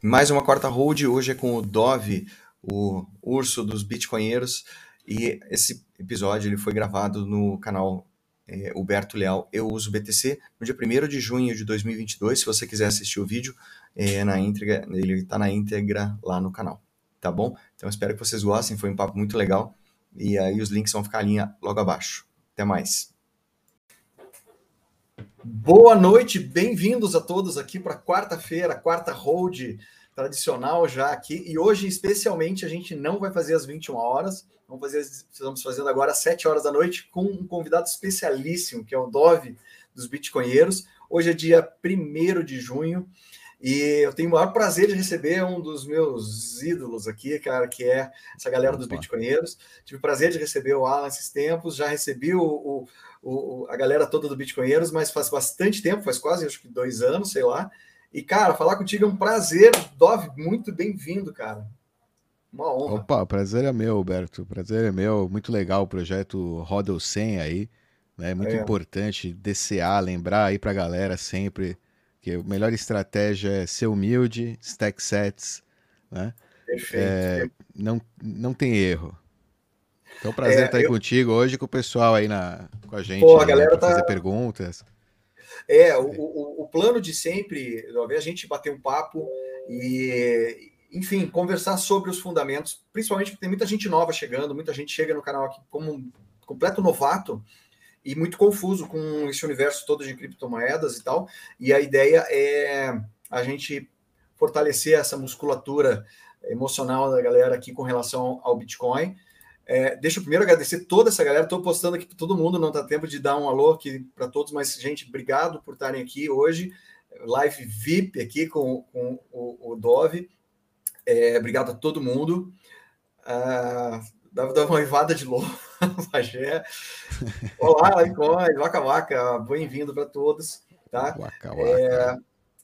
Mais uma quarta hold, hoje é com o Dove, o urso dos bitcoinheiros, e esse episódio ele foi gravado no canal é, Huberto Leal Eu Uso BTC, no dia 1 de junho de 2022, se você quiser assistir o vídeo, é, na íntegra, ele está na íntegra lá no canal, tá bom? Então espero que vocês gostem, foi um papo muito legal, e aí os links vão ficar ali logo abaixo. Até mais! Boa noite, bem-vindos a todos aqui para quarta-feira, quarta hold tradicional já aqui. E hoje, especialmente, a gente não vai fazer às 21 horas, vamos fazer, estamos fazendo agora às 7 horas da noite com um convidado especialíssimo, que é o Dove dos Bitcoinheiros. Hoje é dia 1 de junho e eu tenho o maior prazer de receber um dos meus ídolos aqui, cara, que é essa galera dos Bitcoinheiros. Tive o prazer de receber o Alan esses tempos, já recebi o, o o, a galera toda do Bitcoinheiros, mas faz bastante tempo, faz quase acho que dois anos, sei lá. E, cara, falar contigo é um prazer. Dove, muito bem-vindo, cara. Uma honra. Opa, prazer é meu, Alberto. Prazer é meu. Muito legal o projeto Rodel 100 aí. Né? Muito é. importante DCA, lembrar aí pra galera sempre que a melhor estratégia é ser humilde, stack sets, né? Perfeito. É, não, não tem erro. Então, prazer é, estar aí eu... contigo hoje com o pessoal aí na, com a gente. Pô, a galera tá... fazer perguntas. É, o, o, o, plano de sempre, a gente bater um papo e, enfim, conversar sobre os fundamentos, principalmente porque tem muita gente nova chegando, muita gente chega no canal aqui como um completo novato e muito confuso com esse universo todo de criptomoedas e tal. E a ideia é a gente fortalecer essa musculatura emocional da galera aqui com relação ao Bitcoin é, deixa eu primeiro agradecer toda essa galera. Estou postando aqui para todo mundo, não dá tempo de dar um alô aqui para todos, mas, gente, obrigado por estarem aqui hoje. Live VIP aqui com, com o, o Dove. É, obrigado a todo mundo. Ah, dá, dá uma invada de louco, Pajé. Olá, Litecoin, Vaca Vaca, bem-vindo para todos. Tá? Vaca, vaca. É,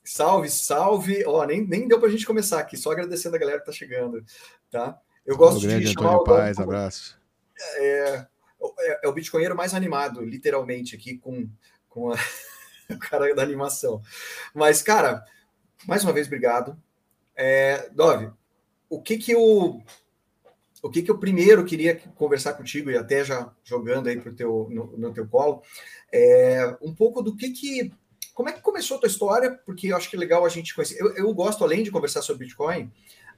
salve, salve. Ó, nem, nem deu para a gente começar aqui, só agradecendo a galera que está chegando. Tá? Eu gosto de grande chamar Antônio Paz, abraço. É, é, é, o bitcoinheiro mais animado, literalmente, aqui com, com a, o cara da animação. Mas, cara, mais uma vez, obrigado. É, Dove, o que que eu o que que eu primeiro queria conversar contigo e até já jogando aí pro teu no, no teu colo é um pouco do que que como é que começou a tua história porque eu acho que é legal a gente conhecer eu, eu gosto além de conversar sobre Bitcoin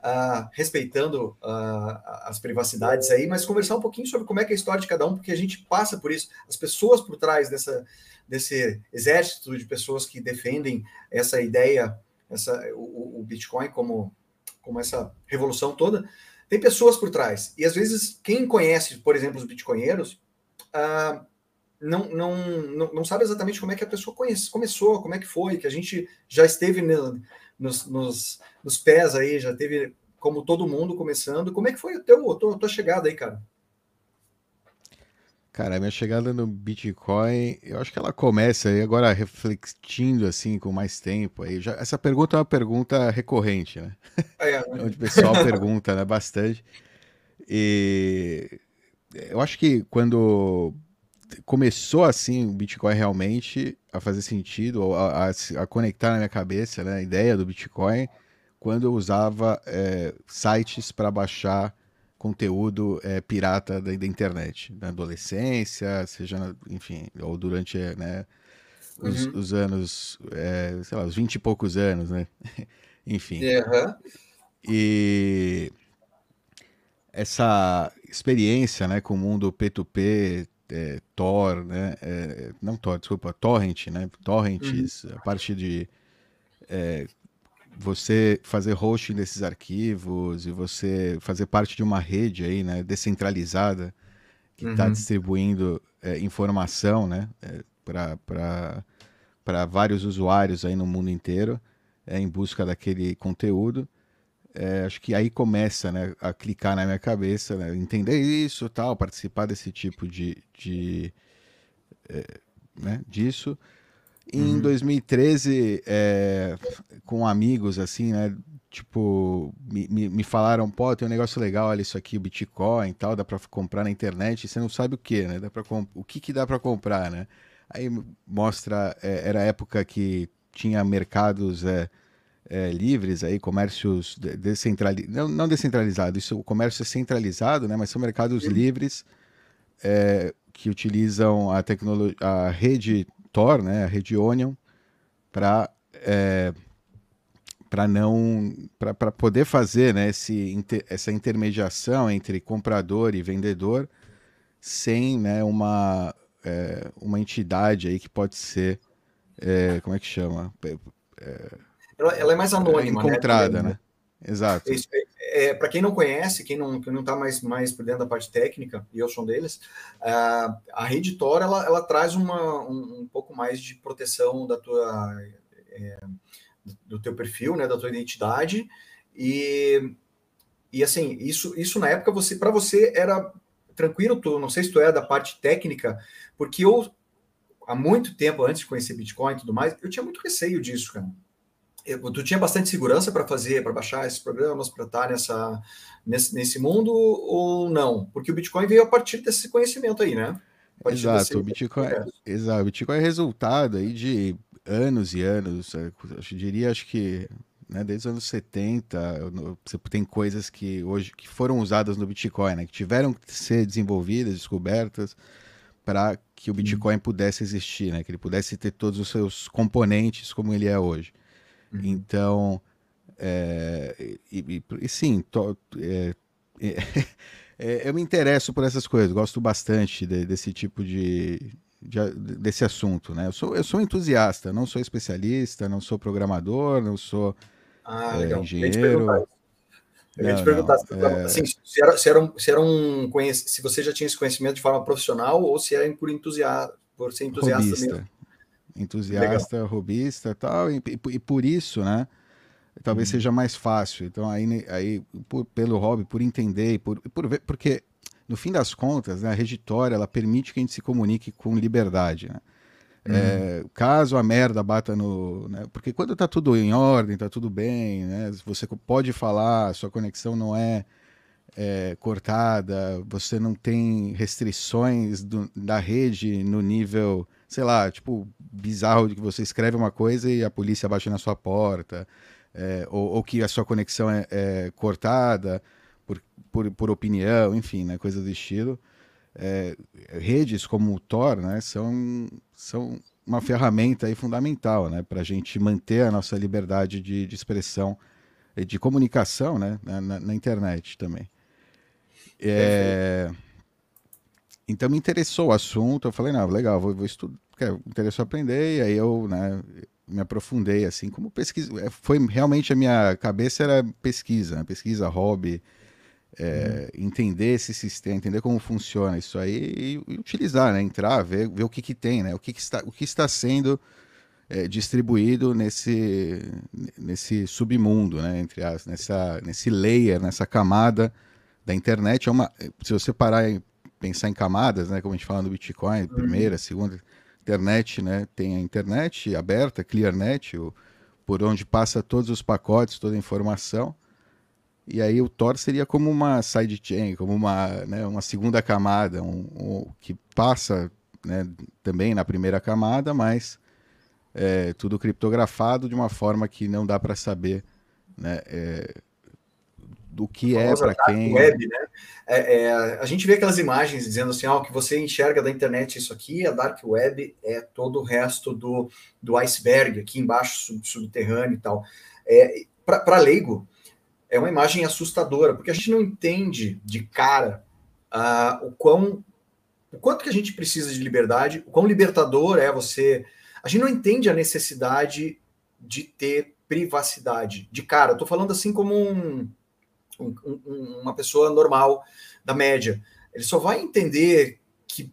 uh, respeitando uh, as privacidades aí, mas conversar um pouquinho sobre como é que é a história de cada um, porque a gente passa por isso, as pessoas por trás dessa, desse exército de pessoas que defendem essa ideia, essa, o, o Bitcoin como, como essa revolução toda, tem pessoas por trás. E às vezes, quem conhece, por exemplo, os bitcoinheiros, uh, não, não, não, não, sabe exatamente como é que a pessoa conhece, começou, como é que foi, que a gente já esteve nos, nos, nos pés aí, já teve como todo mundo começando. Como é que foi o teu, a tua, tua chegada aí, cara? Cara, a minha chegada no Bitcoin, eu acho que ela começa aí agora refletindo assim com mais tempo. Aí já, essa pergunta é uma pergunta recorrente, né? É, é. Onde o pessoal pergunta né, bastante. E eu acho que quando começou assim o Bitcoin realmente a fazer sentido, a, a, a, conectar na minha cabeça né, a ideia do Bitcoin, quando eu usava é, sites para baixar conteúdo é, pirata da, da, internet, na adolescência, seja, na, enfim, ou durante né, os, uhum. os, anos, é, sei lá, os vinte e poucos anos, né? enfim. Uhum. E essa experiência né, com o mundo P2P, é, Tor, né? É, não Tor, desculpa, Torrent, né? Torrents, uhum. a parte de é, você fazer hosting desses arquivos e você fazer parte de uma rede aí, né? Descentralizada que está uhum. distribuindo é, informação, né? É, para vários usuários aí no mundo inteiro é, em busca daquele conteúdo é, acho que aí começa né, a clicar na minha cabeça, né, entender isso, tal, participar desse tipo de, de é, né, disso. Em uhum. 2013, é, com amigos, assim, né, tipo, me, me, me, falaram, pô, tem um negócio legal, olha isso aqui, Bitcoin e tal, dá para comprar na internet, você não sabe o que, né, dá pra o que que dá para comprar, né? Aí mostra, é, era a época que tinha mercados... É, é, livres, aí, comércios descentralizados, não, não descentralizado, isso, o comércio é centralizado, né, mas são mercados Sim. livres é, que utilizam a tecnologia, a rede Tor, né, a rede Onion, para é, para não para poder fazer né, esse, inter, essa intermediação entre comprador e vendedor sem né, uma, é, uma entidade aí que pode ser é, como é que chama é, ela, ela, é mais anônima né, encontrada né, né? exato Isso, é, é para quem não conhece quem não que não está mais mais por dentro da parte técnica e eu sou um deles a, a rede Tor ela, ela traz uma um, um pouco mais de proteção da tua é, do teu perfil, né, da tua identidade e e assim isso isso na época você para você era tranquilo, tu não sei se tu é da parte técnica, porque eu há muito tempo antes de conhecer Bitcoin e tudo mais, eu tinha muito receio disso, cara. Eu, tu tinha bastante segurança para fazer, para baixar esses programas, para estar nessa, nesse, nesse mundo ou não? Porque o Bitcoin veio a partir desse conhecimento aí, né? Exato, o Bitcoin, exato, o Bitcoin é resultado aí de anos e anos, é, eu diria, acho que né, desde os anos 70, você tem coisas que hoje que foram usadas no Bitcoin, né, que tiveram que ser desenvolvidas, descobertas, para que o Bitcoin pudesse existir, né, que ele pudesse ter todos os seus componentes como ele é hoje. Uhum. Então, é, e, e, e, sim, to, é, é, eu me interesso por essas coisas, gosto bastante de, desse tipo de, de, desse assunto, né? Eu sou, eu sou entusiasta, não sou especialista, não sou programador, não sou ah, é, engenheiro. Eu ia te perguntar, se, é... assim, se, era, se, era um, se, era um se você já tinha esse conhecimento de forma profissional ou se era por entusiasta, por ser entusiasta robista. mesmo. Entusiasta, Legal. robista tal, e, e, e por isso, né? Talvez hum. seja mais fácil. Então, aí, aí por, pelo hobby, por entender, e por, por ver, porque no fim das contas, né, a reditória ela permite que a gente se comunique com liberdade. Né? Uhum. É, caso a merda bata no. Né, porque quando está tudo em ordem, está tudo bem, né, você pode falar, sua conexão não é, é cortada, você não tem restrições do, da rede no nível, sei lá, tipo, bizarro de que você escreve uma coisa e a polícia bate na sua porta, é, ou, ou, que a sua conexão é, é cortada por, por, por opinião, enfim, né, coisas do estilo. É, redes como o Tor né, são, são uma ferramenta aí fundamental né, para a gente manter a nossa liberdade de, de expressão e de comunicação né, na, na internet também. É, então me interessou o assunto, eu falei, não, legal, vou, vou estudar, me interessou aprender, e aí eu né, me aprofundei assim, como pesquisa, é, foi realmente a minha cabeça era pesquisa, né, pesquisa, hobby, é, uhum. entender esse sistema, entender como funciona isso aí e, e utilizar, né? Entrar, ver, ver o que, que tem, né? O que, que está, o que está sendo é, distribuído nesse, nesse submundo, né? Entre as, nessa, nesse layer, nessa camada da internet. É uma, se você parar pensar em camadas, né? Como a gente fala no Bitcoin, uhum. primeira, segunda, internet, né? Tem a internet aberta, ClearNet, o, por onde passa todos os pacotes, toda a informação e aí o Tor seria como uma sidechain, como uma, né, uma segunda camada, um, um que passa né, também na primeira camada, mas é, tudo criptografado de uma forma que não dá para saber né, é, do que é para quem. Web, né? É, é, a gente vê aquelas imagens dizendo assim: ó, o que você enxerga da internet, isso aqui, a Dark Web é todo o resto do, do iceberg, aqui embaixo, sub, subterrâneo e tal. É, para leigo, é uma imagem assustadora, porque a gente não entende de cara uh, o quão o quanto que a gente precisa de liberdade, o quão libertador é você. A gente não entende a necessidade de ter privacidade. De cara, eu tô falando assim como um, um, um, uma pessoa normal, da média. Ele só vai entender que.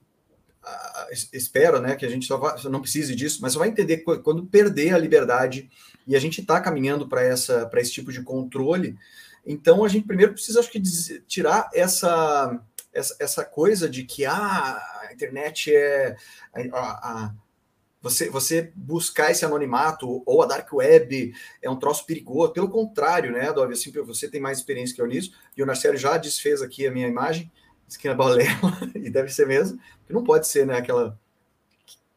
Uh, espero né, que a gente só vai, não precise disso, mas só vai entender quando perder a liberdade e a gente está caminhando para esse tipo de controle. Então, a gente primeiro precisa, acho que, tirar essa, essa, essa coisa de que ah, a internet é. A, a, você, você buscar esse anonimato ou a dark web é um troço perigoso. Pelo contrário, né, Dove? Assim, você tem mais experiência que eu nisso. E o Narcélio já desfez aqui a minha imagem, que é balela, e deve ser mesmo, que não pode ser, né, aquela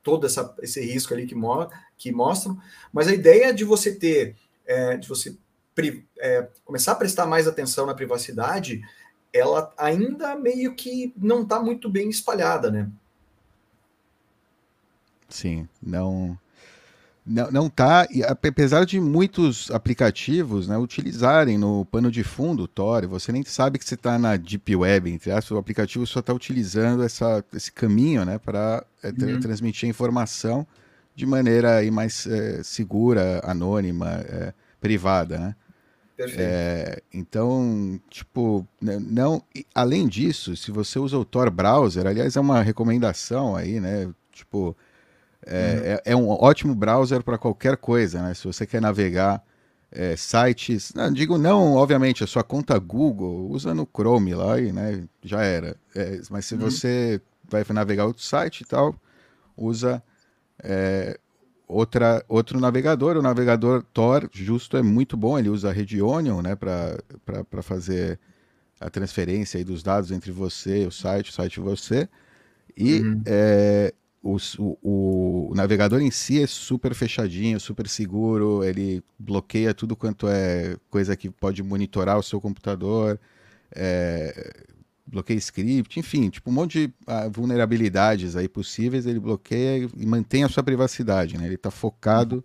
todo essa, esse risco ali que, mo que mostram, mas a ideia de você ter é, de você é, começar a prestar mais atenção na privacidade, ela ainda meio que não está muito bem espalhada, né? Sim, não não, não tá, e apesar de muitos aplicativos né, utilizarem no pano de fundo o Tor, você nem sabe que você está na Deep Web, entre aspas, o aplicativo só está utilizando essa, esse caminho né, para é, uhum. transmitir a informação de maneira aí, mais é, segura, anônima, é, privada. Né? É, então, tipo, não. Além disso, se você usa o Tor browser, aliás, é uma recomendação aí, né? Tipo, é, uhum. é, é, um ótimo browser para qualquer coisa, né? Se você quer navegar é, sites, não, digo não, obviamente, a sua conta Google, usa no Chrome lá e né, já era. É, mas se uhum. você vai navegar outro site e tal, usa é, outra, outro navegador. O navegador Tor, justo, é muito bom. Ele usa a rede Onion né, para fazer a transferência aí dos dados entre você, o site, o site e você. E uhum. é, o, o, o, navegador em si é super fechadinho, super seguro, ele bloqueia tudo quanto é coisa que pode monitorar o seu computador, é, bloqueia script, enfim, tipo um monte de uh, vulnerabilidades aí possíveis, ele bloqueia e mantém a sua privacidade, né? Ele está focado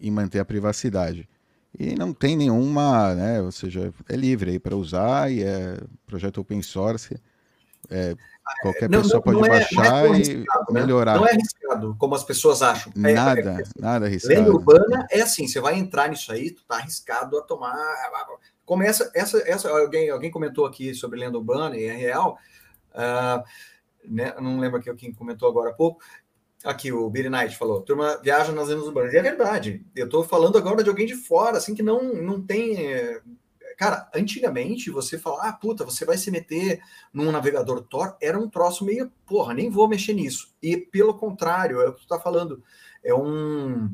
em manter a privacidade. E não tem nenhuma, né? Ou seja, é livre aí para usar e é projeto open source. É, Qualquer não, pessoa não, pode não é, baixar é e né? melhorar. Não é arriscado, como as pessoas acham. É, nada, é, nada arriscado. Lenda urbana é assim, você vai entrar nisso aí, tu tá arriscado a tomar... Começa, essa, essa, alguém, alguém comentou aqui sobre lenda urbana e é real, uh, né, não lembro aqui quem comentou agora há pouco, Aqui o Billy Knight falou, turma viaja nas lendas urbanas. E é verdade. Eu estou falando agora de alguém de fora, assim, que não, não tem Cara, antigamente você falar, ah, puta, você vai se meter num navegador Tor, era um troço meio, porra, nem vou mexer nisso. E pelo contrário, é o que tu tá falando. É um.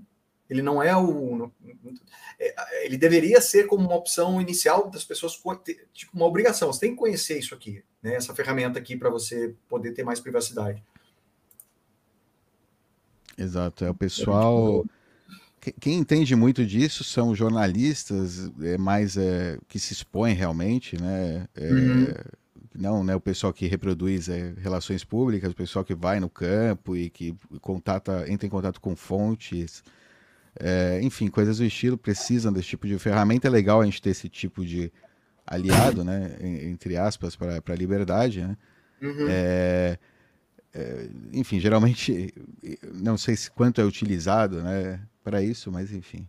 Ele não é o. É, ele deveria ser como uma opção inicial das pessoas, tipo, uma obrigação. Você tem que conhecer isso aqui, né? Essa ferramenta aqui para você poder ter mais privacidade. Exato, é o pessoal. É quem entende muito disso são jornalistas é, mais é, que se expõem realmente, né? É, uhum. Não né, o pessoal que reproduz é, relações públicas, o pessoal que vai no campo e que contata, entra em contato com fontes. É, enfim, coisas do estilo precisam desse tipo de ferramenta. É legal a gente ter esse tipo de aliado, né? Entre aspas, para a liberdade, né? Uhum. É, é, enfim, geralmente, não sei se quanto é utilizado, né? para isso, mas enfim.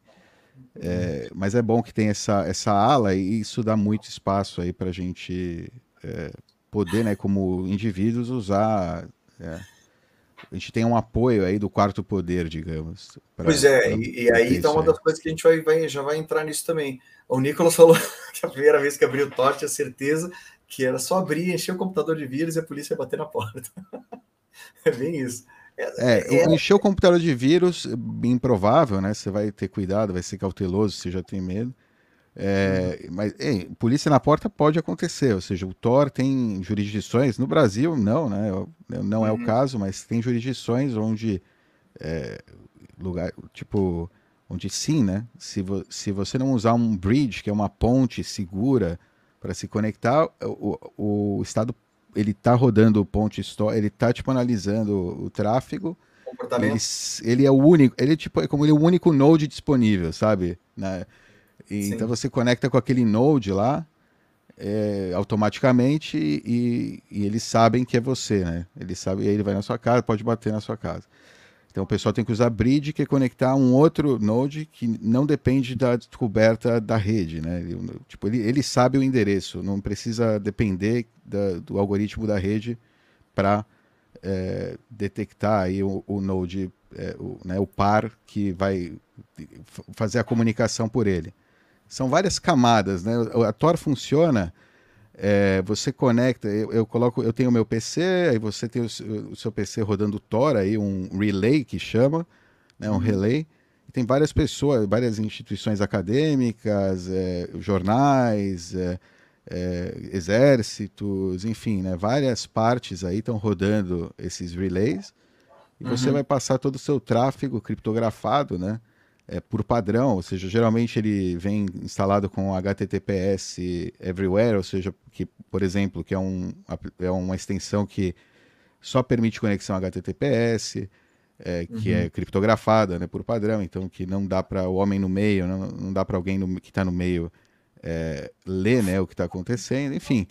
É, mas é bom que tem essa, essa ala e isso dá muito espaço aí para a gente é, poder, né, como indivíduos, usar. É, a gente tem um apoio aí do quarto poder, digamos. Pra, pois é, e, e, aí então uma das coisas que a gente vai, vai, já vai entrar nisso também. O Nicolas falou que a primeira vez que abriu o TOR tinha certeza que era só abrir, encher o computador de vírus e a polícia ia bater na porta. é bem isso. É, é, encher o computador de vírus, improvável, né? Você vai ter cuidado, vai ser cauteloso, você já tem medo. É, uhum. Mas ei, polícia na porta pode acontecer, ou seja, o Tor tem jurisdições, no Brasil não, né? Não é uhum. o caso, mas tem jurisdições onde é, lugar, tipo, onde sim, né? Se, vo, se você não usar um bridge, que é uma ponte segura para se conectar, o, o Estado ele tá rodando o ponte store, ele tá tipo analisando o, tráfego. Ele, ele, é o único, ele é tipo é como ele é o único node disponível, sabe? E, então você conecta com aquele node lá é, automaticamente e, e, eles sabem que é você, né? Ele sabe, ele vai na sua casa, pode bater na sua casa. Então o pessoal tem que usar bridge, que é conectar um outro node que não depende da descoberta da rede, né? Ele, tipo, ele, ele sabe o endereço, não precisa depender da, do algoritmo da rede para é, detectar aí o, o node, é, o, né, o par que vai fazer a comunicação por ele. São várias camadas, né? A Tor funciona é, você conecta, eu, eu, coloco, eu tenho o meu PC, aí você tem o, o, seu PC rodando Tor, aí um relay que chama, né, um uhum. relay. E tem várias pessoas, várias instituições acadêmicas, é, jornais, é, é exércitos, enfim, né, várias partes aí estão rodando esses relays. E você uhum. vai passar todo o seu tráfego criptografado, né? É, por padrão, ou seja, geralmente ele vem instalado com HTTPS Everywhere, ou seja, que, por exemplo, que é, um, é uma extensão que só permite conexão HTTPS, é, que é uhum. é criptografada né, por padrão, então que não dá para o homem no meio, não, não dá para alguém no, que está no meio é, ler né, o que está acontecendo, enfim.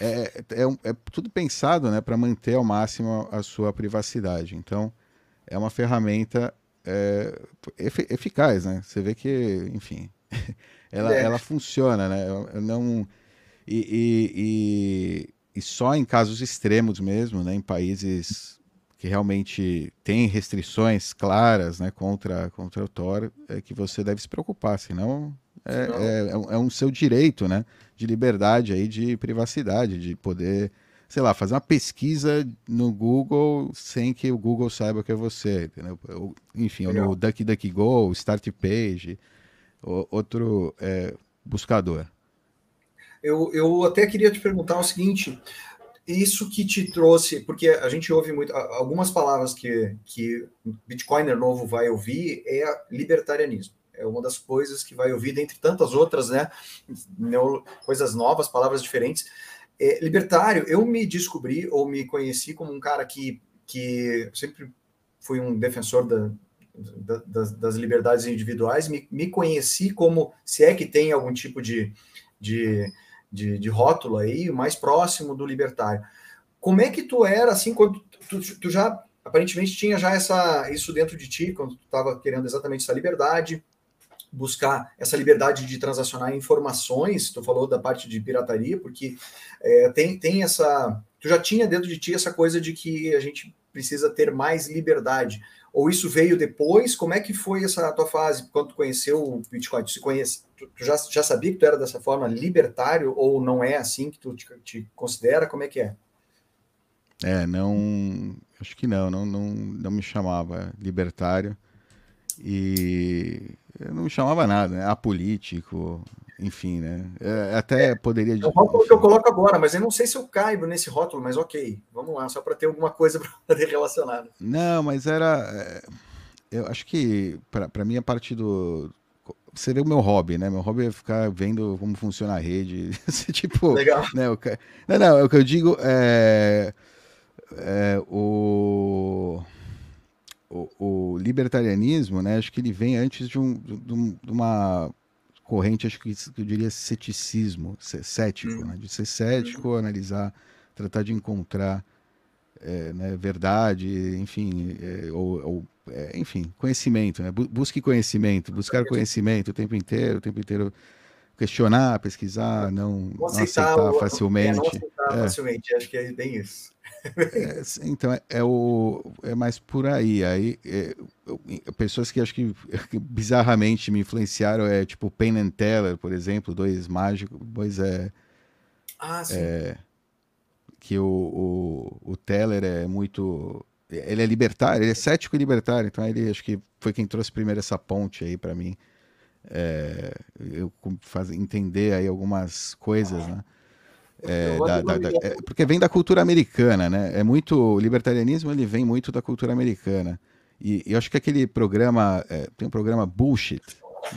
É, é, é, tudo pensado né, para manter ao máximo a sua privacidade. Então, é uma ferramenta é, eficaz, né? Você vê que, enfim, ela, é. ela funciona, né? Não, e, e, e, e, só em casos extremos mesmo, né? Em países que realmente têm restrições claras né, contra, contra o Tor, é que você deve se preocupar, senão é, é, é, é um seu direito né, de liberdade, aí, de privacidade, de poder sei lá, fazer uma pesquisa no Google sem que o Google saiba que é você, entendeu? Enfim, ou no DuckDuckGo, Start Page, outro é, buscador. Eu, eu até queria te perguntar o seguinte, isso que te trouxe, porque a gente ouve muito, algumas palavras que, que Bitcoiner novo vai ouvir é libertarianismo. É uma das coisas que vai ouvir, dentre tantas outras, né? Coisas novas, palavras diferentes é, libertário, eu me descobri ou me conheci como um cara que, que sempre fui um defensor da, da, das, das, liberdades individuais, me, me, conheci como, se é que tem algum tipo de, de, de, de rótulo aí, mais próximo do libertário. Como é que tu era, assim, quando tu, tu já aparentemente tinha já essa, isso dentro de ti, quando tu estava querendo exatamente essa liberdade, buscar essa liberdade de transacionar informações, tu falou da parte de pirataria, porque é, tem, tem essa. Tu já tinha dentro de ti essa coisa de que a gente precisa ter mais liberdade. Ou isso veio depois? Como é que foi essa tua fase quando tu conheceu o Bitcoin? Tu, se conhece, tu, tu já, já sabia que tu era dessa forma libertário ou não é assim que tu te, te considera? Como é que é? É, não. Acho que não, não, não, não me chamava libertário. E eu não me chamava nada, né? Apolítico, enfim, né? É, até poderia. É o rótulo que eu coloco agora, mas eu não sei se eu caibo nesse rótulo, mas ok, vamos lá, só para ter alguma coisa para ter relacionado. Não, mas era. É, eu acho que, para mim, a parte do. Seria o meu hobby, né? Meu hobby é ficar vendo como funciona a rede. tipo. Legal. Né, o... Não, não, o que eu digo é. é o o, o, libertarianismo, né, acho que ele vem antes de, um, de, de uma corrente, acho que eu diria ceticismo, cético, hum. né, de ser cético, hum. analisar, tratar de encontrar é, né, verdade, enfim, é, ou, ou é, enfim, conhecimento, né, busque conhecimento, buscar conhecimento o tempo inteiro, o tempo inteiro questionar, pesquisar, não, não aceitar, aceitar facilmente. não aceitar é. facilmente, acho que é bem isso. É, então é, é, o, é mais por aí. Aí é, pessoas que acho que, que, bizarramente me influenciaram é tipo Penn and Teller, por exemplo, dois mágicos, pois é. Ah, sim. É, que o, o, o Teller é muito. Ele é libertário, ele é cético e libertário, então ele acho que foi quem trouxe primeiro essa ponte aí para mim. É, eu faz, entender aí algumas coisas, né? É, da, da, da, é, porque vem da cultura americana, né? É muito o libertarianismo ele vem muito da cultura americana. E, e eu acho que aquele programa é, tem um programa Bullshit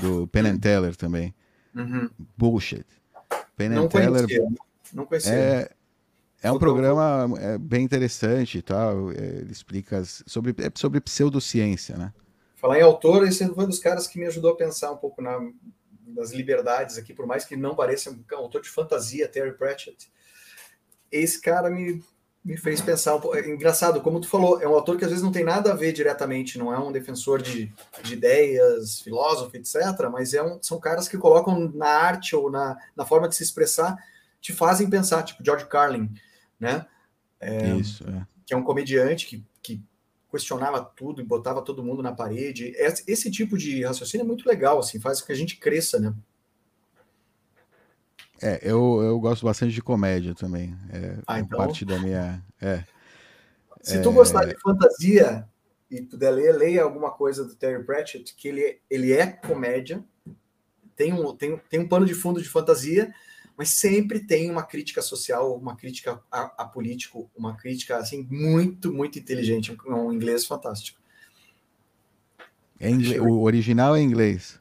do Penn and Teller também. Uhum. Bullshit. Penn Não and Teller. Conhecia. Não conhecia. É, é um programa é, bem interessante tal. É, ele explica sobre, é sobre pseudociência, né? Falar em autor, esse foi um dos caras que me ajudou a pensar um pouco na, das liberdades aqui, por mais que não pareça um autor de fantasia, Terry Pratchett. Esse cara me, me fez pensar um pouco. É engraçado, como tu falou, é um autor que às vezes não tem nada a ver diretamente, não é um defensor de, de ideias, filósofo, etc., mas é um, são caras que colocam na arte ou na, na forma de se expressar, te fazem pensar, tipo George Carlin, né? É, Isso, é. Que é um comediante que questionava tudo e botava todo mundo na parede. Esse tipo de raciocínio é muito legal, assim, faz com que a gente cresça, né? É, eu, eu gosto bastante de comédia também. É, ah, então... parte da minha. É. Se é... tu gostar de fantasia e puder ler, leia alguma coisa do Terry Pratchett, que ele, ele é comédia, tem um, tem, tem um pano de fundo de fantasia, mas sempre tem uma crítica social, uma crítica a, a político, uma crítica assim muito, muito inteligente, um inglês fantástico. É inglês, o original é inglês.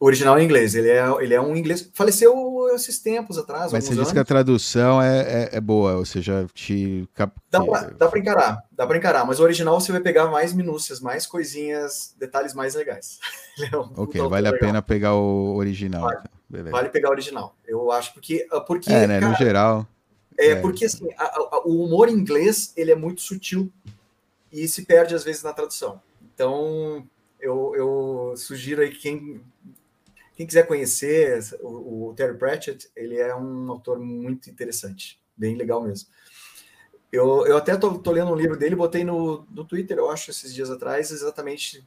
O original é inglês, ele é, ele é um inglês. Faleceu esses tempos atrás. Mas você anos. disse que a tradução é, é, é, boa, ou seja, te. Dá pra encarar, dá pra encarar, mas o original você vai pegar mais minúcias, mais coisinhas, detalhes mais legais. É um ok, vale legal. a pena pegar o original. Vale, então. vale, pegar o original. Eu acho porque. Ah, porque é, né? Cara, no geral. É, é, porque assim, a, a, o humor inglês ele é muito sutil e se perde às vezes na tradução. Então, eu, eu sugiro aí que quem quem quiser conhecer o, o, Terry Pratchett, ele é um autor muito interessante, bem legal mesmo. Eu, eu até tô, tô lendo um livro dele, botei no, no Twitter, eu acho, esses dias atrás, exatamente.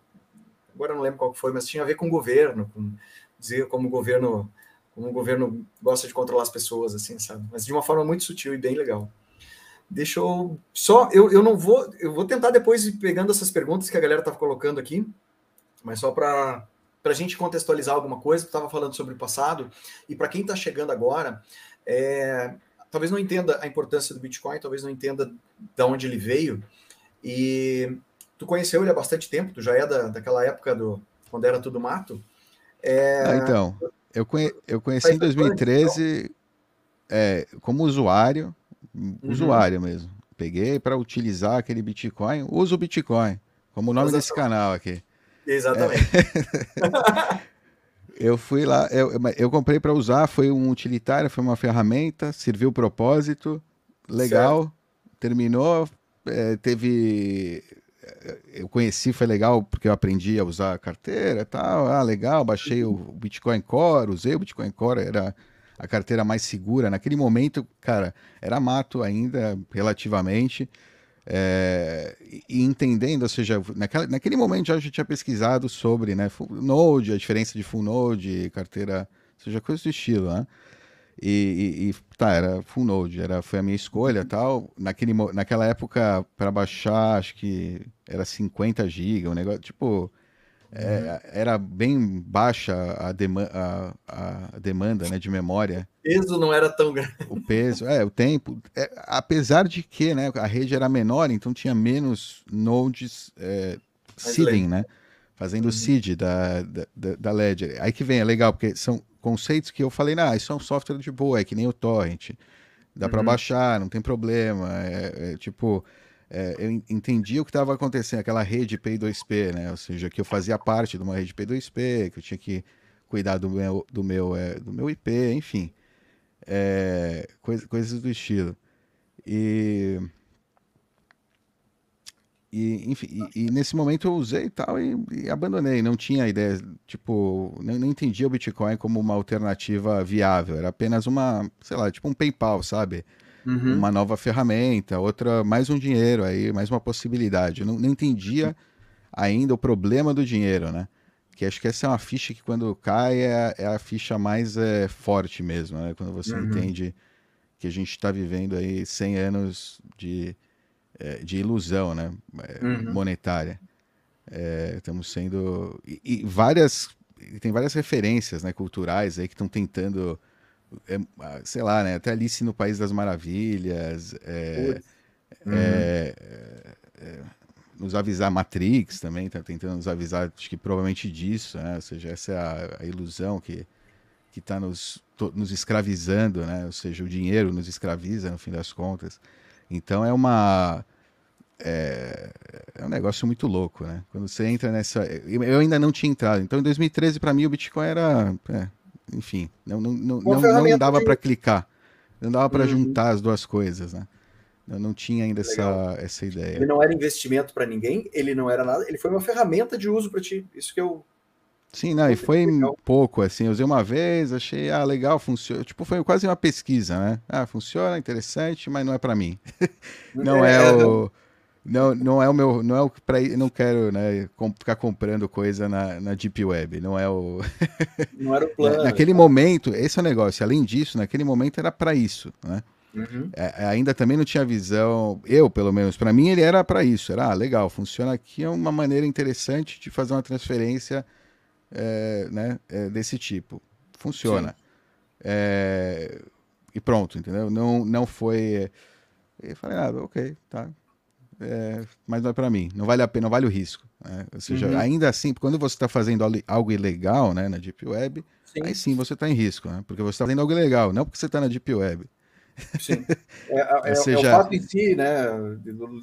Agora não lembro qual foi, mas tinha a ver com o governo, com dizer como o governo, como o governo gosta de controlar as pessoas, assim, sabe? Mas de uma forma muito sutil e bem legal. Deixa eu só, eu, eu não vou, eu vou tentar depois pegando essas perguntas que a galera estava colocando aqui, mas só para para a gente contextualizar alguma coisa, estava falando sobre o passado, e para quem está chegando agora, é, talvez não entenda a importância do Bitcoin, talvez não entenda de onde ele veio, e tu conheceu ele há bastante tempo, tu já é da, daquela época do quando era tudo mato. É, ah, então, eu, conhe, eu conheci em 2013 então. é, como usuário, uhum. usuário mesmo. Peguei para utilizar aquele Bitcoin, uso o Bitcoin, como o nome desse canal aqui. Exatamente. É... eu fui lá, eu, eu comprei para usar, foi um utilitário, foi uma ferramenta, serviu o propósito, legal, certo. terminou, é, teve eu conheci, foi legal, porque eu aprendi a usar a carteira e tal. Ah, legal, baixei o Bitcoin Core, usei o Bitcoin Core, era a carteira mais segura. Naquele momento, cara, era mato ainda, relativamente. É, e entendendo, ou seja, naquela, naquele momento já, já tinha pesquisado sobre né, Node, a diferença de Full Node, carteira, ou seja, coisa do estilo, né? E, e, e, tá, era Full Node, era, foi a minha escolha tal. Naquele, naquela época, para baixar, acho que era 50 GB, um negócio, tipo, é, uhum. era bem baixa a, dema a, a, demanda né, de memória. O peso não era tão grande. O peso, é, o tempo. É, apesar de que né, a rede era menor, então tinha menos nodes é, seeding, né? Fazendo o uhum. seed da, da, da Ledger. Aí que vem, é legal, porque são conceitos que eu falei, ah, isso é um software de boa, é que nem o Torrent. Dá uhum. para baixar, não tem problema. É, é tipo, é, eu entendi o que estava acontecendo, aquela rede P2P, né? Ou seja, que eu fazia parte de uma rede P2P, que eu tinha que cuidar do meu, do meu, é, do meu IP, enfim. É, coisa, coisas do estilo. E, e enfim, e, e, nesse momento eu usei e tal e, e abandonei. Não tinha ideia, tipo, não, não entendia o Bitcoin como uma alternativa viável. Era apenas uma, sei lá, tipo um PayPal, sabe? uhum. uma nova ferramenta, outra, mais um dinheiro aí, mais uma possibilidade. Eu não, não entendia ainda o problema do dinheiro, né? Que acho que essa é uma ficha que quando cai é, é a ficha mais é, forte mesmo, né? Quando você uhum. entende que a gente está vivendo aí 100 anos de, de ilusão, né? É, uhum. Monetária. É, estamos sendo... E, e várias... Tem várias referências né, culturais aí que estão tentando é, sei lá, né? Até Alice no País das Maravilhas. É, uhum. é, é, nos avisar Matrix também, tá tentando nos avisar, acho que provavelmente disso, né? Ou seja, essa é a, a ilusão que que está nos, nos escravizando, né? Ou seja, o dinheiro nos escraviza no fim das contas. Então é uma é, é, um negócio muito louco, né? Quando você entra nessa, eu ainda não tinha entrado. Então em 2013 para mim o Bitcoin era é, enfim, não, não, não, não, não dava de... para clicar, não dava para uhum. juntar as duas coisas, né? Eu não tinha ainda essa, essa ideia. Ele não era investimento para ninguém, ele não era nada, ele foi uma ferramenta de uso para ti. Isso que eu. Sim, não, e foi legal. pouco, assim, eu usei uma vez, achei, ah, legal, funciona. Tipo, foi quase uma pesquisa, né? Ah, funciona, interessante, mas não é para mim. não é, é o não, não é o meu, não é o para não quero, né, ficar comprando coisa na, na deep web, não é o Não era o plano. naquele momento, esse é o negócio. Além disso, naquele momento era para isso, né? Uhum. É, ainda também não tinha visão, eu pelo menos, para mim ele era para isso. Era ah, legal, funciona aqui, é uma maneira interessante de fazer uma transferência é, né, é, desse tipo. Funciona. É, e pronto, entendeu? Não, não foi. Eu falei, ah, ok, tá. É, mas não é para mim. Não vale a pena, não vale o risco. Né? Ou seja, uhum. ainda assim, quando você está fazendo algo ilegal, né, na Deep Web, sim. aí sim você está em risco, né? Porque você está fazendo algo ilegal, não porque você está na Deep Web. Sim. É, é, seja... é, o fato em si, né?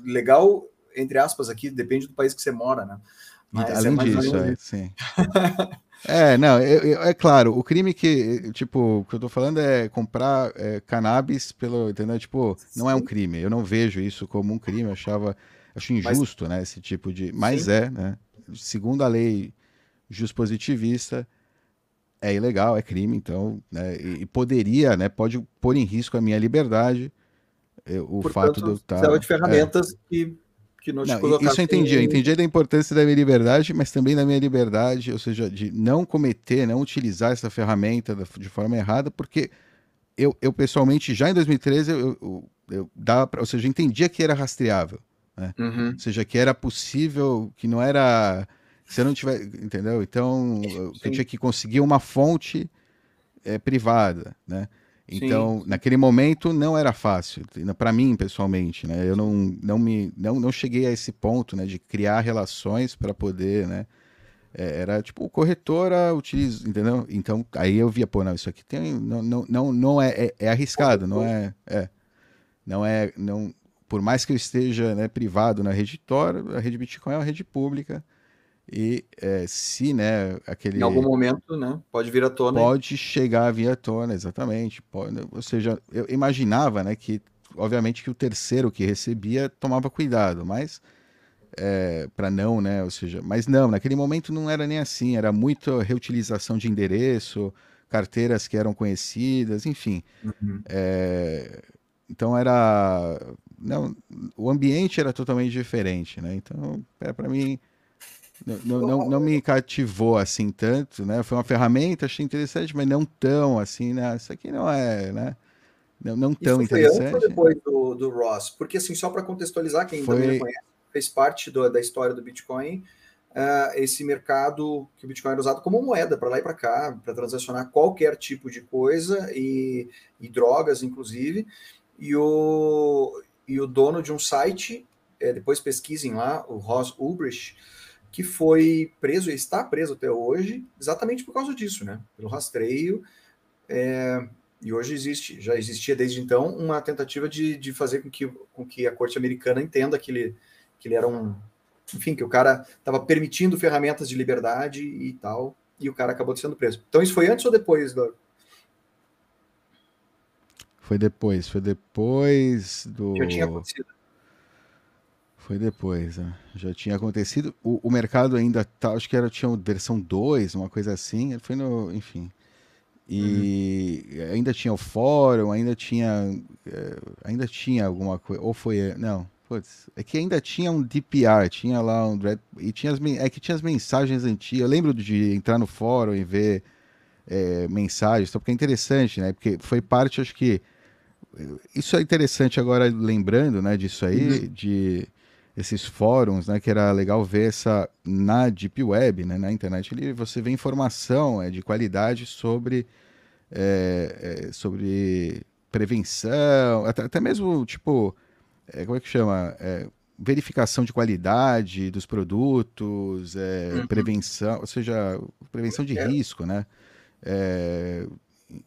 Legal, entre aspas, aqui, depende do país que você mora, né? Mas Além é disso, é, sim. É, não, é, é, claro, o crime que, tipo, que eu tô falando é comprar é, cannabis pelo, entendeu? Tipo, Sim. não é um crime. Eu não vejo isso como um crime, eu achava, acho injusto, mas... né, esse tipo de, mas Sim. é, né? Segundo a lei positivista, é ilegal, é crime, então, né, e, poderia, né, pode pôr em risco a minha liberdade, eh, o Portanto, fato de eu estar... Tá, de ferramentas é. que que não, não Isso eu entendi, eu entendi da importância da minha liberdade, mas também da minha liberdade, ou seja, de não cometer, não utilizar essa ferramenta de forma errada, porque eu, eu pessoalmente, já em 2013, eu, eu, eu dava pra, ou seja, entendia que era rastreável, né? Uhum. Ou seja, que era possível, que não era... Se eu não tiver, entendeu? Então, eu, eu tinha que conseguir uma fonte é, privada, né? Então, sim, naquele momento não era fácil, para mim pessoalmente, né? Eu não, não me não, não cheguei a esse ponto, né, de criar relações para poder, né? É, era tipo corretora utiliza, entendeu? Então, aí eu via, pô, não, isso aqui tem não não não, não é, é, é arriscado, não é, é não é não por mais que eu esteja, né, privado na rede Tor, a rede Bitcoin é uma rede pública. E é, se, né, aquele. Em algum momento, né? Pode vir à tona. Pode chegar a vir à tona, exatamente. Pode, ou seja, eu imaginava, né, que, obviamente, que o terceiro que recebia tomava cuidado, mas. É, para não, né? Ou seja, mas não, naquele momento não era nem assim, era muita reutilização de endereço, carteiras que eram conhecidas, enfim. Uhum. É, então era. Não, o ambiente era totalmente diferente, né? Então, é, para mim não, não, não, me cativou assim tanto, né? Foi uma ferramenta, achei interessante, mas não tão assim, né? Isso aqui não é, né? Não, não tão Isso foi interessante. Antes ou depois do, do Ross? Porque assim, só para contextualizar, quem foi... não conhece, fez parte do, da história do Bitcoin, uh, esse mercado que o Bitcoin era usado como moeda para lá e para cá, para transacionar qualquer tipo de coisa e, e, drogas, inclusive. E o, e o dono de um site, é, depois pesquisem lá, o Ross Ulbricht, que foi preso e está preso até hoje, exatamente por causa disso, né? Pelo rastreio. É, e hoje existe, já existia desde então, uma tentativa de, de fazer com que, com que a corte americana entenda que ele, que ele era um. Enfim, que o cara estava permitindo ferramentas de liberdade e tal, e o cara acabou sendo preso. Então, isso foi antes ou depois do. Foi depois, foi depois do. Já tinha acontecido. Foi depois, né? já tinha acontecido. O, o, mercado ainda tá, acho que era tinha versão 2, uma coisa assim. Foi no, enfim. E uhum. ainda tinha o fórum, ainda tinha, é, ainda tinha alguma coisa. Ou foi, não, putz, é que ainda tinha um DPR, tinha lá um e tinha as, é que tinha as mensagens antigas. Eu lembro de entrar no fórum e ver é, mensagens, porque é interessante, né? Porque foi parte, acho que isso é interessante agora lembrando, né, disso aí, uhum. de esses fóruns, né, que era legal ver essa na deep web, né, na internet, ali você vê informação é, de qualidade sobre é, é, sobre prevenção, até, até mesmo tipo, é, como é que chama, é, verificação de qualidade dos produtos, é, uhum. prevenção, ou seja, prevenção de risco, né,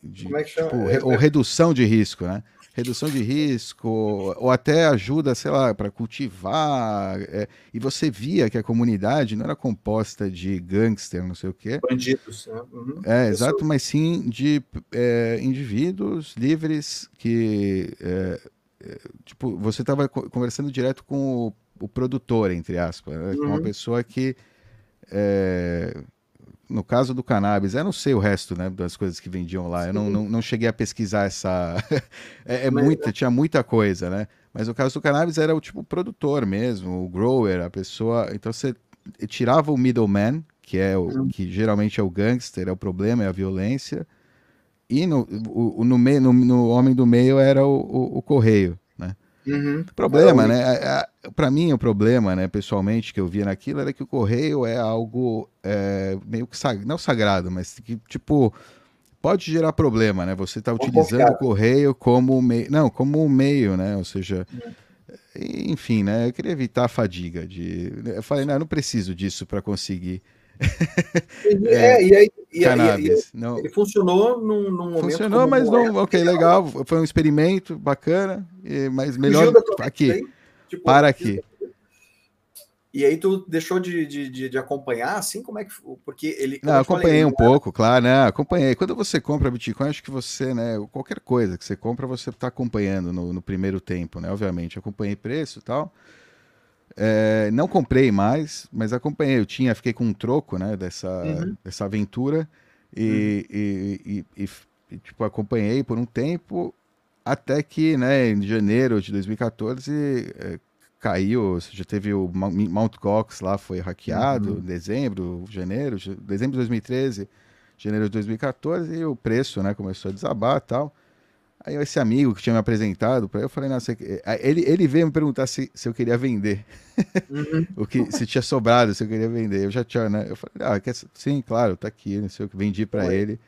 de, como é que chama? Tipo, re, ou redução de risco, né? Redução de risco, ou até ajuda, sei lá, para cultivar. É, e você via que a comunidade não era composta de gangster, não sei o quê. Bandidos. Né? Uhum. É, exato, mas sim de é, indivíduos livres que. É, é tipo, você estava conversando direto com o, o produtor, entre aspas, né? uhum. com uma uhum. pessoa que. É, no caso do cannabis, eu não sei o resto né, das coisas que vendiam lá, Sim. eu não, não, não, cheguei a pesquisar essa. é, é muita, é. tinha muita coisa, né? Mas no caso do cannabis era o tipo produtor mesmo, o grower, a pessoa. Então você tirava o middleman, que é o uhum. que geralmente é o gangster, é o problema, é a violência, e no, o, no, meio, no, no homem do meio era o, o, o correio. Uhum. Problema, é, né? Para mim, o problema, né, pessoalmente, que eu via naquilo era que o correio é algo é, meio que sag... não sagrado, mas que, tipo, pode gerar problema, né? Você está utilizando o correio como meio. Não, como um meio, né? Ou seja, enfim, né? Eu queria evitar a fadiga de. Eu falei, não, eu não preciso disso para conseguir. É, é, e aí, e cannabis. E, não. Ele funcionou num, num momento. Funcionou, mas não. Ok, legal. Foi um experimento bacana, mas melhor aqui. Tipo, para aqui. E aí tu deixou de, de, de, acompanhar, assim, como é que... Porque ele... Não, acompanhei falei, um pouco, claro, né? Acompanhei. Quando você compra Bitcoin, acho que você, né? Qualquer coisa que você compra, você está acompanhando no, no, primeiro tempo, né? Obviamente, acompanhei preço e tal. É, não comprei mais, mas acompanhei. Eu tinha, fiquei com um troco, né? Dessa, uhum. dessa aventura. E, uhum. e, e, e, tipo, acompanhei por um tempo, até que, né, em janeiro de 2014 caiu, já teve o Mount Gox lá, foi hackeado, uhum. dezembro, janeiro, dezembro de 2013, janeiro de 2014, e o preço, né, começou a desabar tal. Aí esse amigo que tinha me apresentado para eu falei, não, você... ele, ele veio me perguntar se, se eu queria vender, uhum. o que se tinha sobrado, se eu queria vender. Eu já tinha, né? Eu falei, ah, quer... sim, claro, tá aqui, não sei o que vendi para ele.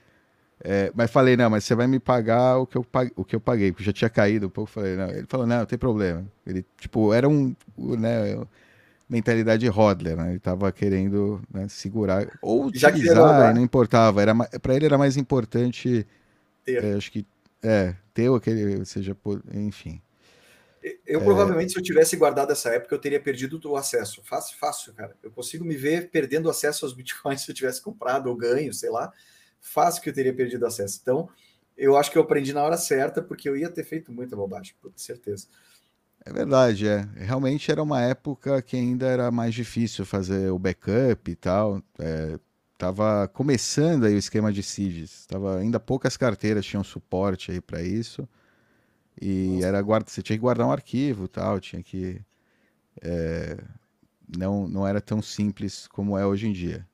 É, mas falei, não, mas você vai me pagar o que eu paguei, o que eu paguei, porque já tinha caído um pouco. Falei, não. Ele falou, não, não tem problema. Ele, tipo, era um, né, mentalidade Hodler, né? Ele tava querendo né, segurar ou utilizar, não importava. Era para ele era mais importante, é, acho que é ter aquele, seja, enfim. Eu é... provavelmente, se eu tivesse guardado essa época, eu teria perdido o acesso. Fácil, fácil, cara. Eu consigo me ver perdendo acesso aos bitcoins se eu tivesse comprado ou ganho, sei lá fácil que eu teria perdido acesso. Então, eu acho que eu aprendi na hora certa, porque eu ia ter feito muita bobagem, com certeza. É verdade, é. Realmente era uma época que ainda era mais difícil fazer o backup e tal. É, tava começando aí o esquema de seeds. Tava ainda poucas carteiras tinham suporte aí para isso. E Nossa. era guarda, você tinha que guardar um arquivo, tal, tinha que é, não não era tão simples como é hoje em dia.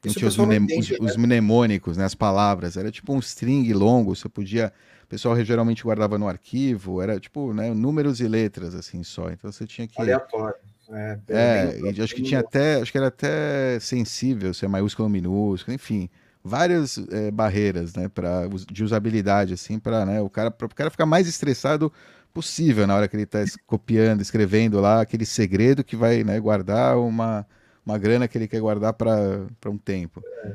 Tem tinha os, entende, os, né? mnemônicos, né, as palavras. Era tipo um string longo, você podia. O pessoal geralmente guardava no arquivo, era tipo né, números e letras, assim só. Então você tinha que. Aleatório. É, é e acho que tinha até. Acho que era até sensível, se é maiúsculo ou minúsculo, enfim. Várias é, barreiras, né, pra, de usabilidade, assim, para né, o cara, o cara ficar mais estressado possível na hora que ele está copiando, escrevendo lá aquele segredo que vai né, guardar uma, uma grana que ele quer guardar para um tempo. É.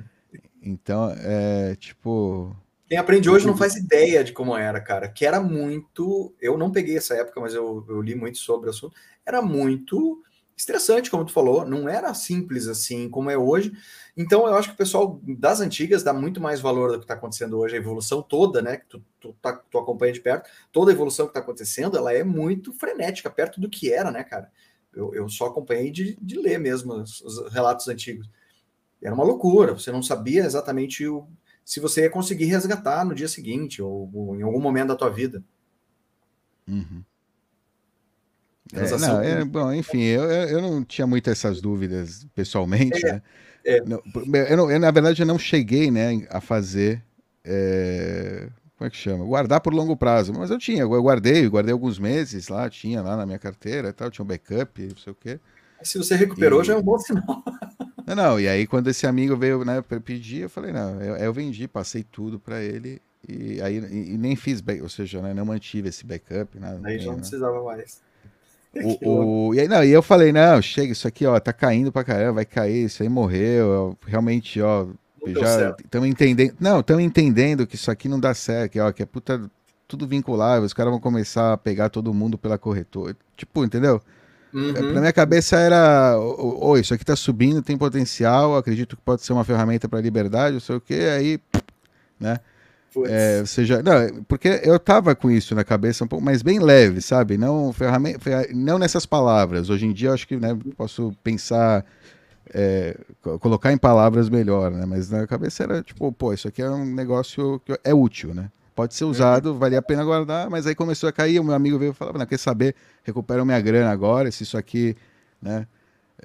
Então, é tipo. Quem aprende hoje não faz ideia de como era, cara. Que era muito. Eu não peguei essa época, mas eu, eu li muito sobre o assunto. Era muito estressante, como tu falou. Não era simples assim como é hoje. Então, eu acho que o pessoal das antigas dá muito mais valor do que está acontecendo hoje, a evolução toda, né? Que tu, tu, tá, tu acompanha de perto, toda a evolução que está acontecendo, ela é muito frenética, perto do que era, né, cara? Eu, eu só acompanhei de, de ler mesmo os, os, relatos antigos. Era uma loucura, você não sabia exatamente o, se você ia conseguir resgatar no dia seguinte ou, ou em algum momento da tua vida. Uhum. É, não, é, bom, enfim, eu, eu não tinha muitas essas dúvidas pessoalmente, é, né? É. Não, eu, não, eu, na verdade, eu não cheguei né, a fazer como é que chama? Guardar por longo prazo. Mas eu tinha, eu guardei, guardei alguns meses lá, tinha lá na minha carteira e tal, tinha um backup, não sei o quê. Se você recuperou, e... já é um bom sinal. Não, não, e aí quando esse amigo veio né, pedir, eu falei, não, eu, eu vendi, passei tudo para ele e aí e, e nem fiz, ou seja, né, não mantive esse backup. Nada, aí já não né? precisava mais. O, o, e, aí, não, e eu falei, não, chega, isso aqui, ó, tá caindo pra caramba, vai cair, isso aí morreu, eu, realmente, ó, já estamos entendendo. Não, estamos entendendo que isso aqui não dá certo, que, ó, que é puta, tudo vinculável, os caras vão começar a pegar todo mundo pela corretora. Tipo, entendeu? Uhum. Na minha cabeça era, oi, isso aqui está subindo, tem potencial, acredito que pode ser uma ferramenta para liberdade, não sei o que, aí, né? É, ou seja, não, porque eu tava com isso na cabeça um pouco, mas bem leve, sabe? Não ferramenta, não nessas palavras. Hoje em dia eu acho que né, posso pensar é, colocar em palavras melhor, né? Mas na cabeça era tipo, pô, isso aqui é um negócio que é útil, né? Pode ser usado, uhum. valia a pena guardar, mas aí começou a cair, o meu amigo veio e falava, não, quer saber, recupera minha grana agora, se isso aqui, né?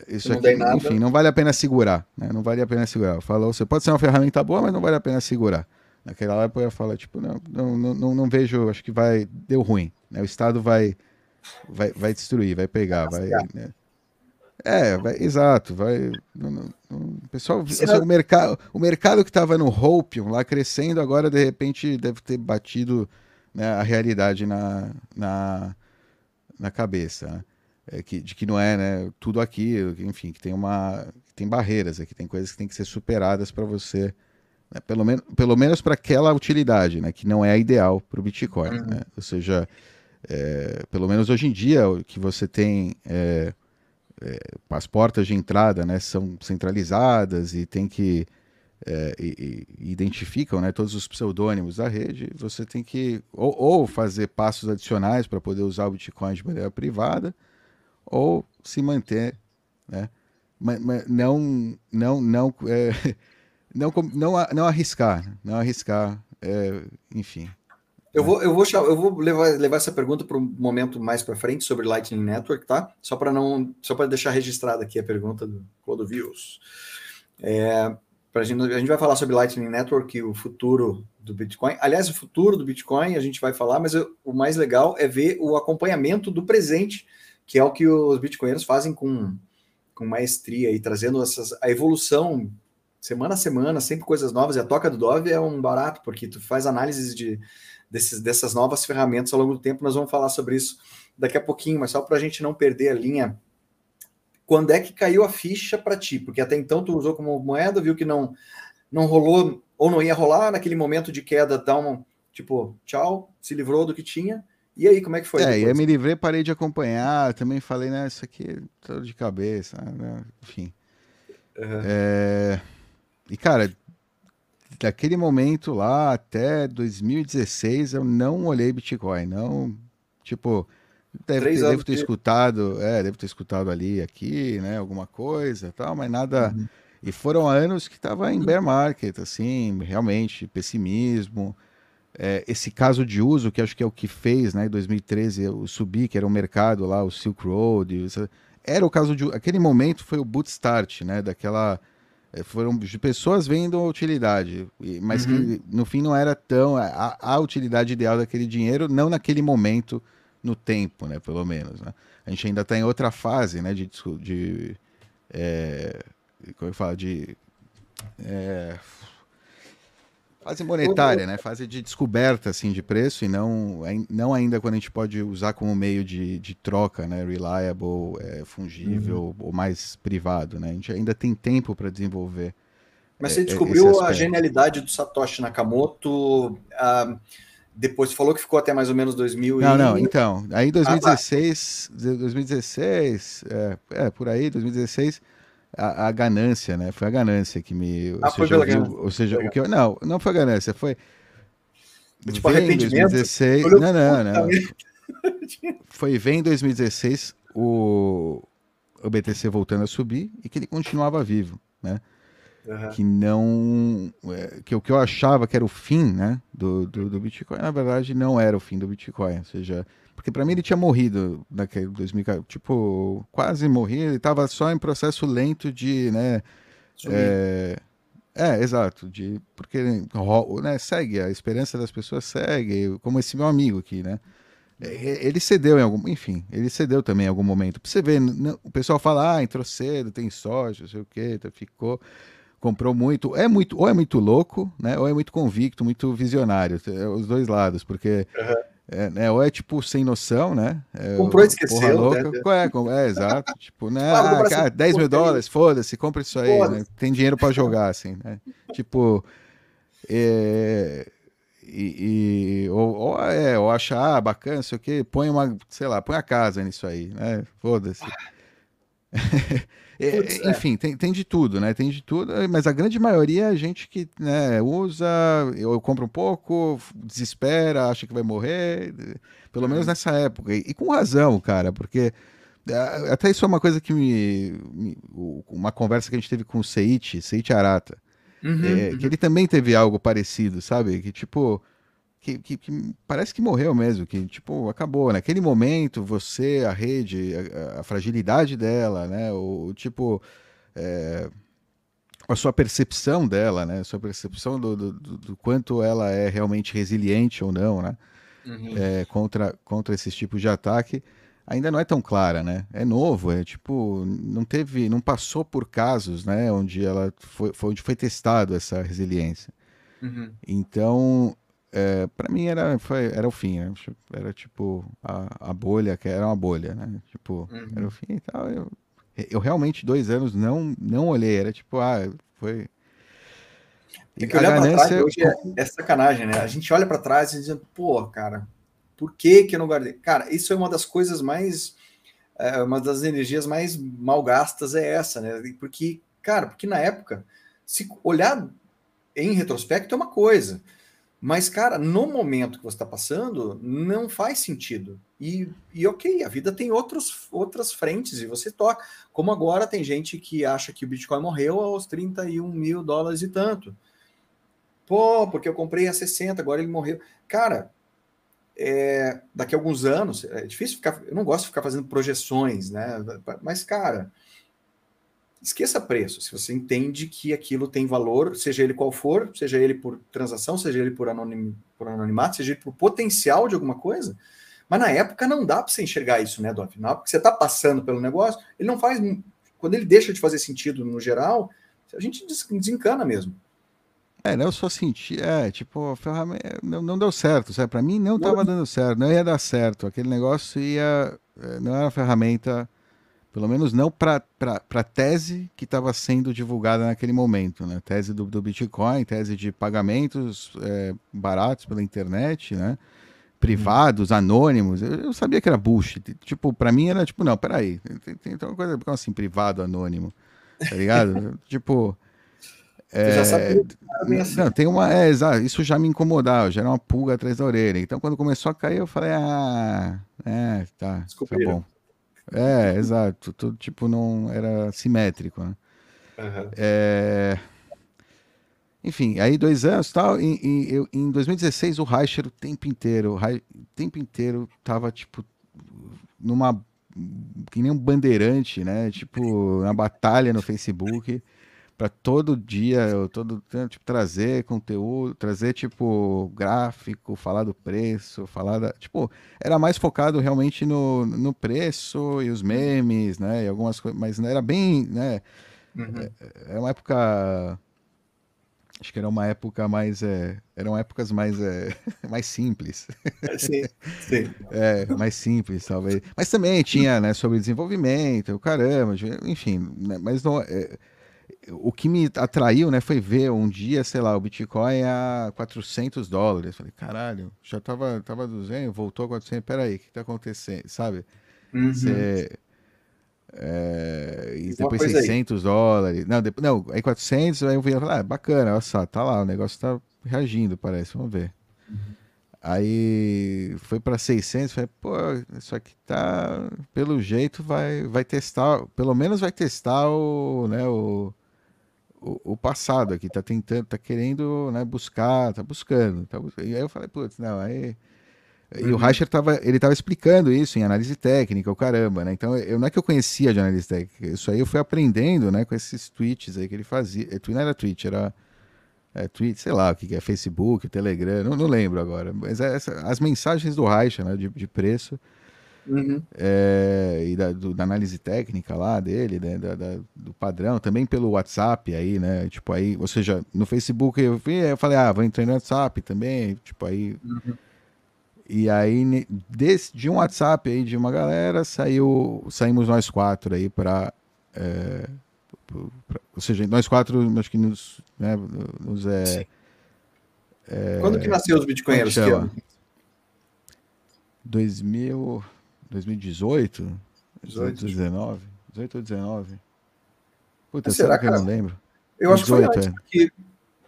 Isso não aqui, enfim, não vale a pena segurar, né? Não vale a pena segurar. Falou, você pode ser uma ferramenta boa, mas não vale a pena segurar. Naquela hora eu ia falar, tipo, não, não, não, não vejo, acho que vai, deu ruim, né? O Estado vai, vai, vai destruir, vai pegar, vai, né? É, vai, exato, vai. o pessoal, assim, o, mercado, o mercado que estava no Hopium lá crescendo, agora de repente deve ter batido né, a realidade na, na, na cabeça, né? é, que, de que não é né, tudo aquilo, enfim, que tem uma que tem barreiras, é, que tem coisas que tem que ser superadas para você, né, pelo, men pelo menos para aquela utilidade, né, que não é a ideal para o Bitcoin. Uhum. Né? Ou seja, é, pelo menos hoje em dia, que você tem é, é, as portas de entrada né, são centralizadas e tem que é, e, e, identificam né, todos os pseudônimos da rede, você tem que ou, ou fazer passos adicionais para poder usar o Bitcoin de maneira privada, ou se manter, né? Mas, mas não, não, não, é, não, não, não arriscar, não arriscar, é, enfim. Eu vou, eu vou, eu vou levar, levar essa pergunta para um momento mais para frente sobre Lightning Network, tá? Só para não, só para deixar registrada aqui a pergunta do Clodovius. É, pra gente, a gente vai falar sobre Lightning Network e o futuro do Bitcoin. Aliás, o futuro do Bitcoin a gente vai falar, mas eu, o mais legal é ver o acompanhamento do presente que é o que os bitcoinheiros fazem com, com maestria e trazendo essas, a evolução semana a semana, sempre coisas novas. E a Toca do Dove é um barato, porque tu faz análises de, desses, dessas novas ferramentas ao longo do tempo. Nós vamos falar sobre isso daqui a pouquinho, mas só para a gente não perder a linha. Quando é que caiu a ficha para ti? Porque até então tu usou como moeda, viu que não, não rolou ou não ia rolar naquele momento de queda, dá um tipo, tchau, se livrou do que tinha. E aí, como é que foi? É, eu me livrei, parei de acompanhar, também falei, né, isso aqui é tudo de cabeça, né? enfim. Uhum. É... E, cara, daquele momento lá até 2016, eu não olhei Bitcoin, não, tipo, deve, devo ter escutado, é, devo ter escutado ali, aqui, né, alguma coisa tal, mas nada... Uhum. E foram anos que tava em bear market, assim, realmente, pessimismo, é, esse caso de uso, que acho que é o que fez, né, em 2013, o subir, que era o mercado lá, o Silk Road, era o caso de aquele momento foi o boot start, né, daquela foram de pessoas vendo a utilidade, mas uhum. que no fim não era tão a, a, utilidade ideal daquele dinheiro, não naquele momento no tempo, né, pelo menos, né? A gente ainda está em outra fase, né, de, de é, como eu falo, de é, Fase monetária, né? Fase de descoberta assim, de preço e não, não ainda quando a gente pode usar como meio de, de troca, né? Reliable, é, fungível uhum. ou mais privado, né? A gente ainda tem tempo para desenvolver. Mas você é, descobriu a genialidade do Satoshi Nakamoto. Ah, depois falou que ficou até mais ou menos 2000 Não, e... não, então. Aí 2016, ah, 2016, é, é, por aí, 2016 a, a, ganância, né? Foi a ganância que me. Ah, ou seja, foi viu, ou seja o que eu, não, não foi a ganância, foi. Tipo, arrependimento? 2016, não, não, não. foi vem em 2016 o, o BTC voltando a subir e que ele continuava vivo, né? Uhum. Que não. É, que o que eu achava que era o fim né, do, do, do Bitcoin, na verdade, não era o fim do Bitcoin. Ou seja, porque para mim ele tinha morrido naquele 2014, tipo, quase morri, ele estava só em processo lento de, né, é, é, exato, de porque né, segue, a esperança das pessoas segue, como esse meu amigo aqui, né? Ele cedeu em algum, enfim, ele cedeu também em algum momento. Pra você ver, o pessoal fala, ah, entrou cedo, tem sorte, não sei o quê, então ficou, comprou muito. É muito, ou é muito louco, né? Ou é muito convicto, muito visionário, os dois lados, porque uhum. É, né, ou é tipo sem noção, né? É, Comprou e esqueceu. Né? É, é, exato. tipo, né? Ah, cara, 10 mil dólares, foda-se, compra isso aí. Né? Tem dinheiro para jogar, assim, né? tipo. É, e, e, ou, ou, é, ou achar, ah, bacana, sei o quê, põe uma, sei lá, põe a casa nisso aí, né? Foda-se. É, Putz, é. enfim, tem, tem de tudo, né? Tem de tudo, mas a grande maioria é gente que né, usa, eu, eu compro um pouco, desespera, acha que vai morrer, pelo menos uhum. nessa época. E, e, com razão, cara, porque até isso é uma coisa que me, me uma conversa que a gente teve com o Seiichi, Seiichi Arata, uhum, é, uhum. que ele também teve algo parecido, sabe? Que tipo, que, que, que, parece que morreu mesmo, que tipo, acabou. Naquele momento, você, a rede, a, a fragilidade dela, né? O, tipo. É, a sua percepção dela, né? A sua percepção do, do, do, quanto ela é realmente resiliente ou não, né? Uhum. É, contra, contra esses tipos de ataque, ainda não é tão clara, né? É novo, é tipo, não teve, não passou por casos, né? Onde ela foi, foi onde foi testado essa resiliência. Uhum. Então, é, para mim era, foi, era o fim, né? era tipo a, a bolha, que era uma bolha, né? Tipo, uhum. era o fim e tal. Eu, eu realmente, dois anos, não, não olhei, era tipo, ah, foi. Tem que olhar ganância... trás, hoje é, é, sacanagem, né? A gente olha para trás e diz, pô, cara, por que que eu não guardei? Cara, isso é uma das coisas mais, é, uma das energias mais mal gastas é essa, né? Porque, cara, porque na época, se olhar em retrospecto é uma coisa, mas, cara, no momento que você está passando, não faz sentido. E, e ok, a vida tem outros, outras frentes e você toca. Como agora tem gente que acha que o Bitcoin morreu aos 31 mil dólares e tanto. Pô, porque eu comprei a 60, agora ele morreu. Cara, é, daqui a alguns anos, é difícil ficar. Eu não gosto de ficar fazendo projeções, né? Mas, cara, esqueça preço. Se você entende que aquilo tem valor, seja ele qual for, seja ele por transação, seja ele por, anonim, por anonimato, seja ele por potencial de alguma coisa. Mas na época não dá para você enxergar isso, né, do final, porque você está passando pelo negócio, ele não faz. Quando ele deixa de fazer sentido no geral, a gente desencana mesmo. É, não, eu só senti, é, tipo, a ferramenta não, não deu certo, sabe? Para mim não estava dando certo, não ia dar certo. Aquele negócio ia, é, não era uma ferramenta pelo menos não para a tese que estava sendo divulgada naquele momento, né? Tese do, do Bitcoin, tese de pagamentos é, baratos pela internet, né? Privados, uhum. anônimos. Eu, eu, sabia que era bullshit. Tipo, para mim era tipo, não, peraí, tem, tem, tem uma coisa como assim, privado, anônimo, tá ligado? tipo. É, já sabia, assim. não, tem uma, é, exato, isso já me incomodava, já era uma pulga atrás da orelha. Então, quando começou a cair, eu falei, ah, é, tá, tá bom. É, exato. Tudo tipo não era simétrico, né? Uhum. É... Enfim, aí dois anos tal. E, e, eu, em 2016 o Reicher o tempo inteiro, o tempo inteiro tava tipo numa que nem um bandeirante, né? Tipo, na batalha no Facebook para todo dia, todo tipo, trazer conteúdo, trazer tipo gráfico, falar do preço, falar da, tipo, era mais focado realmente no, no preço e os memes, né, e algumas coisas, mas era bem, né, uhum. é, é uma época acho que era uma época mais é, eram épocas mais é, mais simples sim, sim. é, mais simples talvez mas também tinha né sobre desenvolvimento o caramba enfim né, mas não é, o que me atraiu, né, foi ver um dia, sei lá, o Bitcoin a 400 dólares. Falei, caralho, já tava, tava 200, voltou a 400, peraí, o que tá acontecendo, sabe? Uhum. Você... É, e depois 600 aí. dólares. Não, depois, não, aí 400, aí eu vi, ah, bacana, olha só, tá lá, o negócio tá reagindo, parece, vamos ver. Uhum. Aí foi para 600, falei, pô, isso aqui tá, pelo jeito vai, vai testar, pelo menos vai testar o, né, o, o, o, passado aqui, tá tentando, tá querendo né, buscar, tá buscando. Tá buscando. E aí eu falei, putz, não, aí. E uhum. o Reicher tava, ele tava explicando isso em análise técnica, o caramba, né? Então, eu não é que eu conhecia de análise técnica, isso aí eu fui aprendendo, né, com esses tweets aí que ele fazia. É, não era tweet, era é, tweet, sei lá o que é, Facebook, Telegram, não, não lembro agora. Mas é essa, as mensagens do Reicher, né, de, de preço, Uhum. É, e da, do, da, análise técnica lá dele, né, da, da, do padrão, também pelo WhatsApp aí, né? Tipo aí, ou seja, no Facebook eu vi, eu falei, ah, vou entrar no WhatsApp também, tipo aí. Uhum. E aí, desse, de um WhatsApp aí de uma galera, saiu, saímos nós quatro aí para é, ou seja, nós quatro, acho que nos, né, nos é, é, Quando que nasceu os bitcoinheiros? 2000 2018? 18, 19? 18 ou 19? Puta, Mas será, que eu não lembro? Eu 18, acho que foi antes, é. porque,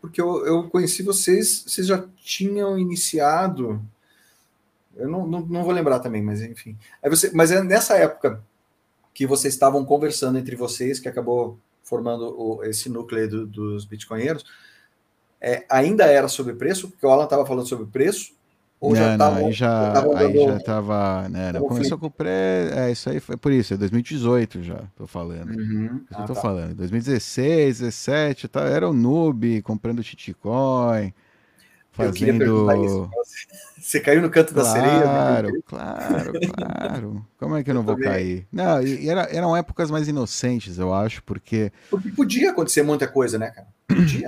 porque eu, eu conheci vocês, vocês já tinham iniciado. Eu não, não, não vou lembrar também, mas enfim. Aí você, mas é nessa época que vocês estavam conversando entre vocês, que acabou formando o, esse núcleo do, dos bitcoinheiros, é, ainda era sobre preço, porque o Alan estava falando sobre preço, ou não, já tava, aí já, aí já tava, né, não, começou com o pré, é, isso aí foi por isso, é 2018 já, tô falando. Uhum. Ah, tô tá. falando, 2016, 17, tá, era o noob comprando shitcoin, fazendo... Você caiu no canto claro, da sereia? Claro, claro, claro. Como é que eu não eu vou também. cair? Não, e era, eram épocas mais inocentes, eu acho, porque... Porque podia acontecer muita coisa, né, cara?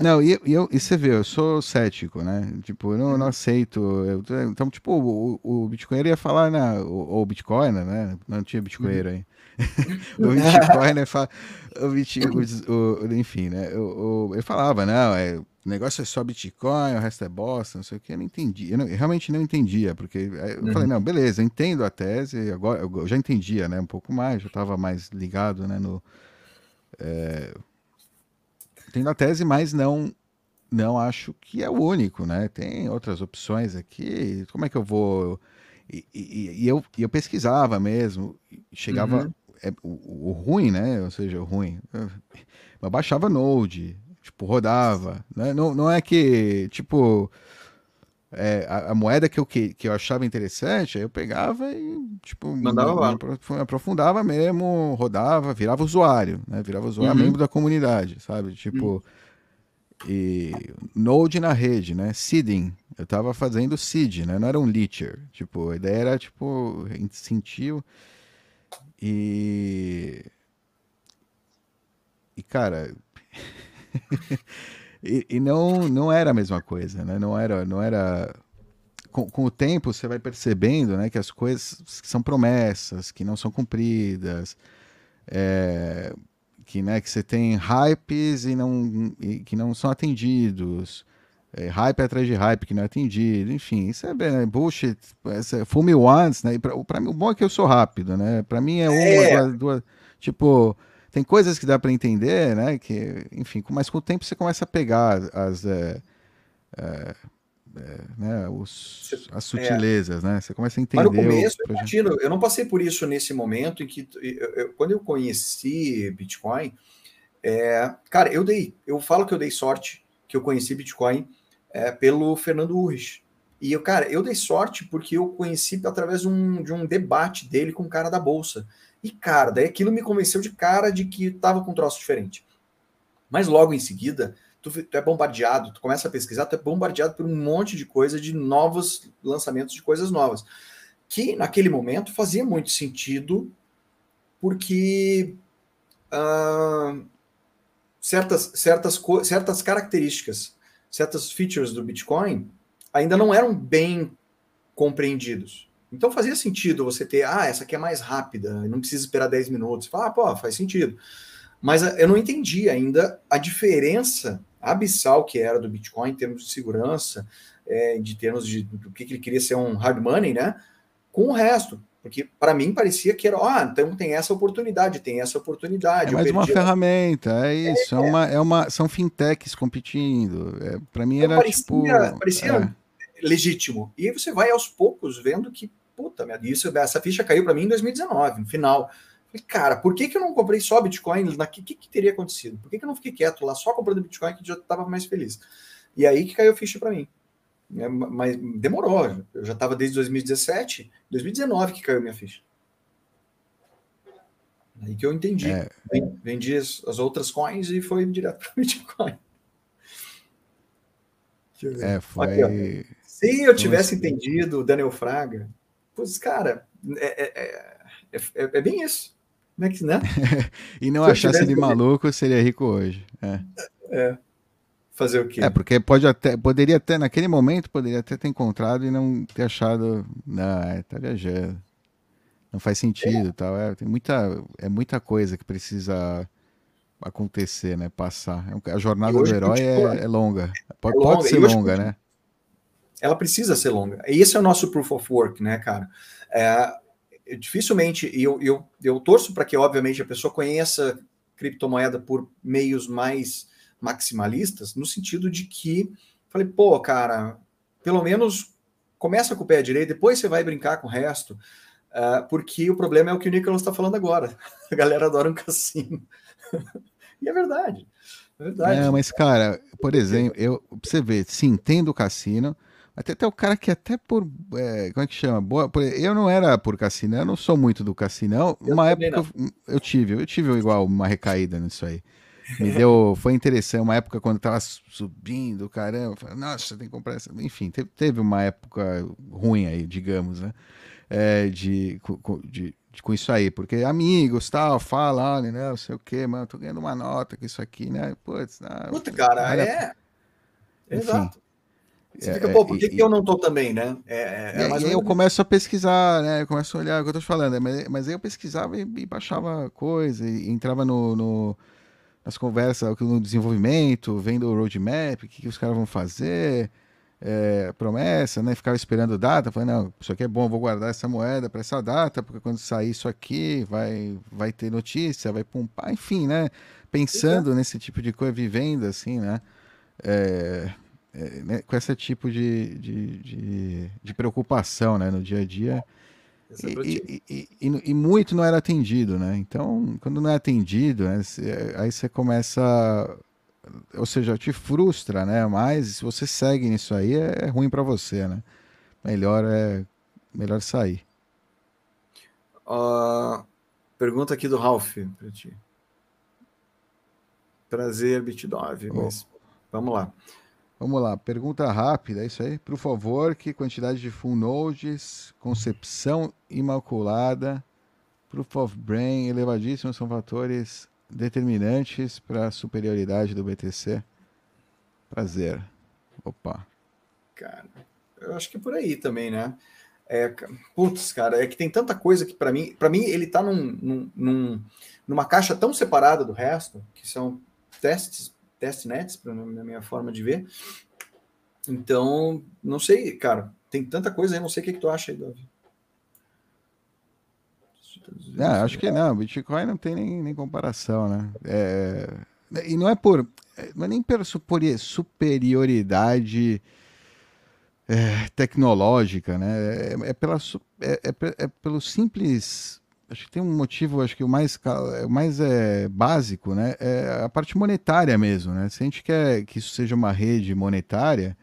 Não, e, e, eu, e você vê, eu sou cético, né? Tipo, eu não, não aceito. Eu, então, tipo, o, o Bitcoin ia falar, né? O, o Bitcoin, né? Não tinha Bitcoin aí. o Bitcoin, né? Fala, o Bitcoin, o, enfim, né? Eu, eu, falava, não, é, o negócio é só Bitcoin, o resto é bosta, não sei o que. Eu não entendi. Eu, não, eu realmente não entendia, porque eu uhum. falei, não, beleza, eu entendo a tese, agora eu já entendia, né? Um pouco mais, já estava mais ligado, né? No. É, entendo a tese, mas não não acho que é o único, né? Tem outras opções aqui. Como é que eu vou? E, e, e eu, eu pesquisava mesmo, chegava uhum. é, o, o, ruim, né? Ou seja, o ruim. Eu baixava Node, tipo rodava, né? Não, não é que tipo é, a, a, moeda que eu, que, que eu achava interessante, eu pegava e, tipo, Mandava me, lá. Me aprofundava mesmo, rodava, virava usuário, né? Virava usuário, uhum. membro da comunidade, sabe? Tipo, uhum. e Node na rede, né? Seeding. Eu tava fazendo seed, né? Não era um leecher. Tipo, a ideia era, tipo, incentivo. E... E, cara... E, e, não, não era a mesma coisa, né? Não era, não era. Com, com, o tempo você vai percebendo, né, que as coisas são promessas, que não são cumpridas, é, que, né, que você tem hypes e não, e, que não são atendidos. É, hype atrás de hype que não é atendido, enfim, isso é né, bullshit, é, full me once, né? Para mim, o bom é que eu sou rápido, né? Para mim é uma, é. Duas, duas, tipo, tem coisas que dá para entender, né? Que, enfim, mas com o tempo você começa a pegar as, é, é, é, né, os, as é. sutilezas, né? Você começa a entender. Mas no começo, eu, imagino, eu não passei por isso nesse momento em que, eu, eu, quando eu conheci Bitcoin, é, cara, eu dei, eu falo que eu dei sorte que eu conheci Bitcoin é, pelo Fernando Urrich. E eu, cara, eu dei sorte porque eu conheci através de um, de um debate dele com o cara da Bolsa. E, cara, daí aquilo me convenceu de cara de que tava com um troço diferente. Mas logo em seguida, tu, tu, é bombardeado, tu começa a pesquisar, tu é bombardeado por um monte de coisa, de novos lançamentos de coisas novas. Que naquele momento fazia muito sentido, porque uh, certas, certas, certas características, certas features do Bitcoin ainda não eram bem compreendidos. Então fazia sentido você ter, ah, essa aqui é mais rápida, não precisa esperar 10 minutos. Fala, ah, pô, faz sentido. Mas eh, eu não entendi ainda a diferença abissal que era do Bitcoin em termos de segurança, é, de termos de do que ele queria ser um hard money, né? Com o resto. Porque para mim parecia que era, ah, então tem essa oportunidade, tem essa oportunidade. É mais uma ferramenta, é isso. É, é, uma, é uma, são fintechs competindo. É, para mim então era parecia, tipo. Parecia é legítimo. E aí você vai aos poucos vendo que, puta, isso, essa ficha caiu para mim em 2019, no final. Falei, cara, por que, que eu não comprei só Bitcoin? O que, que, que, teria acontecido? Por que, que eu não fiquei quieto lá só comprando Bitcoin que já estava mais feliz? E aí que caiu a ficha para mim. É, mas demorou. Eu já estava desde 2017, 2019 que caiu minha ficha. Aí que eu entendi. É. Vendi as, as outras coins e foi direto para Bitcoin. É, foi. Aqui, se eu tivesse entendido o Daniel Fraga, pois, cara, é, é, é, é bem isso. Né? né? e não achasse ele maluco, seria rico hoje. É. é. Fazer o quê? É, porque pode até, poderia até, naquele momento, poderia até ter encontrado e não ter achado, não, tá viajando. Não faz sentido, tal. É, tem muita, é muita coisa que precisa acontecer, né? Passar. A jornada do herói é, é, longa. Pode, longa. pode ser longa, né? Ela precisa ser longa. E esse é o nosso proof of work, né, cara? É, dificilmente, e eu, eu, eu torço para que, obviamente, a pessoa conheça criptomoeda por meios mais maximalistas, no sentido de que, falei, pô, cara, pelo menos começa com o pé direito, depois você vai brincar com o resto, uh, porque o problema é o que o Nicolas está falando agora. A galera adora um cassino. e é verdade. É verdade. É, mas, cara, por exemplo, eu, você vê, sim, tendo cassino, até até o cara que até por. É, como é que chama? Boa, por, eu não era por cassino, eu não sou muito do cassino. Uma época eu, eu, tive, eu tive igual uma recaída nisso aí. Me deu. Foi interessante, uma época quando tava subindo, caramba. Falei, Nossa, tem que comprar essa. Enfim, teve, teve uma época ruim aí, digamos, né? É, de, de, com isso aí, porque amigos, tal, fala, né, não sei o que, mano, tô ganhando uma nota com isso aqui, né, putz, não, Puta, cara, é... Enfim, Exato. Você é, fica, pô, por que, e, que eu não tô também, né? É, é, é e aí eu começo a pesquisar, né? Eu começo a olhar o que eu tô te falando, mas, mas aí eu pesquisava e, e baixava coisa, e entrava no, no, nas conversas, no desenvolvimento, vendo o roadmap, o que, que os caras vão fazer, é, promessa, né? Ficava esperando data, falando, não, isso aqui é bom, vou guardar essa moeda para essa data, porque quando sair isso aqui vai, vai ter notícia, vai pumpar, enfim, né? Pensando nesse tipo de coisa, vivendo assim, né? É, é, né? com esse tipo de, de, de, de, preocupação, né? No dia a dia. E, e, e, e, muito não era atendido, né? Então, quando não é atendido, né, aí você começa ou seja, te frustra, né? Mas se você segue nisso aí, é, é ruim para você, né? Melhor é melhor sair. Uh, pergunta aqui do Ralph para ti. Prazer, Bitdove, oh. mas vamos lá. Vamos lá, pergunta rápida, é isso aí. Por favor, que quantidade de full nodes, concepção imaculada, proof of brain elevadíssimos são fatores determinantes para a superioridade do BTC? Prazer. Opa. Cara, eu acho que é por aí também, né? É, putz, cara, é que tem tanta coisa que para mim, para mim ele tá num, num, num, numa caixa tão separada do resto, que são testes, testnets, na minha forma de ver. Então, não sei, cara, tem tanta coisa aí, não sei o que, que tu acha aí, Davi. Não, acho que não. Bitcoin não tem nem, nem comparação, né? É, e não é por. Não é nem pela superioridade é, tecnológica, né? É, é pela, é, é, é, pelo simples. Acho que tem um motivo, acho que o mais, o mais é, básico, né? É a parte monetária mesmo, né? Se a gente quer que isso seja uma rede monetária,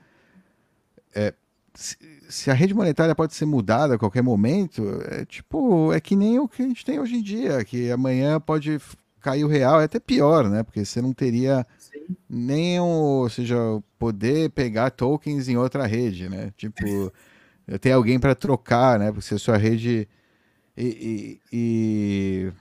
é, se a rede monetária pode ser mudada a qualquer momento, é tipo, é que nem o que a gente tem hoje em dia, que amanhã pode cair o real, é até pior, né? Porque você não teria Sim. nem o, ou seja, poder pegar tokens em outra rede, né? Tipo, ter alguém para trocar, né? Porque se a sua rede e, e,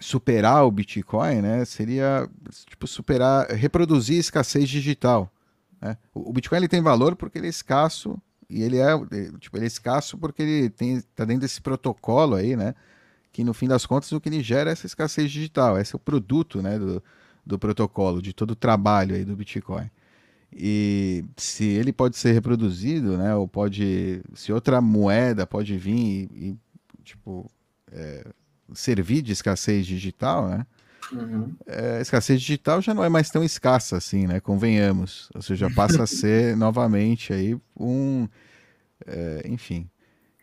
superar o Bitcoin, né? Seria tipo superar, reproduzir escassez digital. Né? O Bitcoin ele tem valor porque ele é escasso e ele é, tipo, ele é escasso porque ele tem, tá dentro desse protocolo aí, né? Que no fim das contas o que ele gera é essa escassez digital, esse é o produto, né? Do, do protocolo, de todo o trabalho aí do Bitcoin. E se ele pode ser reproduzido, né? Ou pode, se outra moeda pode vir e, e tipo, é, servir de escassez digital, né? Uhum. É, a escassez digital já não é mais tão escassa assim, né? Convenhamos. Ou seja, passa a ser novamente aí um. É, enfim.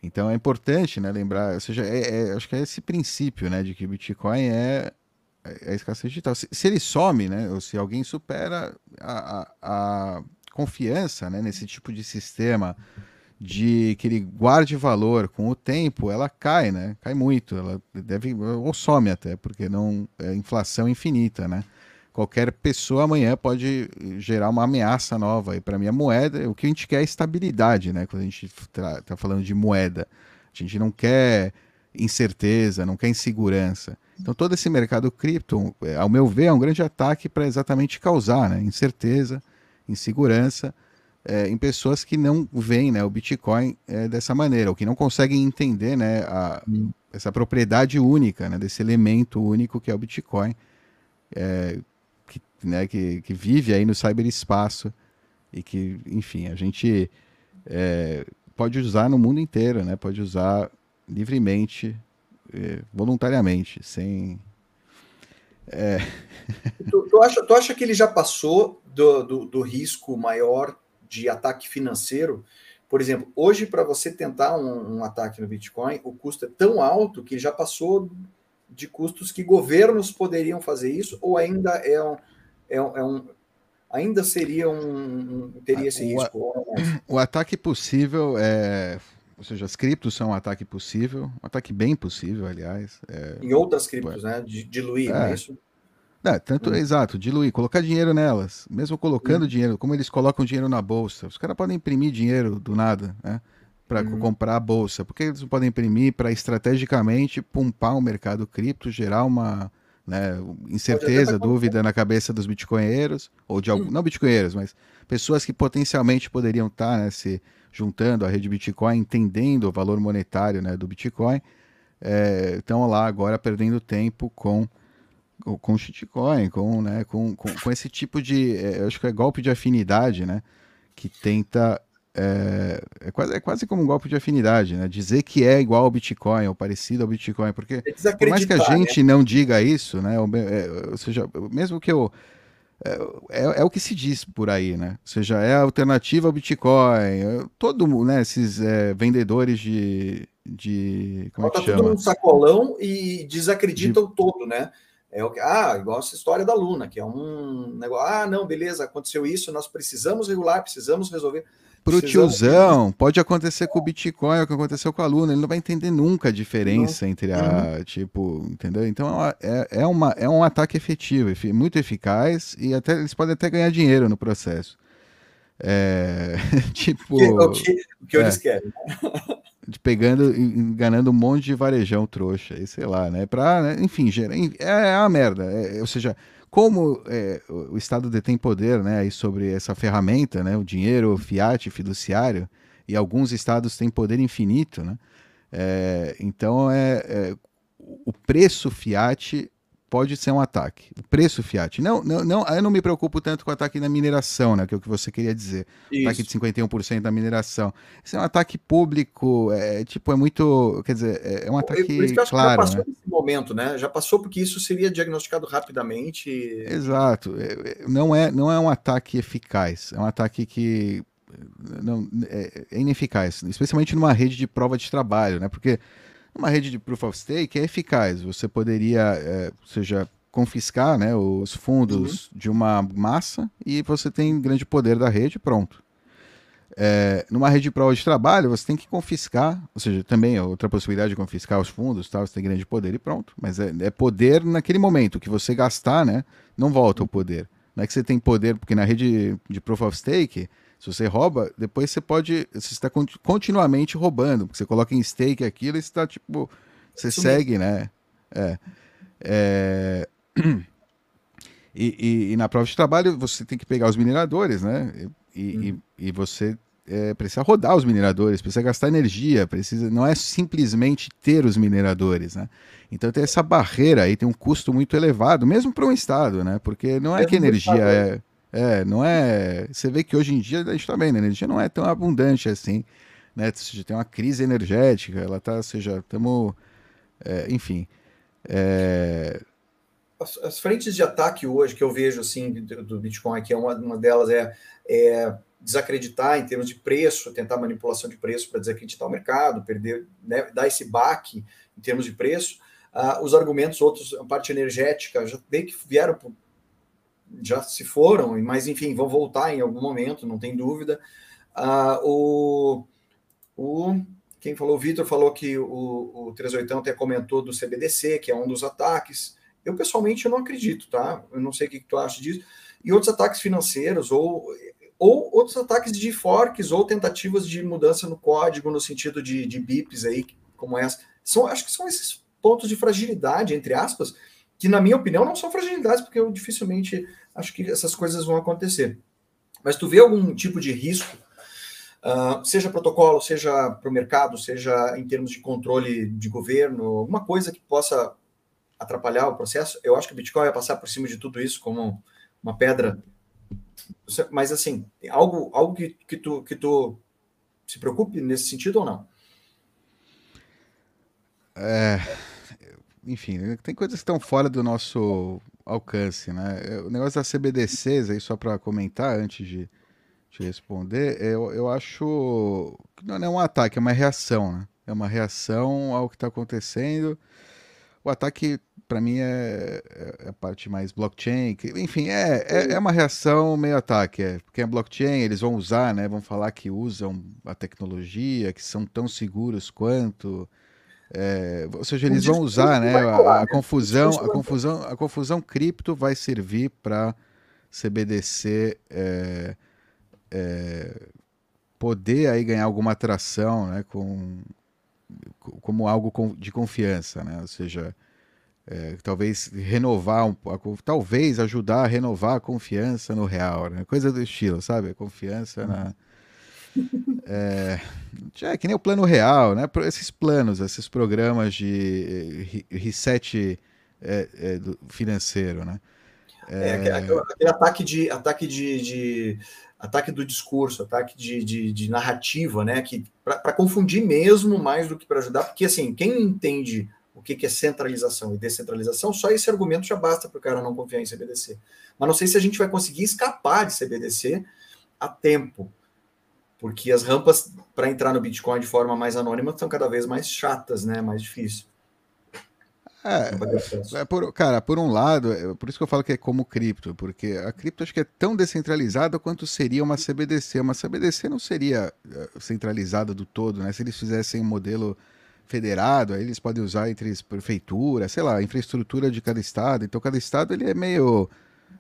Então é importante né, lembrar, ou seja, é, é, acho que é esse princípio né, de que Bitcoin é, é a escassez digital. Se, se, ele some, né, ou se alguém supera a, a, a confiança né, nesse tipo de sistema de que ele guarde valor com o tempo, ela cai, né? Cai muito, ela deve ou some até, porque não é inflação infinita, né? Qualquer pessoa amanhã pode gerar uma ameaça nova. E para mim a moeda, o que a gente quer é estabilidade, né? Quando a gente está falando de moeda, a gente não quer incerteza, não quer insegurança. Então todo esse mercado cripto, é, ao meu ver, é um grande ataque para exatamente causar, né? Incerteza, insegurança é, em pessoas que não veem né, o Bitcoin é, dessa maneira, ou que não conseguem entender né, a, hum. essa propriedade única, né, desse elemento único que é o Bitcoin, é, que, né, que, que, vive aí no cyberespaço e que, enfim, a gente é, pode usar no mundo inteiro, né, pode usar livremente, é, voluntariamente, sem... É. Tu, tu, acha, tu acha que ele já passou do, do, do risco maior de ataque financeiro. Por exemplo, hoje, para você tentar um, um, ataque no Bitcoin, o custo é tão alto que já passou de custos que governos poderiam fazer isso, ou ainda é um. É um, é um ainda seria um. teria esse o, risco. O ataque possível é. Ou seja, as criptos são um ataque possível, um ataque bem possível, aliás. É, em outras criptos, é, né? Diluir, é, não é isso? É, tanto, hum. exato, diluir, colocar dinheiro nelas. Mesmo colocando hum. dinheiro, como eles colocam dinheiro na bolsa. Os caras podem imprimir dinheiro do nada, né? para uhum. comprar a bolsa? Por que eles não podem imprimir para estrategicamente pumpar o mercado cripto, gerar uma né, incerteza, dúvida na cabeça dos bitcoinheiros, ou de alguns, uhum. não bitcoinheiros, mas pessoas que potencialmente poderiam estar tá, né, se juntando à rede Bitcoin, entendendo o valor monetário né, do Bitcoin, estão é, lá agora perdendo tempo com com shitcoin, com, né, com, com, com esse tipo de, é, acho que é golpe de afinidade, né, que tenta é, é, quase, é quase como um golpe de afinidade, né? Dizer que é igual ao Bitcoin ou parecido ao Bitcoin, porque é por mais que a gente né? não diga isso, né? Ou, é, ou seja, mesmo que eu é, é, é, o que se diz por aí, né? Ou seja, é a alternativa ao Bitcoin. É, todo mundo, né? Esses é, vendedores de. de como Bota é que chama? tudo num sacolão e desacreditam de... todo, né? É o que, ah, igual essa história da Luna, que é um negócio. Ah, não, beleza, aconteceu isso, nós precisamos regular, precisamos resolver. Pro tiozão, pode acontecer com o Bitcoin, é o que aconteceu com a Luna, ele não vai entender nunca a diferença não. entre a, uhum. tipo, entendeu? Então é, é, é, uma, é um ataque efetivo, muito eficaz, e até eles podem até ganhar dinheiro no processo. É, tipo... O que, o que é, eles querem. Né? pegando, enganando um monte de varejão trouxa, e sei lá, né? Pra, né? enfim, é, é uma merda. É, ou seja, como é, o Estado detém poder né, aí sobre essa ferramenta, né, o dinheiro fiat fiduciário, e alguns estados têm poder infinito, né? É, então é, é, o preço fiat pode ser um ataque. O preço fiat. Não, não, não, eu não me preocupo tanto com o ataque na mineração, né? Que é o que você queria dizer. Isso. Ataque de 51% da mineração. Isso é um ataque público, é tipo, é muito. Quer dizer, é, é um ataque. Por isso que eu acho claro, que já passou né? esse momento, né? Já passou porque isso seria diagnosticado rapidamente. Exato. É, é, não é, não é um ataque eficaz. É um ataque que. Não, é, é ineficaz, especialmente numa rede de prova de trabalho, né? Porque uma rede de proof of stake é eficaz. Você poderia, é, seja, confiscar né, os fundos uhum. de uma massa e você tem grande poder da rede, pronto. É, numa rede de prova de trabalho, você tem que confiscar, ou seja, também é outra possibilidade de confiscar os fundos, tal, você tem grande poder e pronto. Mas é, é poder naquele momento, que você gastar, né, não volta o poder. Não é que você tem poder, porque na rede de proof of stake, se você rouba, depois você pode. Você está continuamente roubando, porque você coloca em stake aquilo e está tipo. Você segue, né? É. é... E, e, e, na prova de trabalho você tem que pegar os mineradores, né? E, hum. e, você é, precisa rodar os mineradores, precisa gastar energia, precisa. Não é simplesmente ter os mineradores, né? Então tem essa barreira aí, tem um custo muito elevado, mesmo para um estado, né? Porque não é que energia é. É, não é. Você vê que hoje em dia a gente tá bem, né? A energia não é tão abundante assim, né? Seja, tem uma crise energética, ela tá, ou seja, estamos. É, enfim. É... As, as, frentes de ataque hoje que eu vejo assim do, do Bitcoin, que é uma, uma delas é, é, desacreditar em termos de preço, tentar manipulação de preço para desacreditar o mercado, perder, né, dar esse baque em termos de preço. Uh, os argumentos, outros, a parte energética, já bem que vieram já se foram, mas enfim, vão voltar em algum momento, não tem dúvida. Uh, o, o, quem falou, o Vitor falou que o, o 38 até comentou do CBDC, que é um dos ataques. Eu, pessoalmente, eu não acredito, tá? Eu não sei o que, que tu acha disso. E outros ataques financeiros, ou, ou outros ataques de forks, ou tentativas de mudança no código, no sentido de, de bips aí, como essa. São, acho que são esses pontos de fragilidade, entre aspas, que, na minha opinião, não são fragilidades, porque eu dificilmente acho que essas coisas vão acontecer. Mas tu vê algum tipo de risco, uh, seja protocolo, seja para o mercado, seja em termos de controle de governo, alguma coisa que possa atrapalhar o processo? Eu acho que o Bitcoin vai passar por cima de tudo isso como uma pedra. Mas assim, algo, algo que, que, tu, que tu se preocupe nesse sentido ou não? É, enfim, tem coisas que estão fora do nosso alcance, né? É, o negócio das CBDCs, aí só para comentar antes de, de responder, eu, eu acho que não é um ataque, é uma reação, né? É uma reação ao que está acontecendo. O ataque, para mim, é, é, a parte mais blockchain. Que, enfim, é, é, é, uma reação meio ataque. É, porque é blockchain, eles vão usar, né? Vão falar que usam a tecnologia, que são tão seguros quanto. É, ou seja, eles vão usar, né? A, a confusão, a confusão, a confusão cripto vai servir para CBDC é, é, poder aí ganhar alguma atração, né, com, como algo de confiança, né? Ou seja, é, talvez renovar um talvez ajudar a renovar a confiança no real, né? Coisa do estilo, sabe? Confiança na é, é, que nem o plano real, né? Esses planos, esses programas de reset é, é, financeiro, né? É, é, aquele, aquele, ataque de ataque de, de, ataque do discurso, ataque de, de, de narrativa, né? Que para confundir mesmo mais do que para ajudar, porque assim quem entende o que, que é centralização e descentralização, só esse argumento já basta para o cara não confiar em CBDC. Mas não sei se a gente vai conseguir escapar de CBDC a tempo porque as rampas para entrar no Bitcoin de forma mais anônima são cada vez mais chatas, né? Mais difícil. É, é por, cara, por um lado, é por isso que eu falo que é como cripto, porque a cripto acho que é tão descentralizada quanto seria uma CBDC. Uma CBDC não seria eh, centralizada do todo, né? Se eles fizessem um modelo federado, aí eles podem usar entre prefeituras, sei lá, infraestrutura de cada estado. Então cada estado ele é meio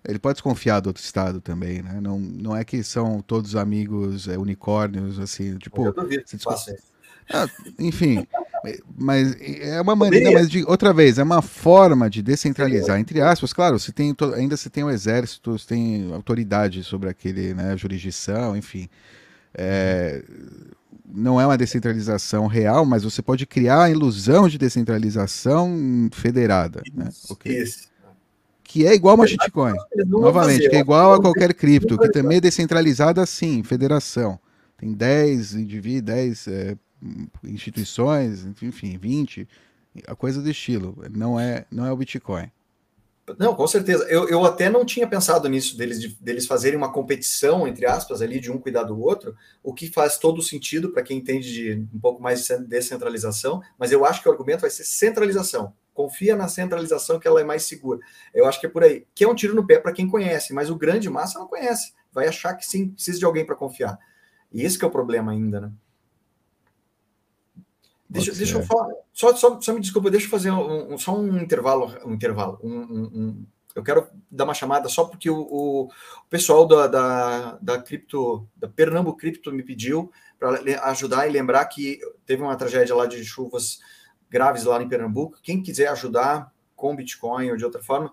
ele pode desconfiar do outro estado também, né? Não, não é que são todos amigos é, unicórnios, assim, tipo. Eu duvido que ah, enfim, mas é uma maneira, mas de, outra vez, é uma forma de descentralizar, entre aspas, claro, você tem ainda você tem o exército, você tem autoridade sobre aquele, né, jurisdição, enfim. É, não é uma descentralização real, mas você pode criar a ilusão de descentralização federada. Isso, né? okay. isso que é igual uma shitcoin. Novamente, que é igual a qualquer cripto, que também é descentralizada sim, federação. Tem 10 indivíduos, 10 é, instituições, enfim, 20, a coisa do estilo. Não é, não é o Bitcoin. Não, com certeza. Eu, eu até não tinha pensado nisso, deles, de, deles fazerem uma competição, entre aspas, ali, de um cuidar do outro, o que faz todo sentido para quem entende de um pouco mais de descentralização, mas eu acho que o argumento vai ser centralização confia na centralização que ela é mais segura. Eu acho que é por aí. Que é um tiro no pé para quem conhece, mas o grande massa não conhece. Vai achar que sim, precisa de alguém para confiar. E esse é o problema ainda, né? Deixa, deixa eu falar. Só, só, só me desculpa, deixa eu fazer um, um, só um intervalo. Um intervalo. Um, eu quero dar uma chamada só porque o, o, o pessoal da, da, da cripto, da Pernambuco Cripto me pediu para ajudar e lembrar que teve uma tragédia lá de chuvas graves lá em Pernambuco. Quem quiser ajudar com Bitcoin ou de outra forma,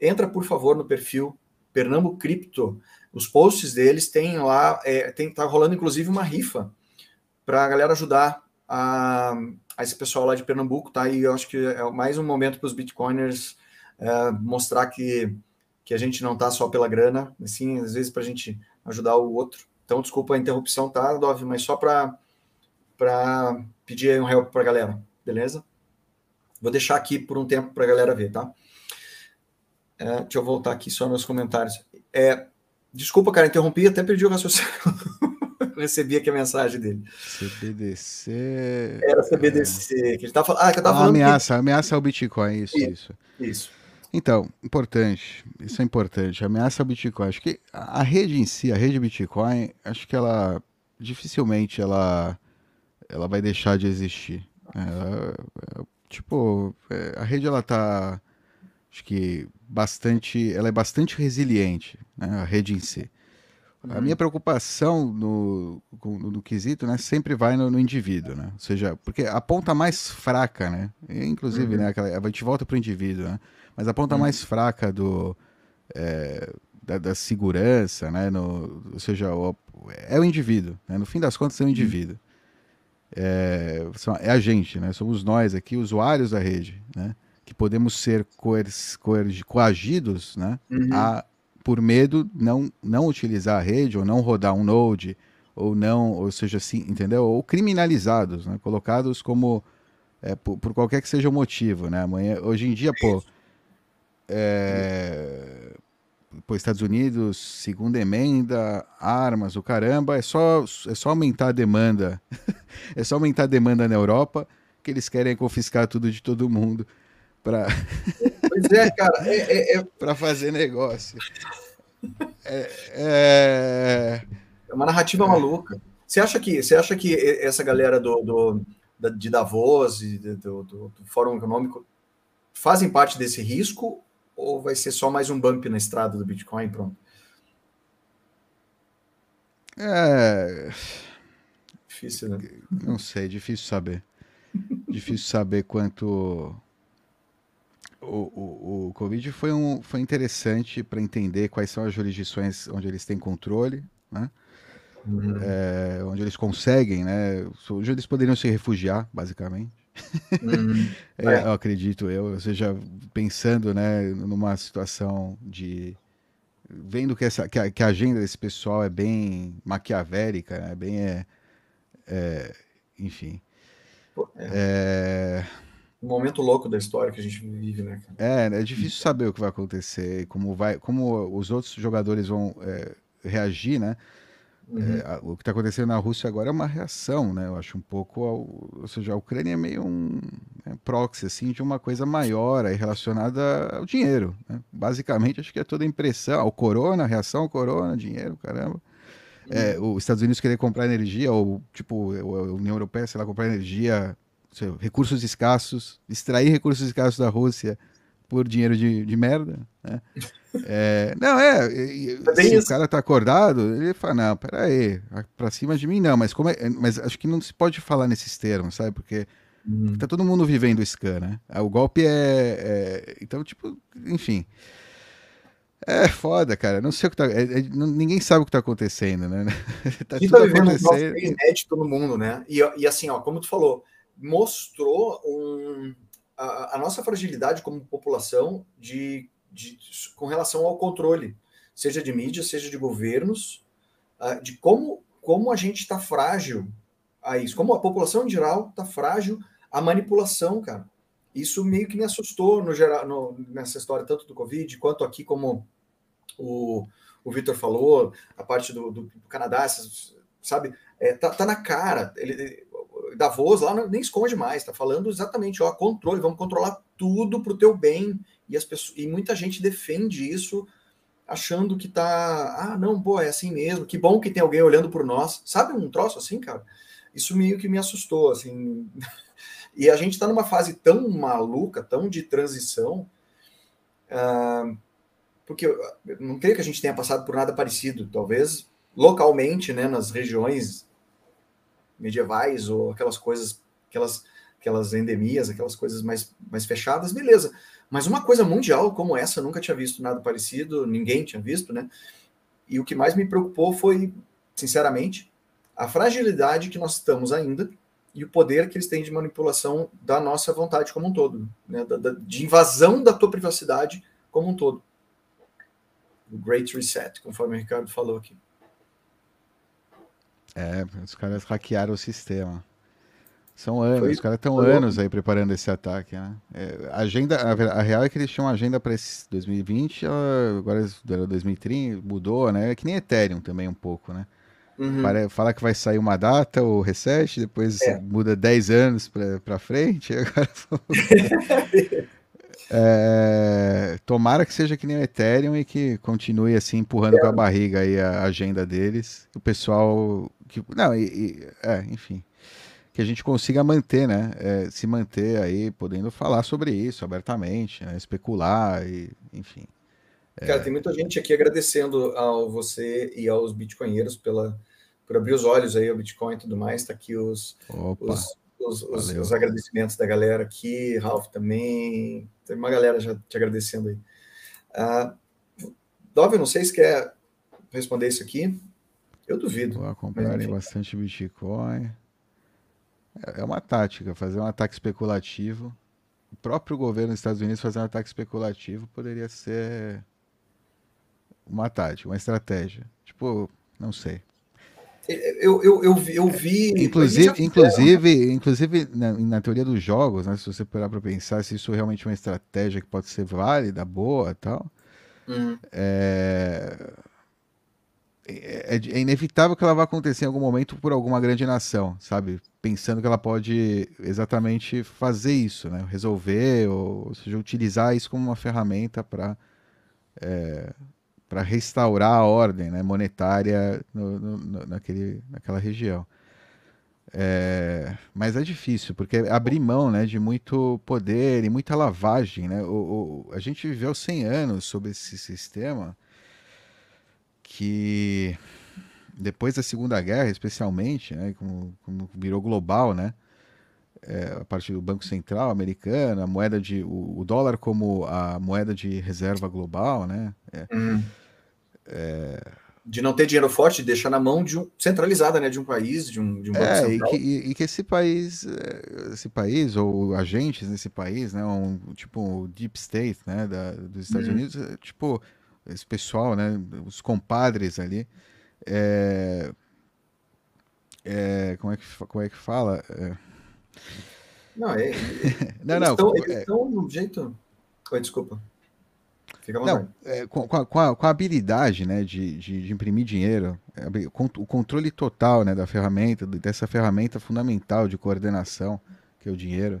entra por favor no perfil Pernambuco Cripto. Os posts deles têm lá, é, tem, tá rolando inclusive uma rifa para a galera ajudar a, a, esse pessoal lá de Pernambuco, tá? E eu acho que é mais um momento para os Bitcoiners é, mostrar que, que a gente não tá só pela grana, assim, às vezes para a gente ajudar o outro. Então, desculpa a interrupção, tá, Dove? Mas só para pedir um help para a galera beleza? Vou deixar aqui por um tempo para a galera ver, tá? É, deixa eu voltar aqui só nos comentários. É, desculpa, cara, interrompi, até perdi o raciocínio. recebi aqui a mensagem dele. CBDC. Era CBDC. É... Que ele tava, ah, que eu tava falando. Ameaça, que... ameaça ao Bitcoin, isso, isso. Isso. Então, importante, isso é importante. Ameaça ao Bitcoin. Acho que a rede em si, a rede Bitcoin, acho que ela dificilmente ela, ela vai deixar de existir. É, é, tipo, é, a rede ela tá, acho que bastante, ela é bastante resiliente, né, a rede em si. Uhum. A minha preocupação no, no, no, quesito, né, sempre vai no, no, indivíduo, né? Ou seja, porque a ponta mais fraca, né? Inclusive, uhum. né, aquela, a gente volta para o indivíduo, né? Mas a ponta uhum. mais fraca do é, da, da, segurança, né? No, ou seja, o, é o indivíduo. Né? No fim das contas, é o uhum. indivíduo é, é a gente, né? Somos nós aqui, usuários da rede, né? Que podemos ser coagidos, né? Uhum. A, por medo não não utilizar a rede ou não rodar um node ou não, ou seja, assim, entendeu? Ou criminalizados, né? Colocados como é, por, por, qualquer que seja o motivo, né? Amanhã, hoje em dia, pô, é, pô, Estados Unidos, segunda emenda, armas, o caramba, é só, é só aumentar a demanda. é só aumentar a demanda na Europa, que eles querem confiscar tudo de todo mundo para Pois é, cara, é, é, é... para fazer negócio. É, é... é uma narrativa maluca. Você acha que você acha que essa galera do, do de Davos e do, do, do Fórum Econômico fazem parte desse risco ou vai ser só mais um bump na estrada do Bitcoin pronto? É. Difícil, né? Não sei, difícil saber. difícil saber quanto. O, o, o Covid foi, um, foi interessante para entender quais são as jurisdições onde eles têm controle, né? Uhum. É, onde eles conseguem, né? Onde eles poderiam se refugiar, basicamente. Uhum. é, eu acredito eu, ou seja, pensando, né, numa situação de vendo que, essa, que a, que, a, agenda desse pessoal é bem maquiavélica, é bem. É, é, enfim. É. é... Um momento louco da história que a gente vive, né? É, é difícil saber o que vai acontecer, como, vai, como os outros jogadores vão é, reagir, né? Uhum. É, o que está acontecendo na Rússia agora é uma reação, né? Eu acho um pouco, ao, ou seja, a Ucrânia é meio um é, proxy assim de uma coisa maior aí relacionada ao dinheiro. Né? Basicamente, acho que é toda impressão, ao corona, a reação ao corona, dinheiro, caramba. É, os Estados Unidos querer comprar energia, ou tipo, a União Europeia, sei lá, comprar energia, sei, recursos escassos, extrair recursos escassos da Rússia por dinheiro de, de merda, né? É, não, é, é se o cara tá acordado, ele fala, não, peraí, pra cima de mim não, mas como é, mas acho que não se pode falar nesses termos, sabe? Porque hum. tá todo mundo vivendo o scan, né? O golpe é, é então, tipo, enfim, é foda, cara. Não sei o que tá. É, é, ninguém sabe o que tá acontecendo, né? tá tudo tá vivendo acontecendo. um inédito no mundo, né? E, e assim, ó, como tu falou, mostrou um, a, a nossa fragilidade como população de, de, com relação ao controle, seja de mídia, seja de governos, uh, de como, como a gente está frágil a isso, como a população em geral está frágil à manipulação, cara. Isso meio que me assustou no geral, no, nessa história, tanto do Covid quanto aqui, como o, o Vitor falou, a parte do, do, Canadá, sabe? É, tá, tá, na cara. Ele, Davos lá nem esconde mais, tá falando exatamente, ó, controle, vamos controlar tudo para o teu bem. E, as pessoas, e muita gente defende isso achando que tá, ah, não, pô, é assim mesmo, que bom que tem alguém olhando por nós. Sabe um troço assim, cara? Isso meio que me assustou, assim. E a gente está numa fase tão maluca, tão de transição, uh, porque eu não creio que a gente tenha passado por nada parecido. Talvez localmente, né, nas regiões medievais ou aquelas coisas, aquelas, aquelas endemias, aquelas coisas mais, mais fechadas, beleza. Mas uma coisa mundial como essa, nunca tinha visto nada parecido, ninguém tinha visto, né? E o que mais me preocupou foi, sinceramente, a fragilidade que nós estamos ainda e o poder que eles têm de manipulação da nossa vontade como um todo, né? da, da, de invasão da tua privacidade como um todo. O Great Reset, conforme o Ricardo falou aqui. É, os caras hackearam o sistema. São anos, Foi... os caras estão anos aí preparando esse ataque, né? É, a agenda, a, a, real é que eles tinham uma agenda para esse 2020, ela, agora era 2030, mudou, né? É que nem Ethereum também um pouco, né? Uhum. Para, fala que vai sair uma data, o reset, depois é. muda 10 anos para frente. Agora... é, tomara que seja que nem o Ethereum e que continue assim empurrando é. com a barriga aí a agenda deles. O pessoal. Que, não, e, e é, enfim. Que a gente consiga manter, né? É, se manter aí, podendo falar sobre isso abertamente, né, especular, e, enfim. Cara, tem muita gente aqui agradecendo ao você e aos bitcoinheiros pela, por abrir os olhos aí ao Bitcoin e tudo mais. Está aqui os, os, os, os, os, agradecimentos da galera aqui, Ralph também. Tem uma galera já te agradecendo aí. Uh, Dove, não sei se quer responder isso aqui. Eu duvido. Vou comprarem bastante Bitcoin. É, é uma tática, fazer um ataque especulativo. O próprio governo dos Estados Unidos fazer um ataque especulativo poderia ser uma tática, uma estratégia. Tipo, não sei. Eu, eu, eu, eu vi. Inclusive, inclusive, inclusive na, na, teoria dos jogos, né, se você parar para pensar se isso é realmente é uma estratégia que pode ser válida, boa tal, uhum. é... É, é, inevitável que ela vá acontecer em algum momento por alguma grande nação, sabe? Pensando que ela pode exatamente fazer isso, né? Resolver, ou, ou seja, utilizar isso como uma ferramenta para é, para restaurar a ordem né, monetária no, no, naquele, naquela região. É, mas é difícil, porque abrir mão né, de muito poder e muita lavagem. Né? O, o, a gente viveu 100 anos sob esse sistema que depois da Segunda Guerra, especialmente, né, como, como virou global, né, é, a partir do Banco Central americano, a moeda de o, o, dólar como a moeda de reserva global, né? É, hum. É... De não ter dinheiro forte, deixar na mão de um centralizada, né, de um país, de um, de um banco é, central. E que, e, e que esse país, é, esse país ou agentes nesse país, né, um tipo o deep state, né, da, dos Estados hum. Unidos, é, tipo esse pessoal, né, os compadres ali, é, é, como é que como é que fala? É, não, é, não, eles não. Estão, eles é... estão no jeito. Oi, desculpa. Fica não, é, com, com, a, com, a, habilidade né, de, de, de imprimir dinheiro, é, o controle total né, da ferramenta, dessa ferramenta fundamental de coordenação, que é o dinheiro,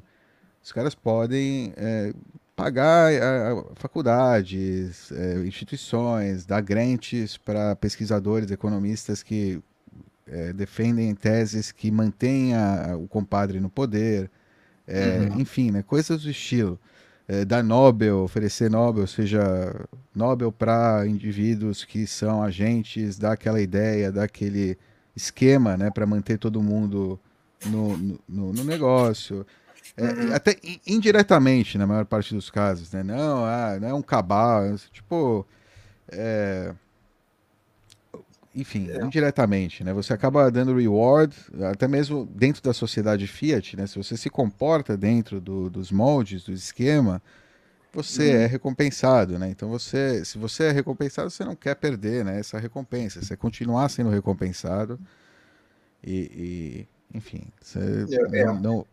os caras podem é, pagar a, a faculdades, é, instituições, dar grants para pesquisadores, economistas que é, defendem teses que mantêm o compadre no poder, é, uhum. enfim, né, coisas do estilo. É, dar Nobel, oferecer Nobel, seja Nobel para indivíduos que são agentes daquela ideia, daquele esquema, né, para manter todo mundo no, no, no negócio. É, uhum. Até indiretamente, na maior parte dos casos, né? Não, ah, não é um cabal, é tipo. É, enfim, é. indiretamente, né? Você acaba dando reward, até mesmo dentro da sociedade Fiat, né? Se você se comporta dentro do, dos moldes, do esquema, você hum. é recompensado, né? Então você, se você é recompensado, você não quer perder, né? Essa recompensa, você continuar sendo recompensado e, e enfim, você é, não, não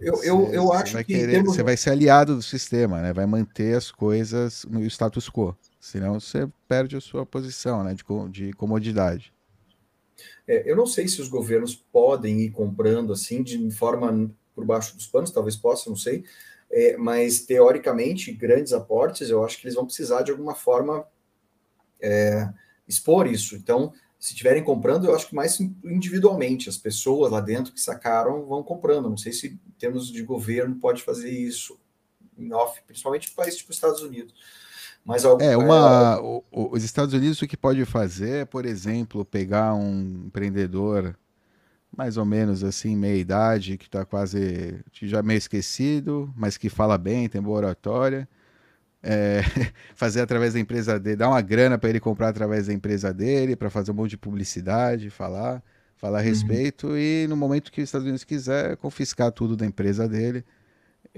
eu, eu, eu acho que querer, você vai ser aliado do sistema, né? Vai manter as coisas no status quo. Senão você perde a sua posição né, de, de comodidade. É, eu não sei se os governos podem ir comprando assim de forma por baixo dos panos, talvez possa, não sei. É, mas teoricamente, grandes aportes, eu acho que eles vão precisar de alguma forma é, expor isso. Então, se estiverem comprando, eu acho que mais individualmente, as pessoas lá dentro que sacaram vão comprando. Não sei se em termos de governo pode fazer isso em off, principalmente países tipo Estados Unidos. Mas é uma, é... O, o, os Estados Unidos o que pode fazer é, por exemplo, pegar um empreendedor mais ou menos assim, meia idade, que está quase já meio esquecido, mas que fala bem, tem boa oratória, é, fazer através da empresa dele, dar uma grana para ele comprar através da empresa dele, para fazer um monte de publicidade, falar, falar a uhum. respeito, uhum. e no momento que os Estados Unidos quiser, confiscar tudo da empresa dele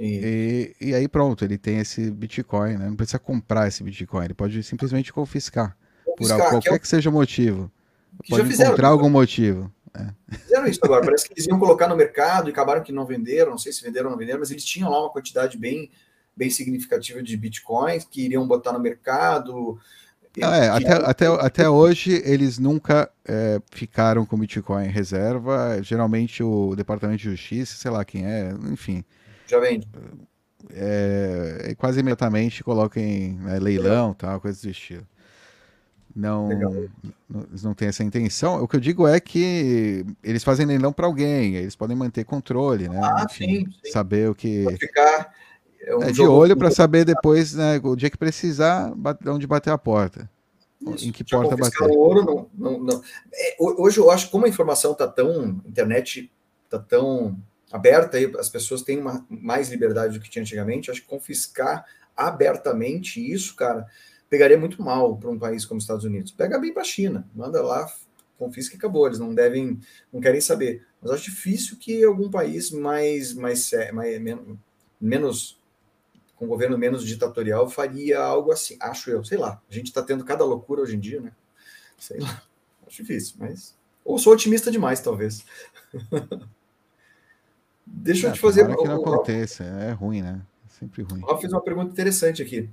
e, e, aí pronto, ele tem esse Bitcoin, né? Não precisa comprar esse Bitcoin, ele pode simplesmente confiscar, confiscar por qualquer que, é o... que seja o motivo. Que pode fizeram, encontrar algum motivo. É. Fizeram isso agora, parece que eles iam colocar no mercado e acabaram que não venderam, não sei se venderam ou não venderam, mas eles tinham lá uma quantidade bem, bem significativa de bitcoins que iriam botar no mercado. Ah, é, até, até, até hoje eles nunca é, ficaram com Bitcoin em reserva. Geralmente o Departamento de Justiça, sei lá quem é, enfim, já vende. É, quase imediatamente coloca em né, leilão, tal, coisa do estilo. Não, não, eles não têm essa intenção. O que eu digo é que eles fazem leilão para alguém, eles podem manter controle, né? Ah, Enfim, sim, sim. Saber o que. ficar é um é de olho para saber depois, né, o dia que precisar, onde bater a porta. Isso. Em que porta bater. O ouro, não, não, não. É, hoje eu acho que como a informação está tão. A internet está tão aberta, aí as pessoas têm uma, mais liberdade do que tinha antigamente. Acho que confiscar abertamente isso, cara, pegaria muito mal para um país como os Estados Unidos. Pega bem para a China, manda lá, confisca e acabou. Eles não devem, não querem saber. Mas acho difícil que algum país mais, mais, mais menos com um governo menos ditatorial faria algo assim. Acho eu, sei lá. A gente está tendo cada loucura hoje em dia, né? Sei lá. Acho difícil, mas ou sou otimista demais, talvez. Deixa eu te fazer. Que não aconteça, é ruim, né? É sempre ruim. Eu fiz uma pergunta interessante aqui.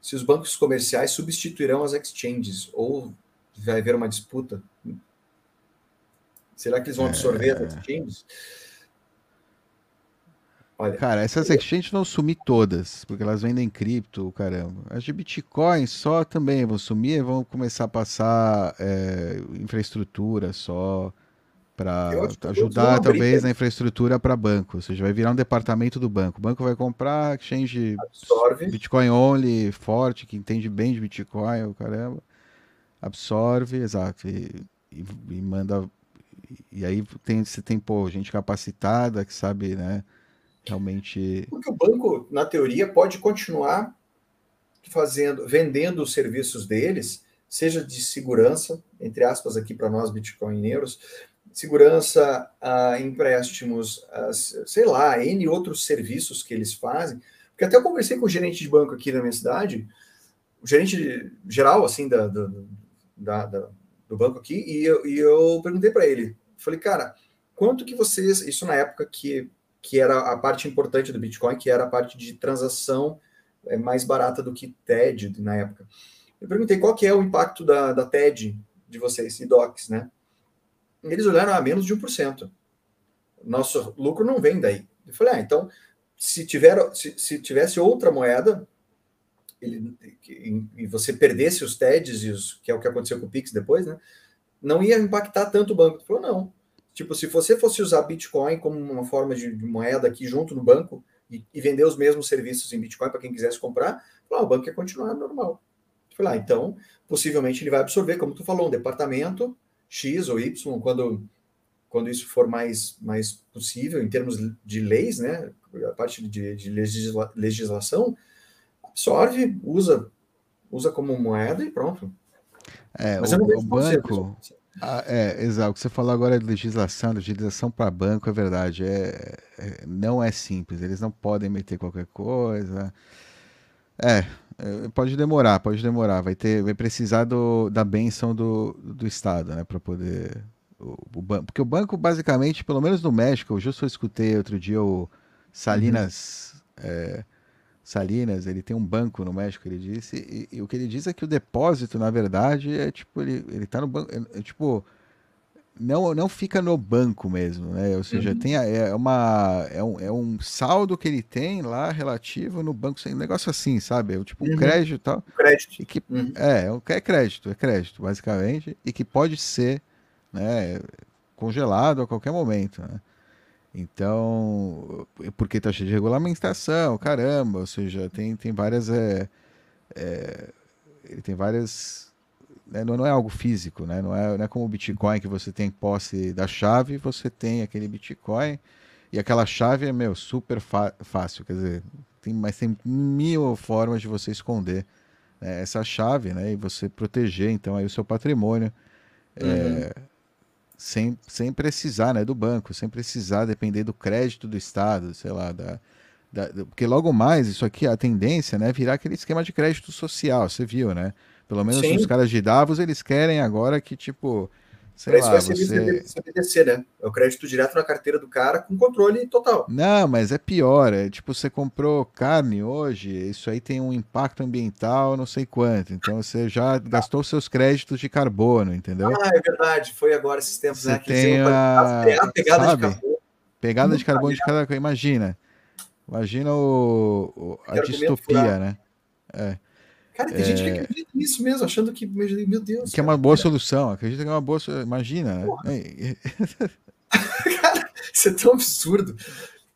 Se os bancos comerciais substituirão as exchanges ou vai haver uma disputa? Será que eles vão absorver é... as exchanges? Olha, Cara, essas exchanges vão sumir todas, porque elas vendem cripto, caramba. As de Bitcoin só também vão sumir, vão começar a passar é, infraestrutura só para ajudar talvez na infraestrutura para banco. Ou seja, vai virar um departamento do banco. O banco vai comprar exchange Absorve. Bitcoin only, forte, que entende bem de Bitcoin, o caramba. Absorve, exato. E, e, e manda. E aí tem, você tem, pô, gente capacitada que sabe, né? Realmente. Porque o banco, na teoria, pode continuar fazendo, vendendo os serviços deles, seja de segurança, entre aspas, aqui para nós bitcoineiros, segurança, a empréstimos, a, sei lá, N outros serviços que eles fazem. Porque até eu conversei com o gerente de banco aqui na minha cidade, o gerente geral, assim, da, da, da, da do banco aqui, e eu, e eu perguntei para ele, falei, cara, quanto que vocês, isso na época que, que era a parte importante do Bitcoin, que era a parte de transação é, mais barata do que TED na época. Eu perguntei qual que é o impacto da, da TED de vocês, e DOCs, né? Eles olharam a menos de 1%. Nosso lucro não vem daí. Eu falei, ah, então, se, tiver, se, se tivesse outra moeda, ele, e você perdesse os TEDs, e os, que é o que aconteceu com o Pix depois, né? Não ia impactar tanto o banco. Ele falou, não. Tipo, se você fosse usar Bitcoin como uma forma de, de moeda aqui junto no banco e, e, vender os mesmos serviços em Bitcoin para quem quisesse comprar, falou, ah, o banco ia continuar normal. Eu falei, ah, então, possivelmente ele vai absorver, como tu falou, um departamento X ou Y, quando, quando isso for mais, mais possível em termos de leis, né? A parte de, de legisla, legislação, absorve, usa, usa como moeda e pronto. É, Mas o, eu não vejo o banco. Ah, é, exato. O que você falou agora de legislação, legislação para banco é verdade. É, é, não é simples. Eles não podem meter qualquer coisa. É, é pode demorar, pode demorar. Vai ter, vai precisar do, da benção do, do Estado, né, para poder o, o banco, porque o banco basicamente, pelo menos no México, eu justo escutei outro dia o Salinas. Uhum. É, Salinas, ele tem um banco no México, ele disse, e, e, o que ele diz é que o depósito, na verdade, é tipo, ele, ele tá no banco, é, é, tipo, não, não fica no banco mesmo, né? Ou seja, uhum. tem é uma é um, é um saldo que ele tem lá relativo no banco, um negócio assim, sabe? É tipo um uhum. crédito e tal. Crédito. E que, uhum. é, é crédito, é crédito, basicamente, e que pode ser, né, congelado a qualquer momento, né? Então, porque está cheio de regulamentação, caramba, ou seja, tem, tem várias. É, é, ele tem várias. Né, não, não, é algo físico, né? Não é, não é como o Bitcoin que você tem posse da chave, você tem aquele Bitcoin e aquela chave é meu super fácil, quer dizer, tem, mas tem mil formas de você esconder né, essa chave, né? E você proteger então aí o seu patrimônio. É, uhum. É, sem, sem precisar né, do banco, sem precisar depender do crédito do Estado, sei lá, da, da, porque logo mais isso aqui, a tendência né, é virar aquele esquema de crédito social, você viu, né? Pelo menos Sim. os caras de Davos, eles querem agora que, tipo, Sei lá, vai ser você... CBDC, né? É o crédito direto na carteira do cara com controle total. Não, mas é pior. É tipo, você comprou carne hoje, isso aí tem um impacto ambiental não sei quanto. Então você já gastou seus créditos de carbono, entendeu? Ah, é verdade. Foi agora esses tempos, você né? Que tem a... a pegada sabe? de carbono. Pegada de carbono de cada coisa. Imagina. Imagina o, o a distopia, né? É. Cara, tem é... gente que é. acredita nisso mesmo, achando que, meu Deus. Que cara, é uma boa cara. solução, acredita que é uma boa solução. Imagina, né? cara, isso é tão absurdo.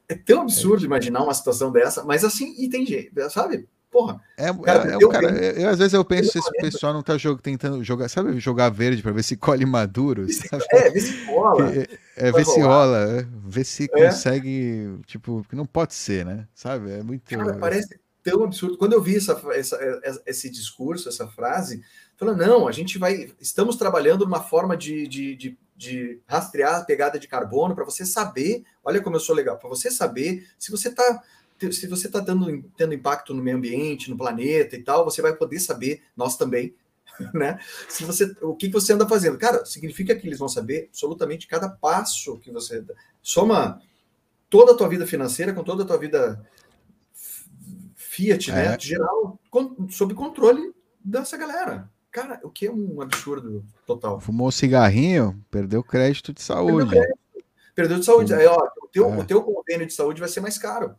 É tão absurdo é. imaginar uma situação dessa, mas assim, e tem jeito, sabe? Porra. É, cara, é, é, cara eu, eu, às vezes eu penso se esse pessoal não tá jog, tentando jogar, sabe, jogar verde para ver se colhe maduro. Sabe? É, ver se rola. É, é ver se rola, ver se consegue, tipo, que não pode ser, né? Sabe? É muito. Cara, parece, tão absurdo. Quando eu vi essa, essa, esse discurso, essa frase, falando, não, a gente vai. Estamos trabalhando uma forma de, de, de, de rastrear a pegada de carbono para você saber. Olha como eu sou legal, para você saber se você está. Se você está tendo impacto no meio ambiente, no planeta e tal, você vai poder saber, nós também, né? Se você, o que você anda fazendo, cara, significa que eles vão saber absolutamente cada passo que você soma toda a tua vida financeira com toda a tua vida Fiat, né, é. né? Geral, sob controle dessa galera. Cara, o que é um absurdo total. Fumou um cigarrinho, perdeu crédito de saúde. Perdeu, crédito, perdeu de saúde. Aí, ó, o, teu, é. o teu convênio de saúde vai ser mais caro.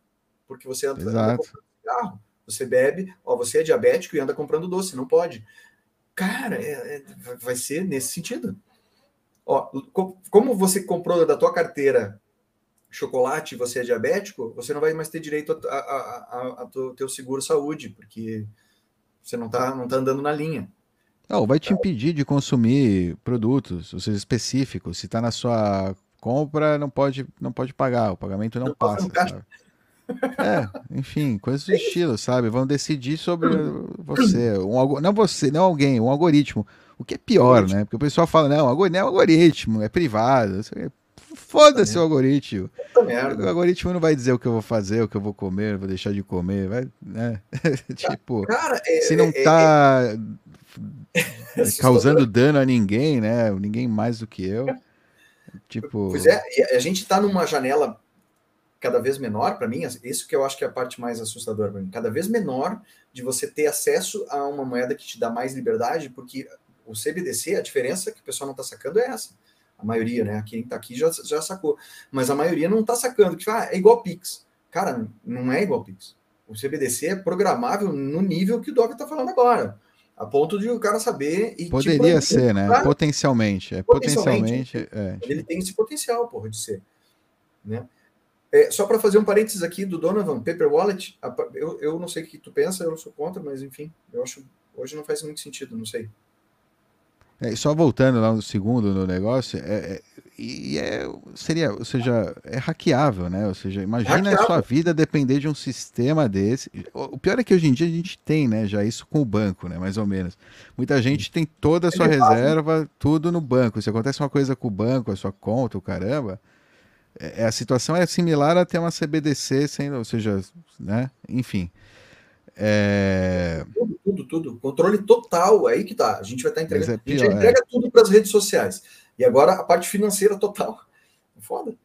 Porque você anda, anda comprando cigarro, você bebe, ó, você é diabético e anda comprando doce, não pode. Cara, é, é, vai ser nesse sentido. Ó, como você comprou da tua carteira chocolate e você é diabético, você não vai mais ter direito a, a, a, a teu seguro saúde, porque você não está não tá andando na linha. Não, vai te impedir de consumir produtos, ou seja, específicos. Se está na sua compra, não pode, não pode pagar, o pagamento não, não passa. É, enfim, coisas do estilo, sabe? Vão decidir sobre você. Um, não você, não alguém, um algoritmo. O que é pior, né? Porque o pessoal fala, não, não é algoritmo, é privado. Foda-se o algoritmo. O algoritmo não vai dizer o que eu vou fazer, o que eu vou comer, vou deixar de comer, vai, né? tipo, Cara, é, se não é, tá é, é causando dano a ninguém, né? Ninguém mais do que eu. Tipo. Pois é, a gente tá numa janela cada vez menor, para mim, isso que eu acho que é a parte mais assustadora para mim, cada vez menor de você ter acesso a uma moeda que te dá mais liberdade, porque o CBDC, a diferença que o pessoal não está sacando é essa. A maioria, né? Quem está aqui já, já sacou. Mas a maioria não está sacando, que ah, é igual Pix. Cara, não é igual Pix. O CBDC é programável no nível que o Dog está falando agora. A ponto de o cara saber. E, Poderia tipo, ser, né? Potencialmente. É, potencialmente. potencialmente é. Ele tem esse potencial, porra, de ser. Né? É, só para fazer um parênteses aqui do Donovan, Paper Wallet, eu, eu não sei o que tu pensa, eu não sou contra, mas enfim, eu acho hoje não faz muito sentido, não sei. É, só voltando lá no segundo no negócio, é, é, e é, seria, ou seja, é hackeável, né? Ou seja, imagina a sua vida depender de um sistema desse. O pior é que hoje em dia a gente tem, né? Já isso com o banco, né? Mais ou menos. Muita gente tem toda a sua reserva, tudo no banco. Se acontece uma coisa com o banco, a sua conta, o caramba, é, é, a situação é similar a ter uma CBDC, sendo, ou seja, né? Enfim. É... Tudo, tudo, tudo. Controle total, é aí que tá. A gente vai estar tá entregando. É pior, a gente entrega é. tudo para as redes sociais. E agora a parte financeira total. Foda.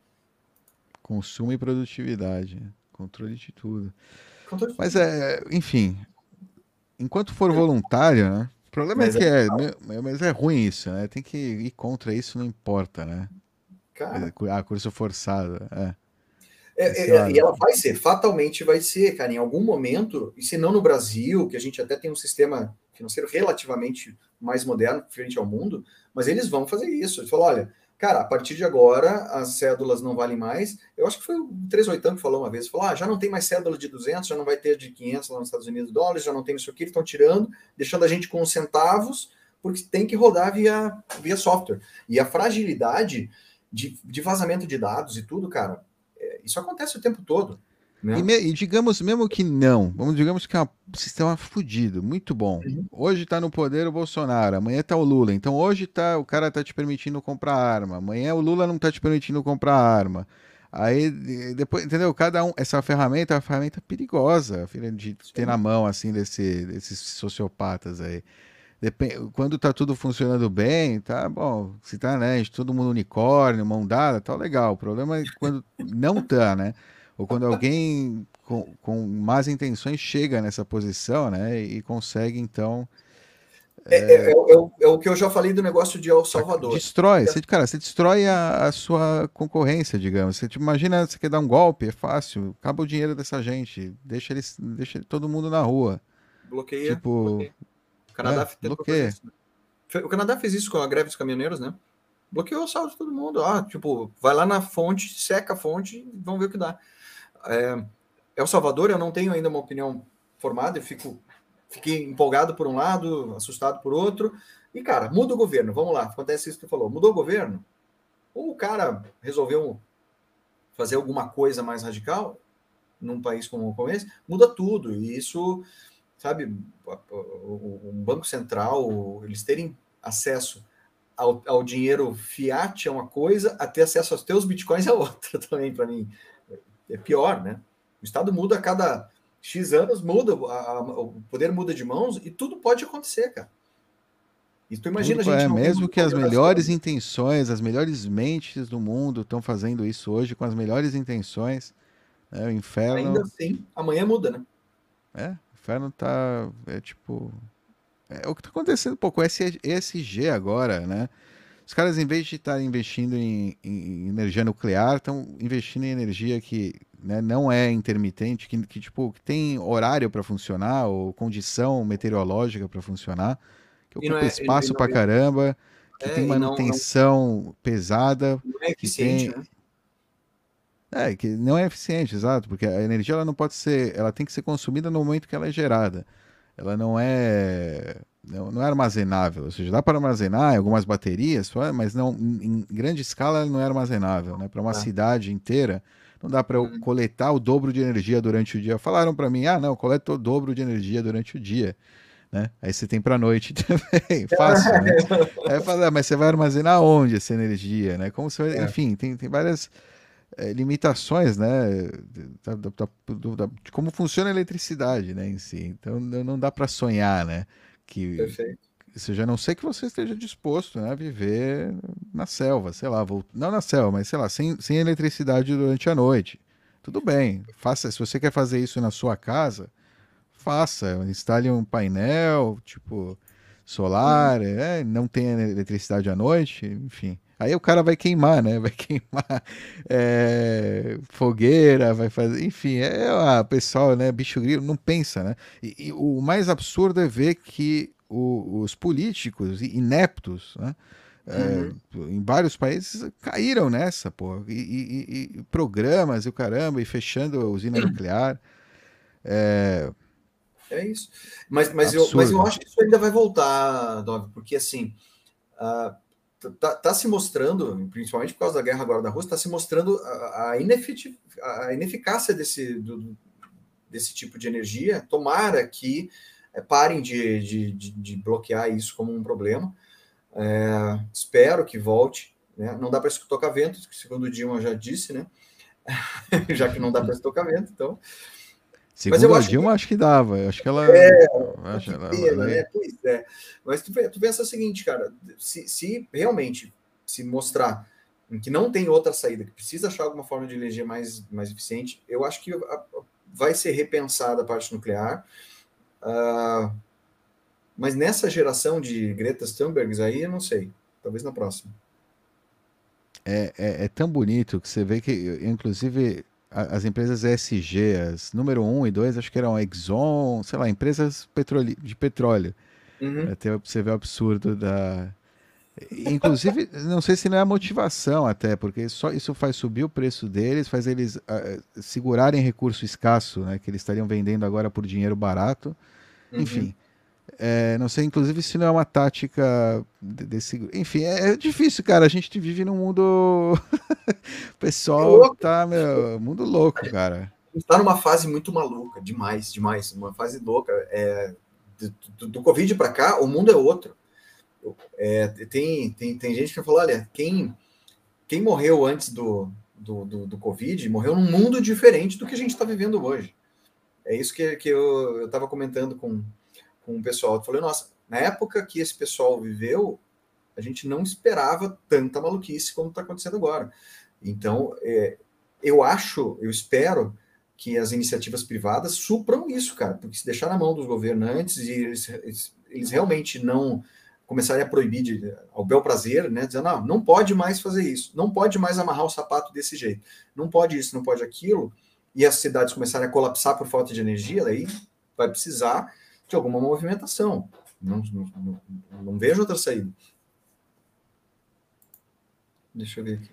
Consumo e produtividade. Controle de tudo. Controle de Mas é, enfim. Enquanto for voluntário, né? O problema mas é que é, é, mas é ruim isso, né? Tem que ir contra isso, não importa, né? Cara. É, a curso forçada, é. É, é, e ela vai ser, fatalmente vai ser, cara, em algum momento, e se não no Brasil, que a gente até tem um sistema financeiro relativamente mais moderno frente ao mundo, mas eles vão fazer isso. Eles falam, olha, cara, a partir de agora as cédulas não valem mais. Eu acho que foi o 38 que falou uma vez, falou, ah, já não tem mais cédula de 200, já não vai ter de 500 lá nos Estados Unidos dólares, já não tem isso aqui, eles estão tirando, deixando a gente com centavos, porque tem que rodar via, via software. E a fragilidade de, de vazamento de dados e tudo, cara, isso acontece o tempo todo. Né? E, me, e, digamos, mesmo que não, vamos digamos que é um sistema fudido, muito bom. Uhum. Hoje está no poder o Bolsonaro, amanhã está o Lula. Então hoje tá, o cara está te permitindo comprar arma, amanhã o Lula não está te permitindo comprar arma. Aí depois, entendeu? Cada um, essa ferramenta é uma ferramenta perigosa, de ter na mão assim desse, desses sociopatas aí. Depende, quando tá tudo funcionando bem, tá bom. Se tá, né, todo mundo unicórnio, mão dada, tá legal. O problema é quando não tá, né? Ou quando alguém com, com más intenções chega nessa posição, né, e consegue, então. É, é, é, é, é o que eu já falei do negócio de El Salvador. Destrói, você, cara, você destrói a, a sua concorrência, digamos. Você tipo, imagina, você quer dar um golpe, é fácil, acaba o dinheiro dessa gente, deixa eles, deixa todo mundo na rua. Bloqueia. Tipo, bloqueia Canadá é, bloqueia. Né? O Canadá fez isso com a greve dos caminhoneiros, né? Bloqueou o saldo de todo mundo. Ah, tipo, vai lá na fonte, seca a fonte e vamos ver o que dá. É, El Salvador, eu não tenho ainda uma opinião formada, eu fico, fiquei empolgado por um lado, assustado por outro. E, cara, muda o governo. Vamos lá, acontece isso que tu falou. Mudou o governo? Ou o cara resolveu fazer alguma coisa mais radical num país como, como esse, muda tudo. E isso sabe, um banco central, eles terem acesso ao, ao, dinheiro fiat é uma coisa, a ter acesso aos teus bitcoins é outra também, para mim. É pior, né? O Estado muda a cada X anos, muda, a, a, o poder muda de mãos e tudo pode acontecer, cara. E tu imagina tudo, a gente. É, mesmo que as melhores intenções, as melhores mentes do mundo estão fazendo isso hoje com as melhores intenções. Né? O inferno. Ainda assim, amanhã muda, né? É, inferno tá. É tipo. É o que tá acontecendo um pouco. ESG agora, né? Os caras, em vez de estar investindo em, em, energia nuclear, estão investindo em energia que né, não é intermitente, que, que, tipo, que tem horário para funcionar, ou condição meteorológica para funcionar, que ocupa é, espaço para caramba, que é, tem manutenção não, não... pesada. Não é eficiente, tem... né? É, que não é eficiente, exato, porque a energia ela não pode ser, ela tem que ser consumida no momento que ela é gerada. Ela não é não, não é armazenável. Ou seja, dá para armazenar em algumas baterias, mas não em grande escala não é armazenável. Né? Para uma ah. cidade inteira, não dá para eu uhum. coletar o dobro de energia durante o dia. Falaram para mim, ah, não, coleta o dobro de energia durante o dia. Né? Aí você tem para a noite também, fácil, né? Aí fala, ah, mas você vai armazenar onde essa energia, né? Como você vai... é. enfim, tem, tem várias é, limitações, né? Da, da, da, de como funciona a eletricidade, né, em si. Então não dá para sonhar, né? Que Perfeito. seja, a não sei que você esteja disposto né, a viver na selva, sei lá, vou, não na selva, mas sei lá, sem, sem eletricidade durante a noite. Tudo bem, faça. Se você quer fazer isso na sua casa, faça. Instale um painel, tipo, solar, hum. é, não tem eletricidade à noite, enfim. Aí o cara vai queimar, né? Vai queimar é, fogueira, vai fazer. Enfim, é o pessoal, né? Bicho grilo, não pensa, né? E, e o mais absurdo é ver que o, os políticos ineptos, né? É, uhum. em vários países caíram nessa, pô. E, e, e, programas e o caramba, e fechando a usina nuclear. É, é isso. Mas, mas, eu, mas eu acho que isso ainda vai voltar, Dove, porque assim. Uh, tá, tá, se mostrando, principalmente por causa da guerra agora da Rússia, está se mostrando a, a, a ineficácia desse, do, desse tipo de energia. Tomara que é, parem de, de, de, de, bloquear isso como um problema. É, espero que volte. Né? Não dá para tocar vento, segundo o Dilma já disse, né? já que não dá para tocar vento, então. Segundo Mas eu acho Dilma, que... acho que dava. Eu acho que ela. É, acho, ela, ela, né? Pois é. Mas tu, tu pensa o seguinte, cara: se, se realmente se mostrar que não tem outra saída, que precisa achar alguma forma de energia mais, mais eficiente, eu acho que vai ser repensada a parte nuclear. Uh, mas nessa geração de Greta Thunbergs aí, eu não sei. Talvez na próxima. É, é, é tão bonito que você vê que, inclusive, as empresas ESG, as número 1 um e 2, acho que eram Exxon, sei lá, empresas petroli de petróleo. Uhum. Até você vê o absurdo da. Inclusive, não sei se não é a motivação até, porque só isso faz subir o preço deles, faz eles uh, segurarem recurso escasso, né, que eles estariam vendendo agora por dinheiro barato. Uhum. Enfim, é, não sei, inclusive, se não é uma tática desse. Enfim, é, é difícil, cara. A gente vive num mundo. o pessoal tá, meu, mundo louco, cara. A gente tá numa fase muito maluca, demais, demais. Uma fase louca. É, do, do Covid para cá, o mundo é outro. É, tem, tem, tem gente que falou: olha, quem, quem morreu antes do, do, do, do Covid morreu num mundo diferente do que a gente está vivendo hoje. É isso que, que eu estava comentando com, com o pessoal. Eu falei, nossa, na época que esse pessoal viveu, a gente não esperava tanta maluquice como está acontecendo agora. Então, é, eu acho, eu espero que as iniciativas privadas supram isso, cara, porque se deixar na mão dos governantes e eles, eles, eles realmente não começarem a proibir de, ao bel prazer, né, dizendo, não, não pode mais fazer isso, não pode mais amarrar o sapato desse jeito, não pode isso, não pode aquilo, e as cidades começarem a colapsar por falta de energia, daí vai precisar de alguma movimentação. Não, não, não, vejo outra saída. Deixa eu ver aqui.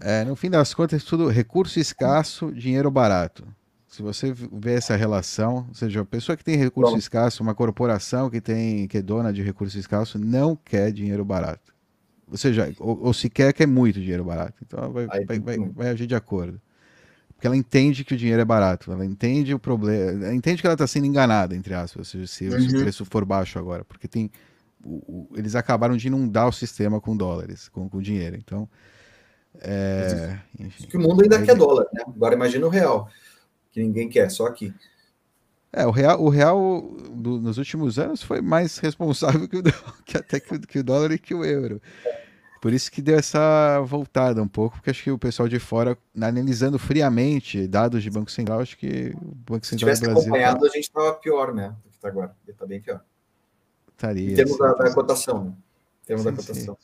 É, no fim das contas, tudo recurso escasso, dinheiro barato. Se você vê essa relação, ou seja, a pessoa que tem recurso Bom. escasso, uma corporação que tem que é dona de recurso escasso, não quer dinheiro barato. Ou seja, ou, ou se quer, quer muito dinheiro barato. Então vai, vai, vai, vai agir de acordo. Porque ela entende que o dinheiro é barato, ela entende o problema, ela entende que ela está sendo enganada, entre aspas, se, se uhum. o preço for baixo agora, porque tem, o, o, eles acabaram de inundar o sistema com dólares, com, com dinheiro. Então, é, enfim, que o mundo ainda quer dólar, né? Agora imagina o real, que ninguém quer, só aqui. É, o real, o real do, nos últimos anos foi mais responsável que, o, que até que, que o dólar e que o euro. Por isso que deu essa voltada um pouco, porque acho que o pessoal de fora, analisando friamente dados de Banco Central, acho que o Banco Central. Se tivesse acompanhado, tá... a gente estava pior, né? Do que está agora. Ele está bem pior. Estaria. Em termos da, da, cotação, né? Em termos sim, da cotação.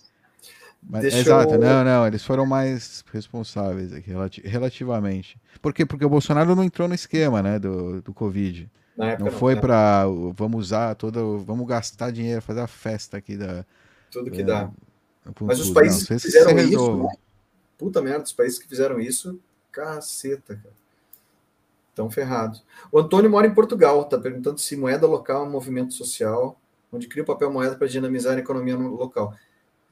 Mas, exato, eu... não, não, eles foram mais responsáveis aqui, relativamente. Por quê? Porque o Bolsonaro não entrou no esquema, né, do, do Covid. Não, não foi para vamos usar todo, vamos gastar dinheiro, fazer a festa aqui da tudo que dá mas os países não, que fizeram isso, né? puta merda, os países que fizeram isso, caceta, cara. Estão ferrados. O Antônio mora em Portugal, tá perguntando se moeda local é um movimento social. onde cria o papel moeda para dinamizar a economia no local.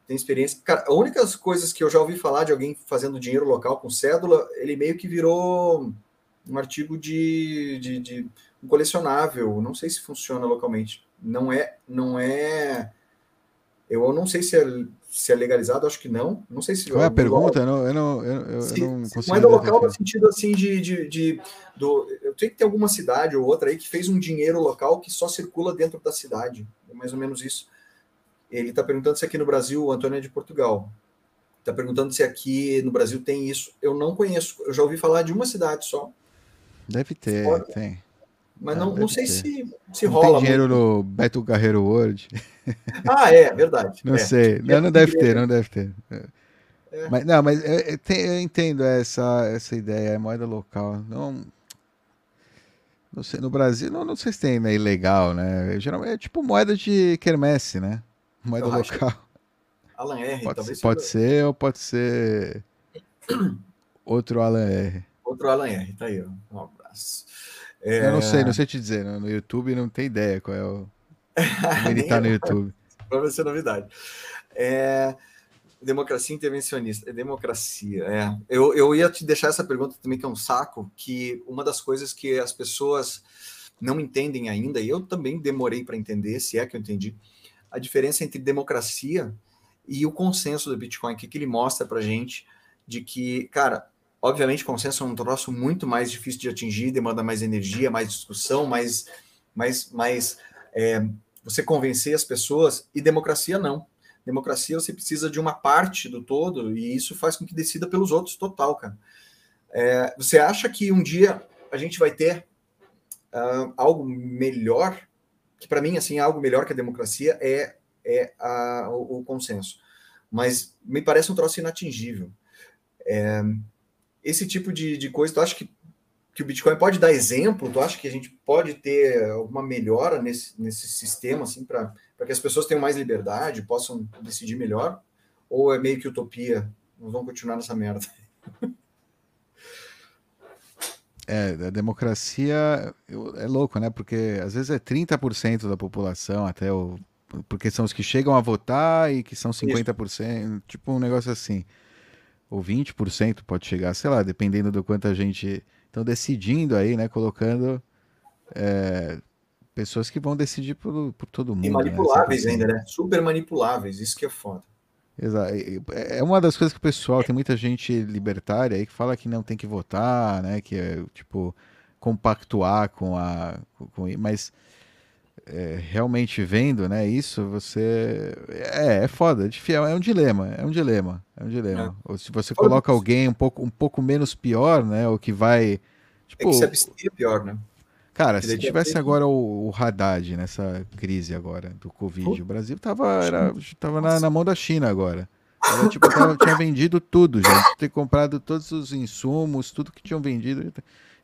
Tem experiência. Cara, a única coisas que eu já ouvi falar de alguém fazendo dinheiro local com cédula, ele meio que virou um artigo de, de, de um colecionável. Não sei se funciona localmente. Não é, não é. Eu não sei se é, se é legalizado, acho que não. Não sei se. Qual é a pergunta? Eu não, eu não, eu, se, não consigo. Moeda local no sentido assim de, de, de, do. Eu tenho que ter alguma cidade ou outra aí que fez um dinheiro local que só circula dentro da cidade. É mais ou menos isso. Ele está perguntando se aqui no Brasil, o Antônio é de Portugal. Está perguntando se aqui no Brasil tem isso. Eu não conheço. Eu já ouvi falar de uma cidade só. Deve ter, Fora. tem. Mas não, não sei se, se não rola. Tem dinheiro muito. no Beto Carreiro World. Ah, é, verdade. não é. sei. Não, não deve ter, não deve ter. É. Mas, não, mas eu, eu, entendo essa, essa ideia, é moeda local. Não, não sei, no Brasil, não, não sei se tem né, ilegal, né? Geralmente é tipo moeda de quermesse, né? Moeda eu local. Alan R, pode, talvez. Pode ser ou pode ser outro Alan R. Outro Alan R, tá aí, ó. Um abraço. É... Eu não sei, não sei te dizer. No, no YouTube não tem ideia qual é o. Ele tá no YouTube. Para você novidade. É... Democracia intervencionista. É democracia. É. Eu, eu ia te deixar essa pergunta também, que é um saco, que uma das coisas que as pessoas não entendem ainda, e eu também demorei para entender, se é que eu entendi, a diferença entre democracia e o consenso do Bitcoin. O que, que ele mostra para gente de que, cara, Obviamente, consenso é um troço muito mais difícil de atingir, demanda mais energia, mais discussão, mais, mais, mais é, você convencer as pessoas, e democracia não. Democracia você precisa de uma parte do todo, e isso faz com que decida pelos outros total, cara. É, você acha que um dia a gente vai ter uh, algo melhor? Que para mim, assim, algo melhor que a democracia é, é a, o, o, consenso. Mas me parece um troço inatingível. É, esse tipo de, de coisa, tu acha que, que o Bitcoin pode dar exemplo? Tu acha que a gente pode ter alguma melhora nesse, nesse sistema, assim, para que as pessoas tenham mais liberdade, possam decidir melhor? Ou é meio que utopia? Nós vamos continuar nessa merda. É, a democracia é louco, né? Porque às vezes é 30% da população, até o. Porque são os que chegam a votar e que são 50%, Isso. tipo um negócio assim ou 20% pode chegar, sei lá, dependendo do quanto a gente estão decidindo aí, né? Colocando é, pessoas que vão decidir por, por todo mundo. E né, manipuláveis né? ainda, né? Super manipuláveis, isso que é foda. Exato. É uma das coisas que o pessoal, tem muita gente libertária aí que fala que não tem que votar, né? Que é, tipo, compactuar com a. Com, mas é, realmente vendo, né, isso, você é, é foda, é, é um dilema, é um dilema, é um dilema. É. Ou se você coloca alguém um pouco, um pouco menos pior, né, o que vai tipo, é que se abster pior, né? Cara, se tivesse agora o, o Haddad nessa crise agora do Covid, o Brasil tava, era, tava na, na mão da China agora. Ela, tipo, tava, tinha vendido tudo já, ter comprado todos os insumos, tudo que tinham vendido.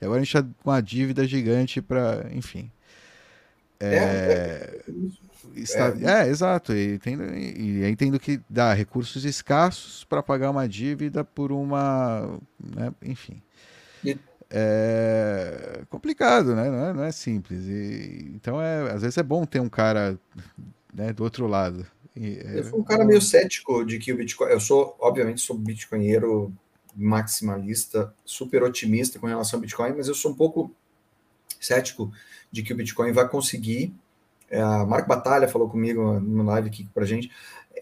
E agora a gente tá com uma dívida gigante para, enfim. É, é, é está, é, exato. E entendo, e entendo que dá recursos escassos para pagar uma dívida por uma. Né, enfim. E... É complicado, né? Não é, não é simples. E, então, é, às vezes é bom ter um cara né, do outro lado. E, é, eu sou um cara meio cético de que o Bitcoin. Eu sou, obviamente, sou bitcoinheiro maximalista, super otimista com relação ao Bitcoin, mas eu sou um pouco cético de que o Bitcoin vai conseguir. É, a Marco Batalha falou comigo no live aqui para gente,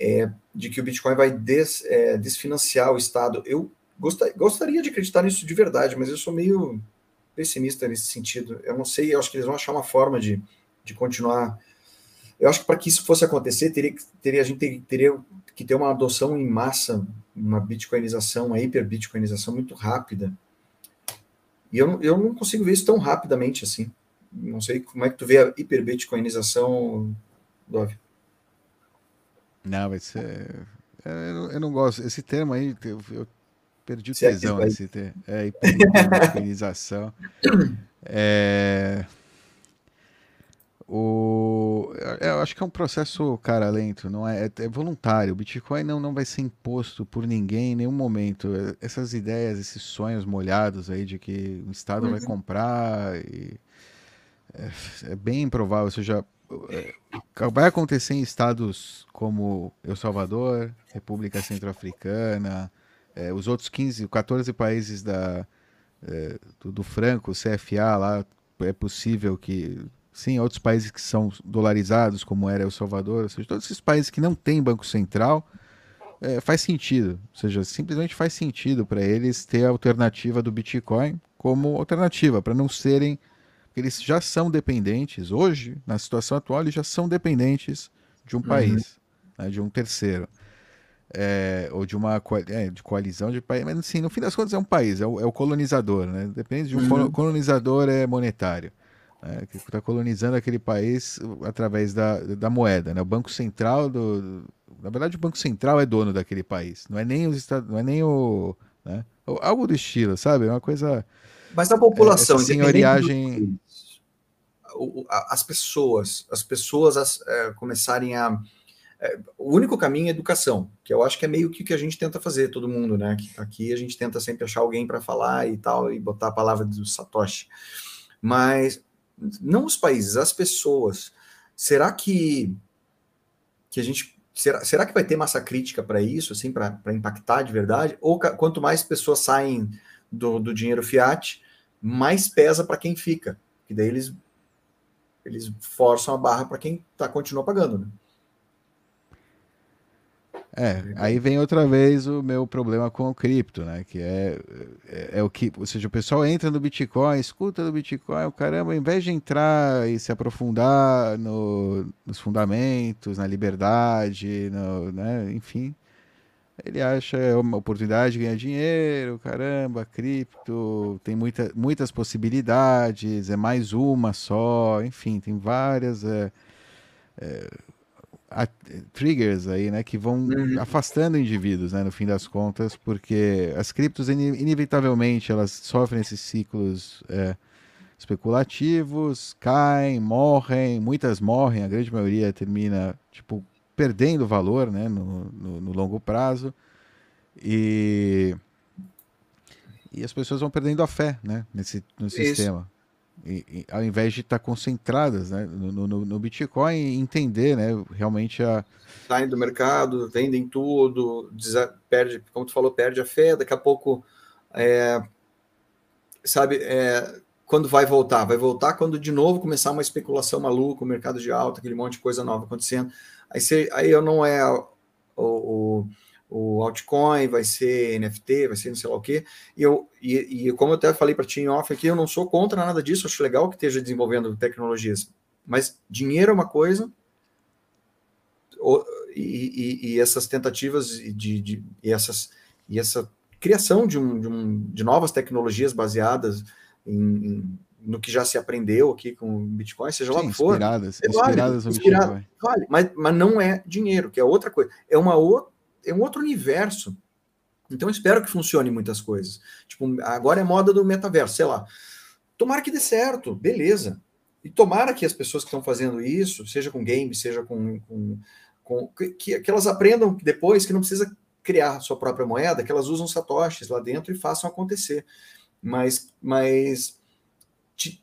é, de que o Bitcoin vai des, é, desfinanciar o Estado. Eu gostaria de acreditar nisso de verdade, mas eu sou meio pessimista nesse sentido. Eu não sei, eu acho que eles vão achar uma forma de, de continuar. Eu acho que para que isso fosse acontecer, teria, teria, a gente teria, teria que ter uma adoção em massa, uma bitcoinização, uma hiperbitcoinização muito rápida. E eu, eu não consigo ver isso tão rapidamente assim. Não sei como é que tu vê a hiperbitcoinização, Dove. Não, vai ser. É, eu, eu não gosto. Esse termo aí, eu, eu perdi o tesão é nesse termo. É, hiperbitcoinização. é. O, eu acho que é um processo, cara, lento, não é, é, é, voluntário. O Bitcoin não, não vai ser imposto por ninguém em nenhum momento. Essas ideias, esses sonhos molhados aí de que o Estado uhum. vai comprar e é, é bem improvável, ou seja, é, vai acontecer em estados como El Salvador, República Centro-Africana, é, os outros 15, 14 países da, é, do, do, Franco, CFA lá, é possível que. Sim, outros países que são dolarizados, como era El Salvador, ou seja, todos esses países que não têm Banco Central, é, faz sentido. Ou seja, simplesmente faz sentido para eles ter a alternativa do Bitcoin como alternativa, para não serem. Eles já são dependentes, hoje, na situação atual, eles já são dependentes de um uhum. país, né, de um terceiro é, ou de uma é, de coalizão de países, mas assim, no fim das contas é um país, é o, é o colonizador, né? Depende de um uhum. colonizador é monetário, né? que está colonizando aquele país através da, da moeda, né? O Banco Central do, na verdade o Banco Central é dono daquele país, não é nem os Estados, não é nem o, né? Algo do estilo, sabe? É uma coisa. Mas a população, é, senhoriagem, as pessoas, as pessoas as, é, começarem a é, o único caminho é educação, que eu acho que é meio que o que a gente tenta fazer, todo mundo, né? Aqui a gente tenta sempre achar alguém para falar e tal, e botar a palavra do Satoshi. Mas não os países, as pessoas. Será que, que a gente. Será, será que vai ter massa crítica para isso, assim, para impactar de verdade? Ou quanto mais pessoas saem do, do dinheiro fiat, mais pesa para quem fica. Que daí eles, eles forçam a barra para quem tá, continua pagando, né? É, aí vem outra vez o meu problema com o cripto, né? Que é, é, é, o que, ou seja, o pessoal entra no Bitcoin, escuta do Bitcoin, o caramba, ao invés de entrar e se aprofundar no, nos fundamentos, na liberdade, no, né? enfim, ele acha uma oportunidade de ganhar dinheiro, caramba, cripto, tem muita, muitas possibilidades, é mais uma só, enfim, tem várias. É, é, triggers aí, né, que vão uhum. afastando indivíduos, né, no fim das contas, porque as criptos inevitavelmente elas sofrem esses ciclos é, especulativos, caem, morrem, muitas morrem, a grande maioria termina tipo perdendo valor, né, no, no, no longo prazo e e as pessoas vão perdendo a fé, né, nesse no sistema. E, e, ao invés de estar concentradas né, no, no, no, Bitcoin e entender né, realmente a. Saem do mercado, vendem tudo, perde, como tu falou, perde a fé, daqui a pouco. É, sabe, é, quando vai voltar? Vai voltar quando de novo começar uma especulação maluca, o mercado de alta, aquele monte de coisa nova acontecendo. Aí, você, aí eu não é o, o o altcoin, vai ser NFT, vai ser não sei lá o quê. E, eu, e, e como eu até falei para ti em off aqui, eu não sou contra nada disso, acho legal que esteja desenvolvendo tecnologias. Mas dinheiro é uma coisa, e, e, e essas tentativas de, de, e, essas, e essa criação de, um, de, um, de novas tecnologias baseadas em, em, no que já se aprendeu aqui com o Bitcoin, seja Sim, lá o que for. Inspiradas, é inspiradas no Bitcoin. Vale, mas, mas não é dinheiro, que é outra coisa. É uma outra é um outro universo. Então espero que funcione muitas coisas. Tipo, agora é moda do metaverso, sei lá. Tomara que dê certo, beleza. E tomara que as pessoas que estão fazendo isso, seja com games, seja com, com, com que, que elas aprendam depois que não precisa criar sua própria moeda, que elas usam satoshis lá dentro e façam acontecer. Mas, mas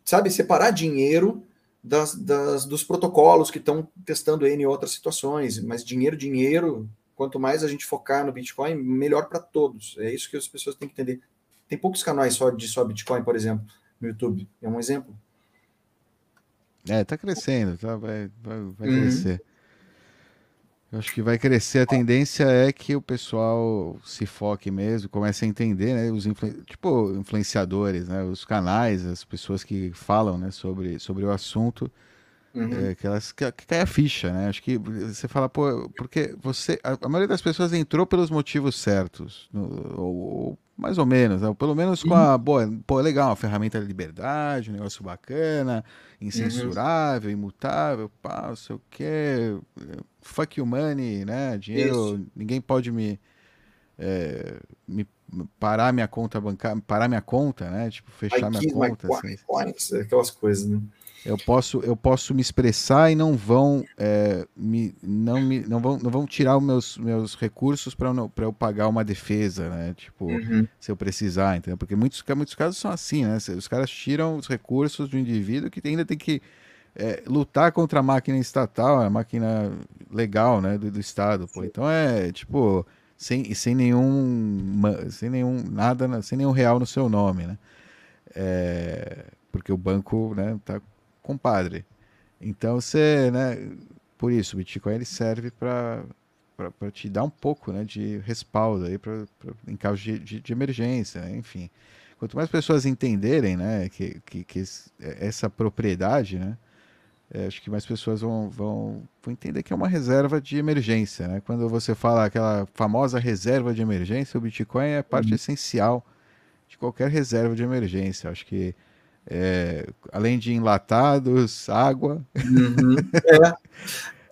sabe, separar dinheiro das, das, dos protocolos que estão testando em outras situações, mas dinheiro, dinheiro, quanto mais a gente focar no Bitcoin, melhor para todos. É isso que as pessoas têm que entender. Tem poucos canais só de só Bitcoin, por exemplo, no YouTube. É um exemplo. É, tá crescendo, tá? Vai, vai, vai uhum. crescer. Eu acho que vai crescer. A tendência é que o pessoal se foque mesmo, comece a entender, né? Os influ... tipo influenciadores, né? Os canais, as pessoas que falam, né? Sobre, sobre o assunto Uhum. É, que, elas, que, que cai a ficha, né? Acho que você fala, pô, porque você. A, a maioria das pessoas entrou pelos motivos certos, no, ou, ou, mais ou menos, né? pelo menos com a. Uhum. Boa, pô, é legal, uma ferramenta de liberdade, um negócio bacana, incensurável, uhum. imutável, pá, não sei o quê. Fuck you money, né? Dinheiro, Isso. ninguém pode me. É, me parar minha conta bancária, parar minha conta, né? Tipo, fechar minha conta. Assim. Aquelas coisas, né? Eu posso, eu posso me expressar e não vão, é, me, não, me, não, vão, não vão tirar os meus, meus recursos para eu pagar uma defesa, né? Tipo, uhum. se eu precisar, entendeu? Porque muitos, muitos casos são assim, né? Os caras tiram os recursos do indivíduo que ainda tem que é, lutar contra a máquina estatal, a máquina legal, né, do, do Estado, pô. Então é, tipo, sem, sem nenhum, sem nenhum, nada, sem nenhum real no seu nome, né. É, porque o banco, né, tá compadre. Então você, né, por isso, o Bitcoin ele serve para para te dar um pouco né, de respaldo aí pra, pra em caso de, de, de emergência, né? enfim. Quanto mais pessoas entenderem né, que, que, que essa propriedade, né, é, acho que mais pessoas vão, vão, vão, entender que é uma reserva de emergência. Né? Quando você fala aquela famosa reserva de emergência, o Bitcoin é parte uhum. essencial de qualquer reserva de emergência. Acho que é, além de enlatados, água. Uhum.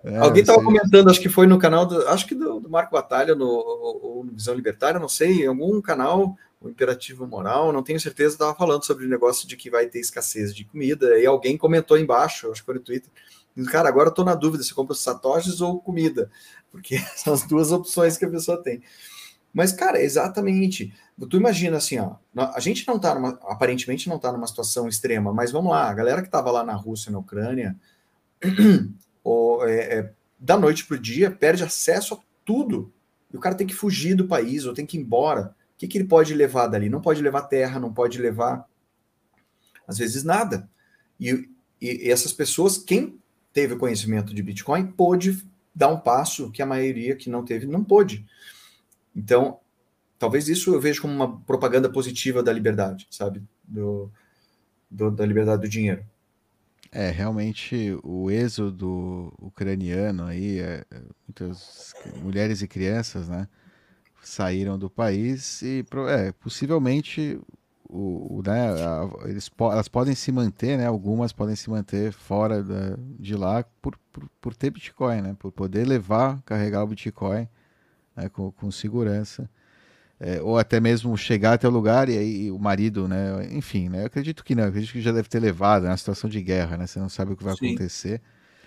É. é. Alguém estava comentando, acho que foi no canal, do, acho que do, do Marco Batalha, no, ou no Visão Libertária, não sei, em algum canal, o Imperativo Moral, não tenho certeza, estava falando sobre o negócio de que vai ter escassez de comida, e alguém comentou embaixo, acho que foi no Twitter, cara, agora estou na dúvida se compra satoshis ou comida, porque são as duas opções que a pessoa tem. Mas, cara, exatamente. Tu imagina assim, ó, a gente não tá numa, aparentemente não tá numa situação extrema, mas vamos lá, a galera que estava lá na Rússia, na Ucrânia, ou, é, é, da noite pro dia, perde acesso a tudo. E o cara tem que fugir do país, ou tem que ir embora. O que, que ele pode levar dali? Não pode levar terra, não pode levar, às vezes, nada. E, e, e essas pessoas, quem teve conhecimento de Bitcoin, pôde dar um passo que a maioria que não teve não pôde. Então, talvez isso eu vejo como uma propaganda positiva da liberdade, sabe? Do, do, da liberdade do dinheiro. É, realmente o êxodo ucraniano aí, é, é, muitas mulheres e crianças, né, saíram do país e é, possivelmente o, o né, a, eles, elas podem se manter, né, algumas podem se manter fora da, de lá por, por, por ter Bitcoin, né, por poder levar, carregar o Bitcoin né, com, com segurança. É, ou até mesmo chegar até o lugar e aí o marido, né? Enfim, né? Eu acredito que não, eu acredito que já deve ter levado, é uma situação de guerra, né? Você não sabe o que vai Sim. acontecer.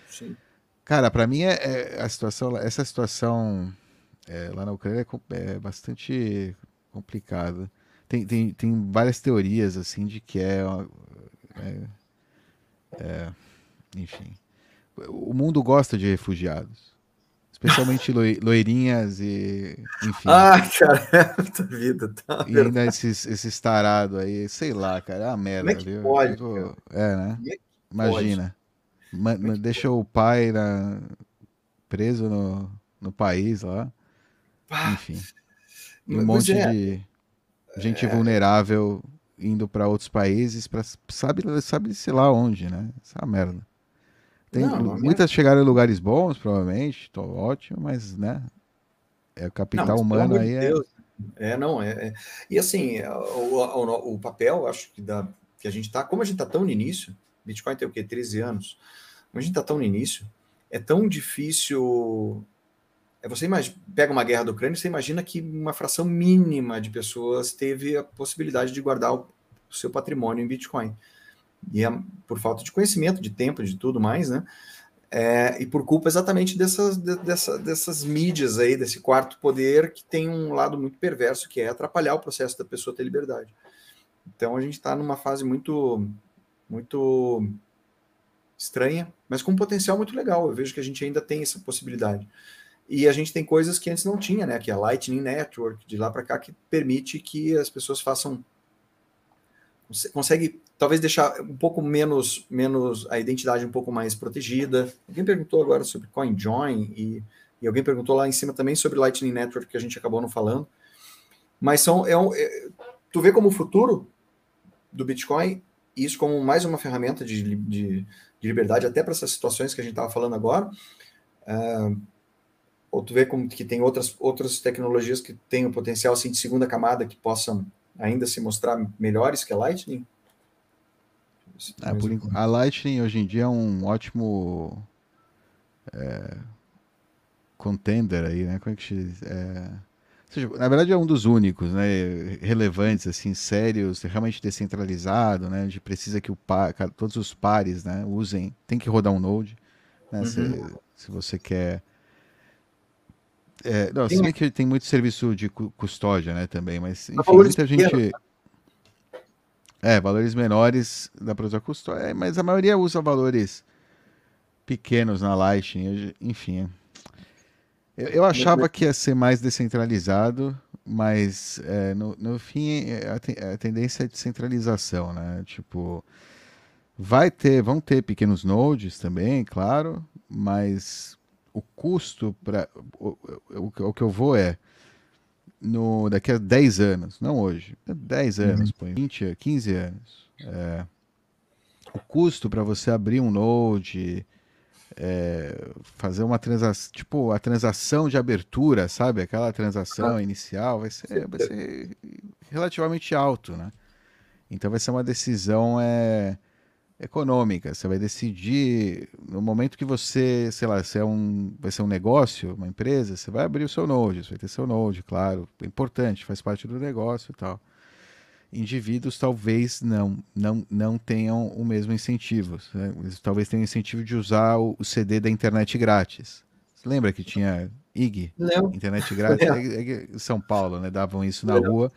Sim. Cara, para mim é, é, a situação, essa situação é, lá na Ucrânia é, é bastante complicada. Tem, tem, tem várias teorias assim de que é, é, é enfim, o mundo gosta de refugiados. Especialmente loirinhas e. Enfim. Ah, cara, é muita vida. Tá, e ainda esses, esses tarados aí, sei lá, cara, é uma merda, Como é que Pode, Fico... É, né? É Imagina. Ma é deixa o pai na... preso no, no país lá. Ah, Enfim. E um monte é. de gente é. vulnerável indo para outros países, para sabe, sabe sei lá onde, né? Essa merda. Tem, não, não muitas chegaram em lugares bons, provavelmente, tô ótimo, mas, né? É o capital humano aí. É... é... não, é, é. E assim, o, o, o, papel, acho que, da, que a gente tá, como a gente tá tão no início, Bitcoin tem o quê? 13 anos. Como a gente tá tão no início, é tão difícil. É, você imagina, pega uma guerra da Ucrânia, você imagina que uma fração mínima de pessoas teve a possibilidade de guardar o, o seu patrimônio em Bitcoin e é por falta de conhecimento, de tempo, de tudo mais, né? É, e por culpa exatamente dessas, dessa, dessas mídias aí, desse quarto poder que tem um lado muito perverso, que é atrapalhar o processo da pessoa ter liberdade. Então a gente está numa fase muito, muito estranha, mas com um potencial muito legal. Eu vejo que a gente ainda tem essa possibilidade. E a gente tem coisas que antes não tinha, né? Que é a Lightning Network, de lá para cá, que permite que as pessoas façam. Consegue talvez deixar um pouco menos, menos a identidade um pouco mais protegida. Alguém perguntou agora sobre CoinJoin e, e alguém perguntou lá em cima também sobre Lightning Network que a gente acabou não falando. Mas são, é, um, é tu vê como o futuro do Bitcoin isso como mais uma ferramenta de, de, de liberdade até para essas situações que a gente estava falando agora. Uh, ou tu vê como que tem outras, outras tecnologias que têm o potencial assim, de segunda camada que possam ainda se mostrar melhores que a Lightning? É, por, a Lightning hoje em dia é um ótimo é, contender aí, né? Como é que se é, seja, na verdade é um dos únicos, né? Relevantes, assim, sérios, realmente descentralizado, né? A gente precisa que o par, todos os pares, né? Usem, tem que rodar um node, né? Uhum. Se, se você quer é, não, se bem que tem muito serviço de custódia, né, também, mas enfim, muita gente... É, valores menores usar custódia, é, mas a maioria usa valores pequenos na Lightning, enfim. Eu, eu achava que ia ser mais descentralizado, mas é, no, no fim a, a tendência é de centralização, né? Tipo, vai ter, vão ter pequenos nodes também, claro, mas o custo para o, o, o, que eu vou é no daqui a 10 anos, não hoje, 10 uhum. anos, uhum. põe 20, 15 anos. É, o custo para você abrir um node, é, fazer uma transação, tipo a transação de abertura, sabe? Aquela transação ah. inicial vai ser, vai ser relativamente alto, né? Então vai ser uma decisão é, econômica. Você vai decidir no momento que você, sei lá, se é um, vai ser um negócio, uma empresa, você vai abrir o seu Node, você vai ter seu Node, claro, é importante, faz parte do negócio e tal indivíduos talvez não não, não tenham o mesmo incentivo. Né? Eles talvez tenham incentivo de usar o, o, CD da internet grátis. Você lembra que tinha IG? Não. Internet grátis? É, é, São Paulo, né? Davam isso na não. rua.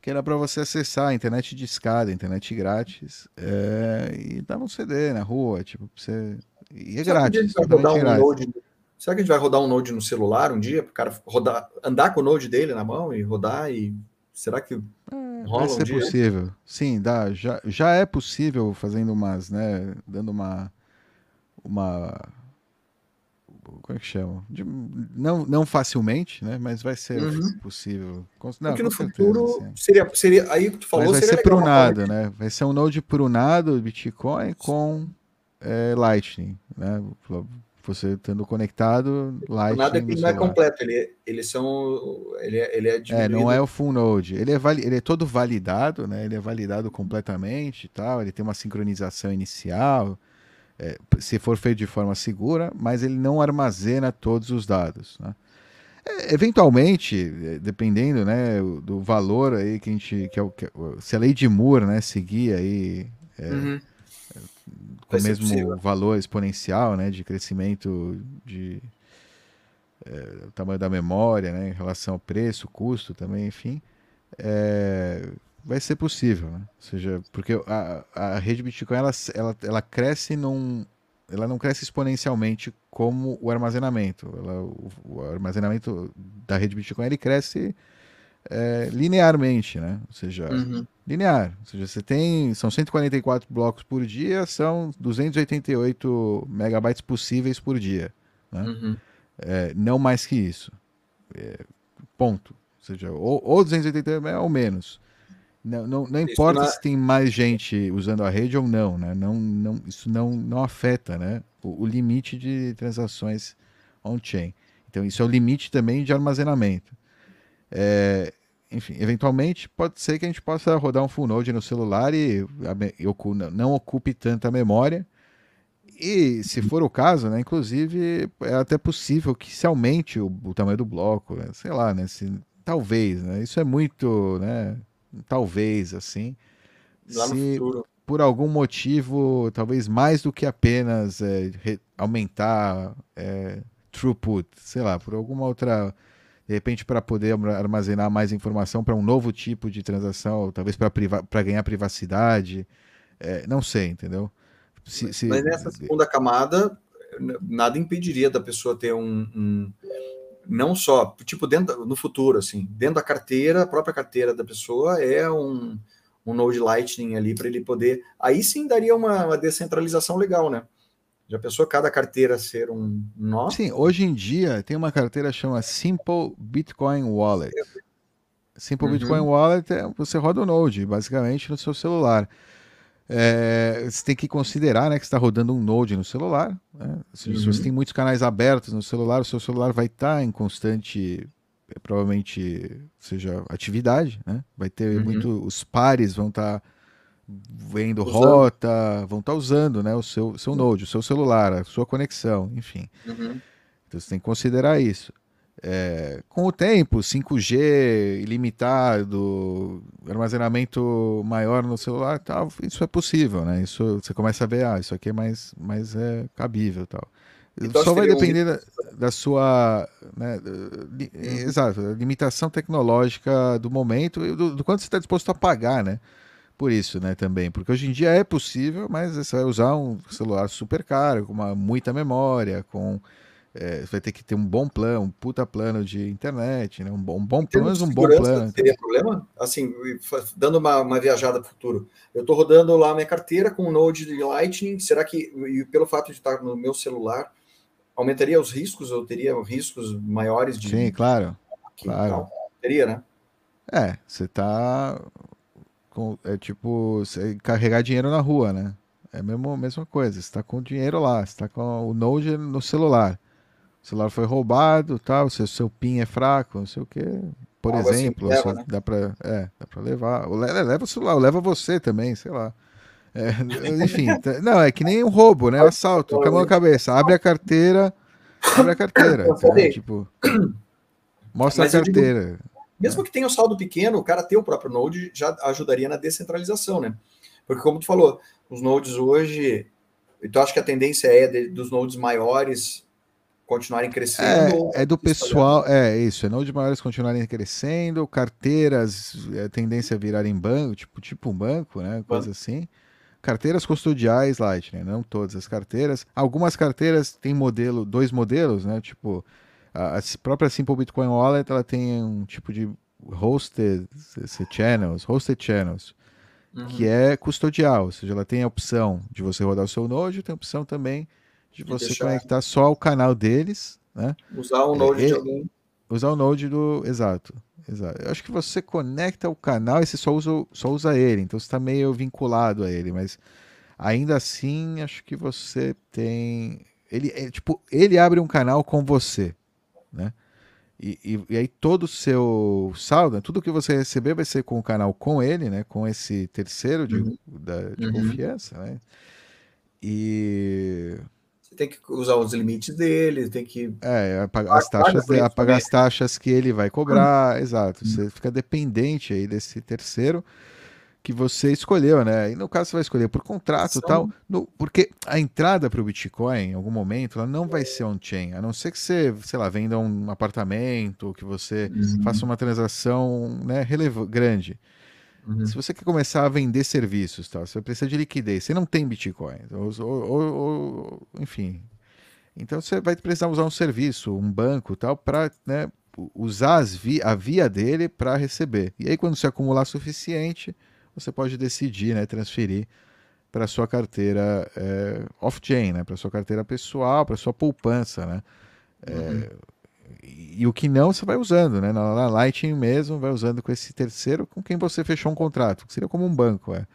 Que era para você acessar a internet de escada, internet grátis. É, e davam um CD na rua, tipo, você. E é Será grátis. Que um Node, será que a gente vai rodar um Node no celular um dia? Para o cara rodar, andar com o Node dele na mão e rodar e. Será que. É Rola Vai ser um possível. Sim, dá. Já, já é possível fazendo umas, né? Dando uma. Uma. Como é que chama? De, não, não facilmente, né? Mas vai ser uhum. possível. Não, Porque no futuro certeza, seria, seria. Aí que tu falou, Mas vai ser prunado, né? Vai ser um node prunado Bitcoin com é, Lightning, né? você estando conectado, Lightning. Nada que não é completo, ele, eles são. Ele é, ele é, é, não é o full node. Ele é, vali, ele é todo validado, né? Ele é validado completamente e tal. Ele tem uma sincronização inicial, é, se for feito de forma segura, mas ele não armazena todos os dados. Né? É, eventualmente, é, dependendo né, do valor aí que a gente. Que é o, que, se a lei de Moore né, seguir aí. É, uhum com o mesmo possível. valor exponencial né, de crescimento de é, o tamanho da memória, né, em relação ao preço, custo também, enfim, é, vai ser possível, né? Ou seja, porque a, a rede Bitcoin ela, ela, ela cresce num, ela não cresce exponencialmente como o armazenamento. Ela, o, o, armazenamento da rede Bitcoin ele cresce é, linearmente, né? Ou seja, uhum. linear. Ou seja, você tem. São 144 blocos por dia, são 288 megabytes possíveis por dia. Né? Uhum. É, não mais que isso. É, ponto. Ou seja, ou, ou 288 ou menos. Não, não, não importa se tem mais gente usando a rede ou não, né? Não, não, isso não, não afeta né? o, o limite de transações on-chain. Então, isso é o limite também de armazenamento. É, enfim, eventualmente pode ser que a gente possa rodar um full node no celular e não ocupe tanta memória. E se for o caso, né, inclusive é até possível que se aumente o, o tamanho do bloco, né, sei lá, né, se, talvez, né, isso é muito, né, talvez assim. Lá se por algum motivo, talvez mais do que apenas é, re, aumentar é, throughput, sei lá, por alguma outra de repente para poder armazenar mais informação para um novo tipo de transação, talvez para ganhar privacidade, é, não sei, entendeu? Se, se... Mas nessa segunda camada, nada impediria da pessoa ter um, um, não só, tipo, dentro no futuro, assim, dentro da carteira, a própria carteira da pessoa é um, um Node Lightning ali para ele poder. Aí sim daria uma, uma descentralização legal, né? Já pensou cada carteira ser um nó? Sim, hoje em dia tem uma carteira chama Simple Bitcoin Wallet. Simple uhum. Bitcoin Wallet é você roda o Node, basicamente, no seu celular. É, você tem que considerar né, que está rodando um Node no celular. Né? Se, uhum. você tem muitos canais abertos no celular, o seu celular vai estar tá em constante, provavelmente, seja atividade, né? Vai ter uhum. muito, os pares vão estar tá vendo usando. rota, vão estar tá usando né, o seu, seu Node, o seu celular, a sua conexão, enfim. Uhum. Então você tem que considerar isso. É, com o tempo, 5G ilimitado, armazenamento maior no celular, tal, isso é possível, né? Isso você começa a ver, ah, isso aqui é mais, mais é, cabível, tal. Então, Só vai depender um... da, da, sua, né, li, uhum. exato, limitação tecnológica do momento e do, do quanto você está disposto a pagar, né? por isso, né, também. Porque hoje em dia é possível, mas você vai usar um celular super caro, com uma, muita memória, com é, vai ter que ter um bom plano, um puta plano de internet, né? Um bom, um bom plano, um bom plano. Teria problema? Assim, dando uma, uma viajada para o futuro. Eu estou rodando lá minha carteira com o Node de Lightning. Será que, e pelo fato de estar no meu celular, aumentaria os riscos? Eu teria riscos maiores de. Sim, claro. claro. Teria, né? É, você está com, é tipo carregar dinheiro na rua, né? É a mesma, mesma coisa. Você está com o dinheiro lá, você está com o Node no celular o celular foi roubado, tal, seu, seu PIN é fraco, não sei o que. Por assim, exemplo, leva, né? dá para é, dá para levar. Leva o celular, leva você também, sei lá. É, enfim, não, é que nem um roubo, né? Assalto, com a mão na cabeça. Abre a carteira, abre a carteira. Tipo, mostra Mas a carteira. Digo, mesmo que tenha um saldo pequeno, o cara ter o próprio Node já ajudaria na descentralização, né? Porque, como tu falou, os nodes hoje. Então, acho que a tendência é de, dos nodes maiores continuarem crescendo? É, é do pessoal, é isso, é não de maiores continuarem crescendo, carteiras, é tendência a virarem banco, tipo, tipo um banco, né? Coisa assim. Carteiras custodiais Lightning, não todas as carteiras. Algumas carteiras têm modelo, dois modelos, né? Tipo, a, a própria Simple Bitcoin Wallet, ela tem um tipo de hosted channels, hosted channels, uhum. que é custodial, ou seja, ela tem a opção de você rodar o seu node, tem a opção também de você deixar... conectar só ao canal deles, né? Usar o Node de alguém. Usar o Node do. Exato. Exato. Eu acho que você conecta o canal e você só usa, só usa ele, então você está meio vinculado a ele, mas ainda assim acho que você tem. Ele, é, tipo, ele abre um canal com você, né? E, e, e, aí todo o seu saldo, tudo que você receber vai ser com o canal com ele, né? Com esse terceiro de, uhum. da, de uhum. confiança, né? E tem que usar os limites dele, tem que. É, apagar as taxas, de, apagar as taxas que ele vai cobrar, hum. exato. Hum. Você fica dependente aí desse terceiro que você escolheu, né? E no caso você vai escolher por contrato e tal, no, porque a entrada para o Bitcoin, em algum momento, ela não vai ser on-chain, a não ser que você, sei lá, venda um apartamento, que você uhum. faça uma transação né, grande. Uhum. Se você quer começar a vender serviços, tá? você precisa de liquidez, você não tem Bitcoin, ou, ou, ou, enfim. Então você vai precisar usar um serviço, um banco tal, para né, usar vi a via dele para receber. E aí, quando você acumular suficiente, você pode decidir né, transferir para sua carteira é, off-chain, né, para sua carteira pessoal, para sua poupança. Né? É, uhum. É, e, o que não, você vai usando, né? Na, Lightning mesmo, vai usando com esse terceiro com quem você fechou um contrato, que seria como um banco, é.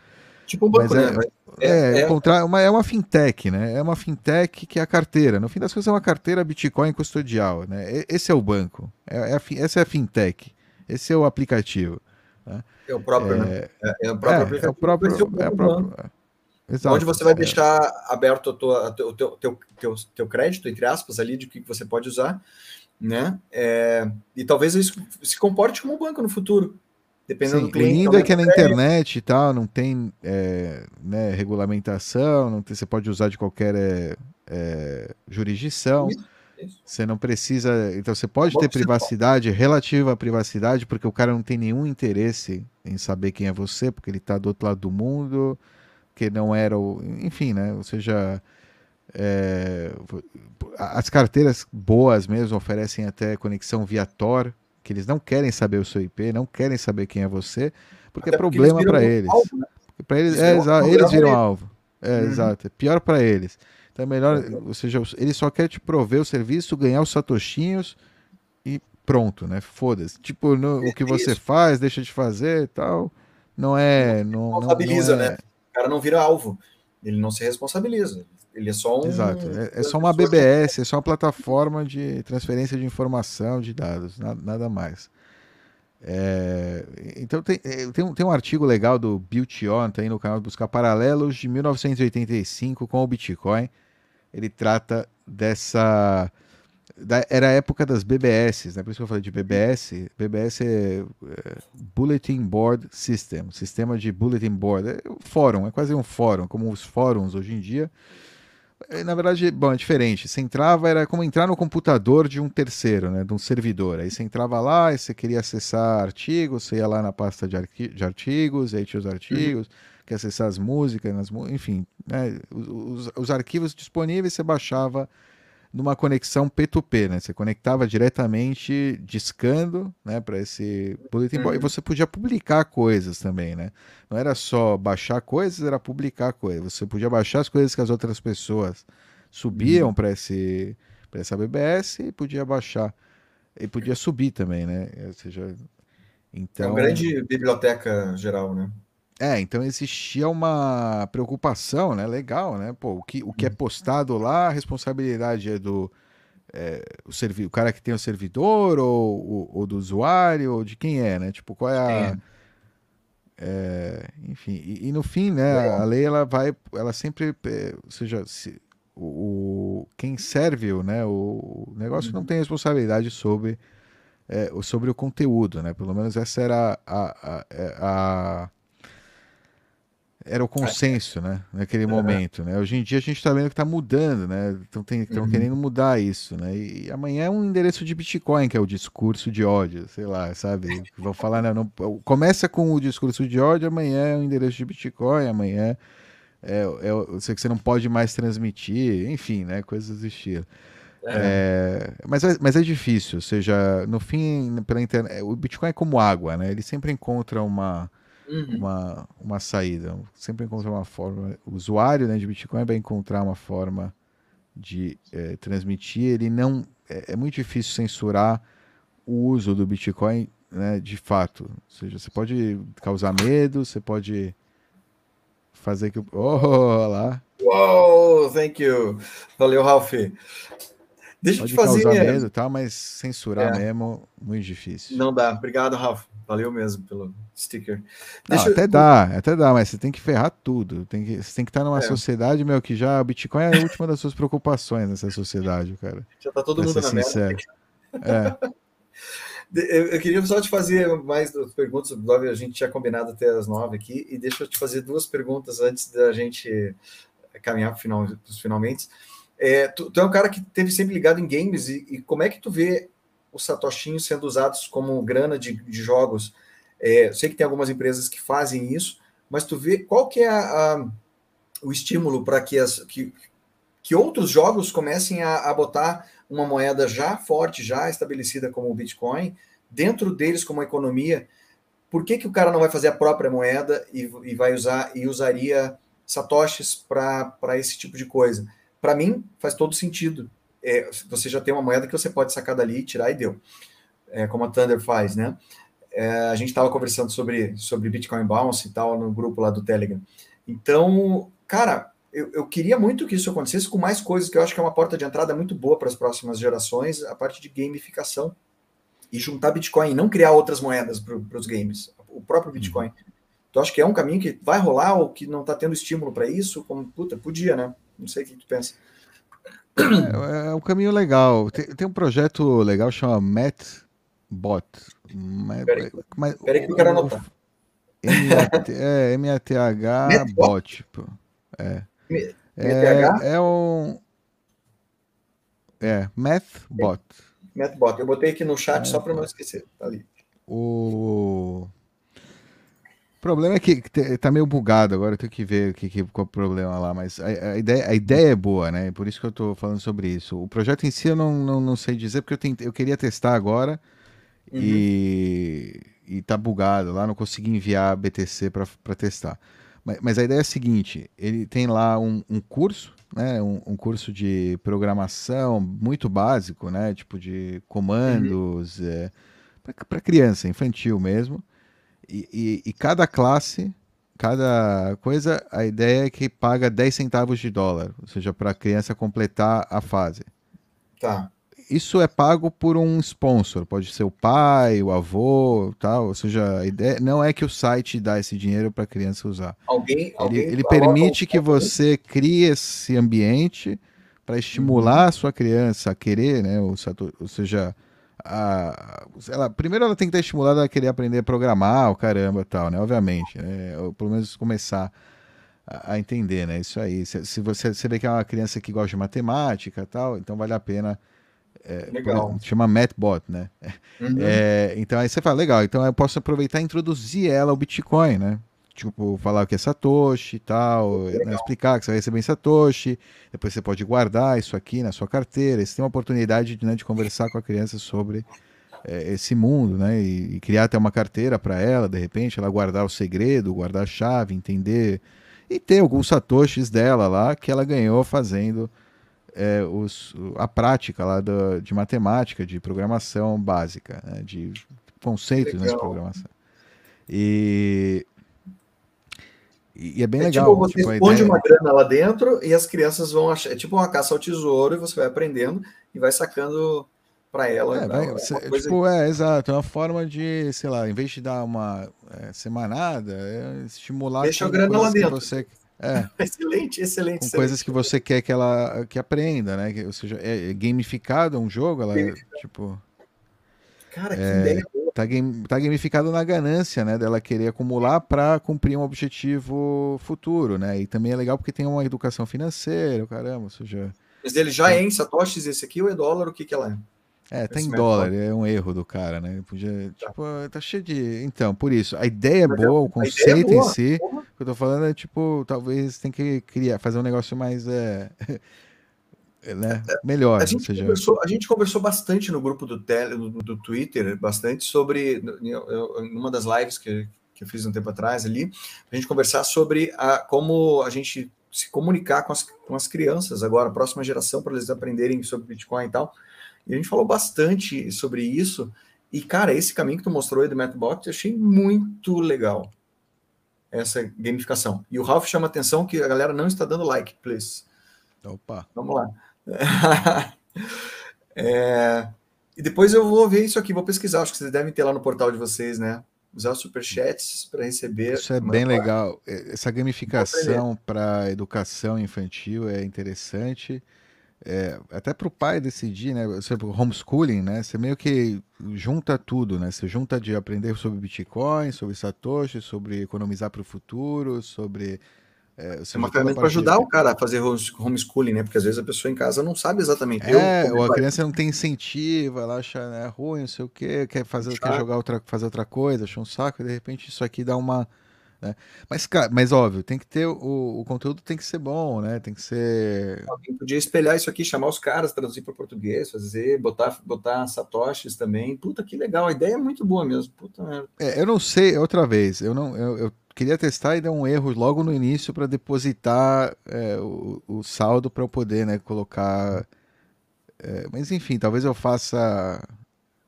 Tipo um banco, Mas né? É, é, é, Contra... uma, é uma fintech, né? É uma fintech que é a carteira. No fim das contas, é uma carteira Bitcoin custodial, né? Esse é o banco. É, é a, essa é a fintech. Esse é o aplicativo. Né? É o próprio, né? É, é, o próprio. É o próprio. É o próprio Exato, onde você vai deixar aberto o teu, teu, teu, teu, teu crédito, entre aspas, ali, de que você pode usar né? É, e talvez isso se comporte como um banco no futuro. Dependendo Sim, do cliente. O lindo é que é na internet e tal, não tem é, né, regulamentação, não tem, você pode usar de qualquer é, é jurisdição. Isso, isso. Você não precisa. Então você pode ter privacidade, relativa à privacidade, porque o cara não tem nenhum interesse em saber quem é você, porque ele está do outro lado do mundo, que não era o. Enfim, né? Ou seja é, as carteiras boas mesmo oferecem até conexão via Tor, que eles não querem saber o seu IP, não querem saber quem é você, porque até é problema para eles. Né? Para eles, eles, é, eles viram alvo. É, uhum. exato. É pior para eles. Então é melhor, ou seja, ele só quer te prover o serviço, ganhar os satoshinhos e pronto, né? Foda-se. Tipo, no, o que você faz, deixa de fazer e tal, não é. Não, não responsabiliza, não é... né? O cara não vira alvo. Ele não se responsabiliza. Ele é só um. Exato. É, é só uma BBS, é só uma plataforma de transferência de informação, de dados, nada, nada mais. É, então tem, é, tem, um, tem um artigo legal do Build-On, tá aí no canal Buscar Paralelos, de 1985 com o Bitcoin. Ele trata dessa. Da, era a época das BBS, né? por isso que eu falei de BBS. BBS é, é Bulletin Board System, sistema de Bulletin Board. É um fórum, é quase um fórum, como os fóruns hoje em dia na verdade, bom, é diferente. Você entrava, era como entrar no computador de um terceiro, né? De um servidor. Aí você entrava lá e você queria acessar artigos, você ia lá na pasta de, de artigos, aí tinha os artigos, uhum. quer acessar as músicas, nas, enfim, né? os, os, os arquivos disponíveis você baixava numa conexão P2P, né? Você conectava diretamente discando, né, para esse bulletin board uhum. e você podia publicar coisas também, né? Não era só baixar coisas, era publicar coisas. Você podia baixar as coisas que as outras pessoas subiam uhum. para esse para essa BBS e podia baixar e podia subir também, né? Ou seja, então é uma então grande biblioteca geral, né? É, então existia uma preocupação, né? Legal, né? Pô, o que, o que é uhum. postado lá, a responsabilidade é do é, o, servi o cara que tem o servidor ou, ou, ou, do usuário ou de quem é, né? Tipo, qual é a. É, enfim, e, e, no fim, né? A lei ela vai, ela sempre, é, ou seja, se, o, o, quem serve né, o negócio uhum. não tem responsabilidade sobre, é, sobre o conteúdo, né? Pelo menos essa era a, a, a, a era o consenso, né? Naquele momento, né? Hoje em dia a gente está vendo que está mudando, né? Estão uhum. querendo mudar isso, né? E amanhã é um endereço de Bitcoin, que é o discurso de ódio, sei lá, sabe? Vão falar, não, não, começa com o discurso de ódio, amanhã é um endereço de Bitcoin, amanhã é, é, sei que você não pode mais transmitir, enfim, né? Coisas do estilo. É. É, mas, é, mas é difícil, ou seja, no fim, pela internet, o Bitcoin é como água, né? Ele sempre encontra uma uhum. uma, uma saída. Sempre encontrar uma forma. O usuário né, de Bitcoin vai encontrar uma forma de é, transmitir. Ele não. É, é, muito difícil censurar o uso do Bitcoin né, de fato. Ou seja, você pode causar medo, você pode fazer que. Oh, lá. Uou, thank you. Valeu, Ralph. Deixa pode eu te fazer. Causar medo, tá, mas censurar é. mesmo, muito difícil. Não dá. Obrigado, Ralph. Valeu mesmo pelo sticker. Não, até eu... dá, até dá, mas você tem que ferrar tudo. Tem que, você tem que estar numa é. sociedade, meu, que já o Bitcoin é a última das suas preocupações nessa sociedade, cara. Já tá todo mundo na sincero. merda. É. Eu, eu, queria só te fazer mais duas perguntas. A gente tinha combinado até as nove aqui, e deixa eu te fazer duas perguntas antes da gente caminhar para final, os finalmente. É, tu, tu, é um cara que teve sempre ligado em games, e, e como é que tu vê os satoshinhos sendo usados como grana de, de jogos. É, sei que tem algumas empresas que fazem isso, mas tu vê qual que é a, a, o estímulo para que, que, que outros jogos comecem a, a botar uma moeda já forte, já estabelecida como o Bitcoin, dentro deles como economia, por que, que o cara não vai fazer a própria moeda e, e vai usar e usaria satoshis para esse tipo de coisa? Para mim, faz todo sentido é, você já tem uma moeda que você pode sacar dali, tirar e deu. É, como a Thunder faz, né? É, a gente estava conversando sobre, sobre Bitcoin Bounce e tal no grupo lá do Telegram. Então, cara, eu, eu, queria muito que isso acontecesse com mais coisas, que eu acho que é uma porta de entrada muito boa para as próximas gerações, a parte de gamificação. E juntar Bitcoin, não criar outras moedas para os games, o próprio uhum. Bitcoin. Então, acho que é um caminho que vai rolar ou que não está tendo estímulo para isso? Como, puta, podia, né? Não sei o que tu pensa. É, é um caminho legal. Tem, tem, um projeto legal chama MatBot. Peraí, peraí que eu quero anotar. É, M-A-T-H Bot. Tipo, é. É, é um. É, MathBot. MathBot. Eu botei aqui no chat só para não esquecer. Tá ali. O. O problema é que tá meio bugado agora, eu tenho que ver que, que, qual é o problema lá, mas a, a, ideia, a ideia é boa, né? Por isso que eu tô falando sobre isso. O projeto em si eu não, não, não sei dizer, porque eu, tentei, eu queria testar agora uhum. e, e tá bugado lá, não consegui enviar BTC para testar. Mas, mas, a ideia é a seguinte: ele tem lá um, um curso, né? Um, um, curso de programação muito básico, né? Tipo de comandos, uhum. é, para criança, infantil mesmo. E, e, e, cada classe, cada coisa, a ideia é que paga 10 centavos de dólar, ou seja, para a criança completar a fase. Tá. Isso é pago por um sponsor, pode ser o pai, o avô, tal. Ou seja, a ideia não é que o site dá esse dinheiro para a criança usar. Alguém, ele, alguém ele permite que você crie esse ambiente para estimular uhum. a sua criança a querer, né? Ou, ou seja, a, ela, primeiro ela tem que estar estimulada a querer aprender a programar, o caramba tal, né? Obviamente, né? Ou pelo menos começar a, a entender, né? Isso aí. Se, se, você, você vê que é uma criança que gosta de matemática tal, então vale a pena. É, legal. Por, chama Matbot, né? Uhum. É, então aí você fala, legal, então eu posso aproveitar e introduzir ela ao Bitcoin, né? Tipo, falar o que é Satoshi e tal, né? explicar que você vai receber em Satoshi, depois você pode guardar isso aqui na sua carteira. Você tem uma oportunidade né, de conversar com a criança sobre é, esse mundo, né? E, e criar até uma carteira para ela, de repente, ela guardar o segredo, guardar a chave, entender. E ter alguns satoshis dela lá que ela ganhou fazendo é, os, a prática lá do, de matemática, de programação básica, né? de conceitos né, de programação. E, e é bem é legal. Tipo, você tipo, esconde ideia... uma grana lá dentro e as crianças vão achar. É tipo uma caça ao tesouro e você vai aprendendo e vai sacando para ela. É, vai, você, tipo, é, exato. É uma forma de, sei lá, em vez de dar uma é, semanada, é estimular. Deixa a grana lá dentro. Você, é, excelente, excelente. Com excelente. coisas que você quer que ela que aprenda, né? Que, ou seja, é, é gamificado um jogo, ela, tipo. Cara, que é, ideia boa. Tá, game, tá gamificado na ganância, né? Dela querer acumular para cumprir um objetivo futuro, né? E também é legal porque tem uma educação financeira, caramba, ou seja. Mas ele já é em satoshis esse aqui ou é dólar? O que que ela é? É, tá em dólar, é um erro do cara, né? Podia, tá. tipo, tá cheio de. Então, por isso, a ideia é boa, o conceito é boa, em si, porra. o que eu tô falando é, tipo, talvez tem que criar, fazer um negócio mais. É, né? É, melhor. A gente, seja... conversou, a gente conversou bastante no grupo do, tele, do, do Twitter, bastante sobre. Numa das lives que, que eu fiz um tempo atrás ali, a gente conversar sobre a, como a gente se comunicar com as, com as crianças agora, próxima geração, para eles aprenderem sobre Bitcoin e tal. E a gente falou bastante sobre isso. E, cara, esse caminho que tu mostrou aí do Matbot, eu achei muito legal. Essa gamificação. E o Ralph chama atenção que a galera não está dando like, please. Opa. Vamos lá. é, e depois eu vou ver isso aqui, vou pesquisar. Acho que vocês devem ter lá no portal de vocês, né? Usar os superchats para receber. Isso é bem legal. Essa gamificação para educação infantil é interessante é, até para o pai decidir, né? Você, homeschooling, né? Você meio que junta tudo, né? Você junta de aprender sobre Bitcoin, sobre Satoshi, sobre economizar para o futuro, sobre. É, é uma ferramenta para ajudar o cara a fazer homeschooling, né? Porque às vezes a pessoa em casa não sabe exatamente. É, ou a criança não tem incentivo, ela acha né, ruim, não sei o quê, quer fazer, quer jogar outra, fazer outra coisa, acha um saco, e de repente isso aqui dá uma né? Mas, cara, mas óbvio, tem que ter o, o conteúdo tem que ser bom, né? Tem que ser. Alguém podia espelhar isso aqui, chamar os caras, traduzir para português, fazer, botar, botar satoshis também. Puta, que legal, a ideia é muito boa mesmo. Puta É, eu não sei, outra vez, eu não. Eu, eu queria testar e deu um erro logo no início para depositar é, o, o, saldo para eu poder, né, colocar. É, mas enfim, talvez eu faça.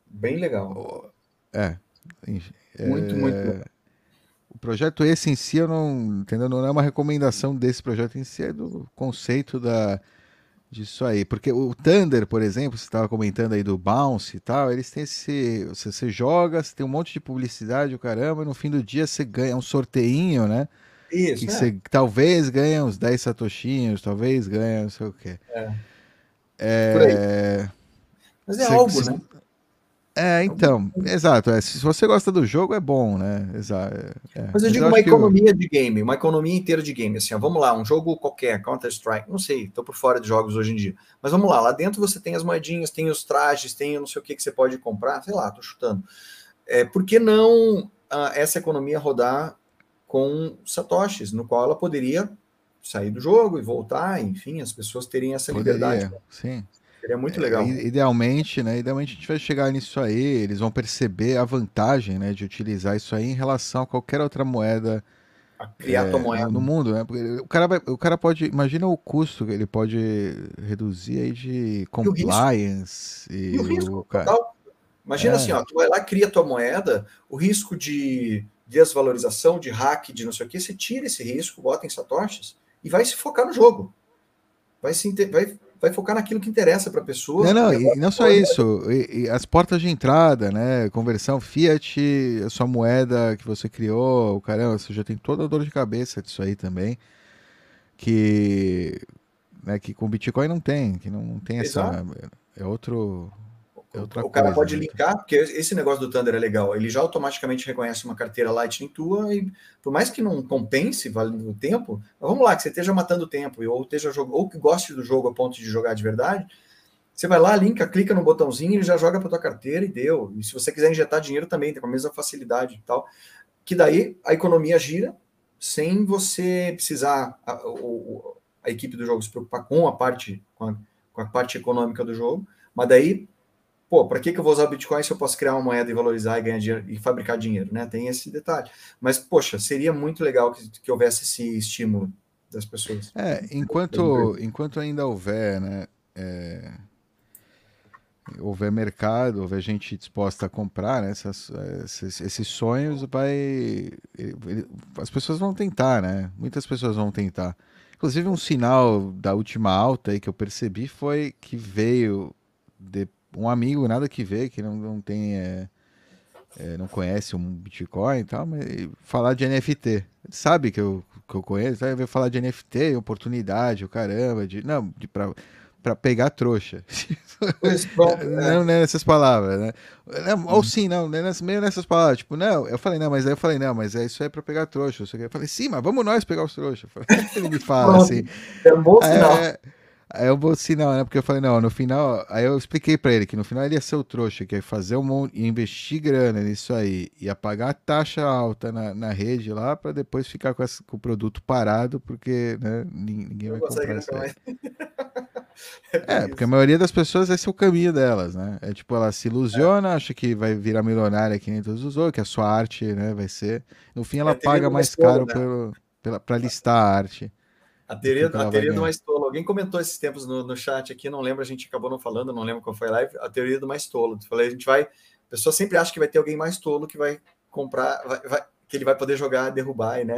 Bem legal. É. Enfim, muito, muito legal. O projeto esse em si, eu não, entendeu? não é uma recomendação desse projeto em si, é do conceito da, disso aí. Porque o Thunder, por exemplo, você estava comentando aí do Bounce e tal, eles têm esse. Você, você joga, você tem um monte de publicidade, o caramba, e no fim do dia você ganha um sorteinho, né? Isso. Que é. você talvez ganhe uns 10 satoshinhos, talvez ganhe não sei o quê. É. é... Mas é você, algo, né? É, então, exato. É, se você gosta do jogo, é bom, né? Exato. É. Mas eu digo uma economia eu... de game, uma economia inteira de game. Assim, ó, vamos lá, um jogo qualquer, Counter-Strike, não sei, estou por fora de jogos hoje em dia. Mas vamos lá, lá dentro você tem as moedinhas, tem os trajes, tem não sei o que que você pode comprar, sei lá, tô chutando. É, por que não ah, essa economia rodar com satoshis, no qual ela poderia sair do jogo e voltar, enfim, as pessoas terem essa poderia, liberdade. Sim. Seria muito legal. É, idealmente, né? Idealmente a gente vai chegar nisso aí, eles vão perceber a vantagem, né, de utilizar isso aí em relação a qualquer outra moeda a é, no mundo, né? Porque o cara vai, o cara pode, imagina o custo que ele pode reduzir aí de compliance e, e o risco, o cara... Imagina é. assim, ó, tu vai lá cria tua moeda, o risco de desvalorização, de hack, de não sei o que, você tira esse risco, bota em satoshis e vai se focar no jogo. Vai se vai vai focar naquilo que interessa para a pessoa. Não, não, e não só isso, e, e as portas de entrada, né? Conversão Fiat, a sua moeda que você criou, caramba, você já tem toda a dor de cabeça disso aí também. Que, né, que com Bitcoin não tem, que não, não tem essa. É outro. É o cara coisa, pode né? linkar, porque esse negócio do Thunder é legal. Ele já automaticamente reconhece uma carteira Lightning tua e, por mais que não compense valendo o tempo, vamos lá, que você esteja matando tempo ou esteja ou que goste do jogo a ponto de jogar de verdade, você vai lá, linka, clica no botãozinho ele já joga para tua carteira e deu. E se você quiser injetar dinheiro também, tem com a mesma facilidade e tal. Que daí a economia gira sem você precisar a, a, a equipe do jogo se preocupar com a parte com a, com a parte econômica do jogo, mas daí pô, para que, que eu vou usar Bitcoin se eu posso criar uma moeda e valorizar e ganhar dinheiro e fabricar dinheiro, né? Tem esse detalhe. Mas, poxa, seria muito legal que, que houvesse esse estímulo das pessoas. É, enquanto, enquanto ainda houver, né? É, houver mercado, houver gente disposta a comprar né, essas, esses, esses sonhos, vai. As pessoas vão tentar, né? Muitas pessoas vão tentar. Inclusive, um sinal da última alta aí que eu percebi foi que veio de, um amigo, nada que vê, que não, não tem. É, é, não conhece um Bitcoin e tal, mas falar de NFT. Sabe que eu, que eu conheço, vai falar de NFT, oportunidade, o caramba, de. Não, de pra, pra pegar trouxa. não, não é nessas palavras, né? Ou sim, não, não é nessas, meio nessas palavras. Tipo, não, eu falei, não, mas aí eu falei, não, mas é isso é pra pegar trouxa. Eu falei, sim, mas vamos nós pegar os trouxas. Ele me fala assim. É um bom sinal. É, Aí eu vou sinal, né? Porque eu falei, não, no final. Aí eu expliquei para ele que no final ele ia ser o trouxa, que ia fazer um monte, investir grana nisso aí, ia pagar taxa alta na, na rede lá para depois ficar com, essa, com, o produto parado, porque né, ninguém vai comprar isso aí. É, é porque a maioria das pessoas esse é o caminho delas, né? É tipo, ela se ilusiona, é. acha que vai virar milionária que nem todos os outros, que a sua arte, né, vai ser. No fim, ela é, paga mais caro né? pelo, pela, pra listar a arte. A teoria, do mais tolo. Alguém comentou esses tempos no, no chat aqui, não lembro, a gente acabou não falando, não lembro qual foi a live. A teoria do mais tolo. Falei, a gente vai. A pessoa sempre acha que vai ter alguém mais tolo que vai comprar, vai, vai, que ele vai poder jogar, derrubar e né,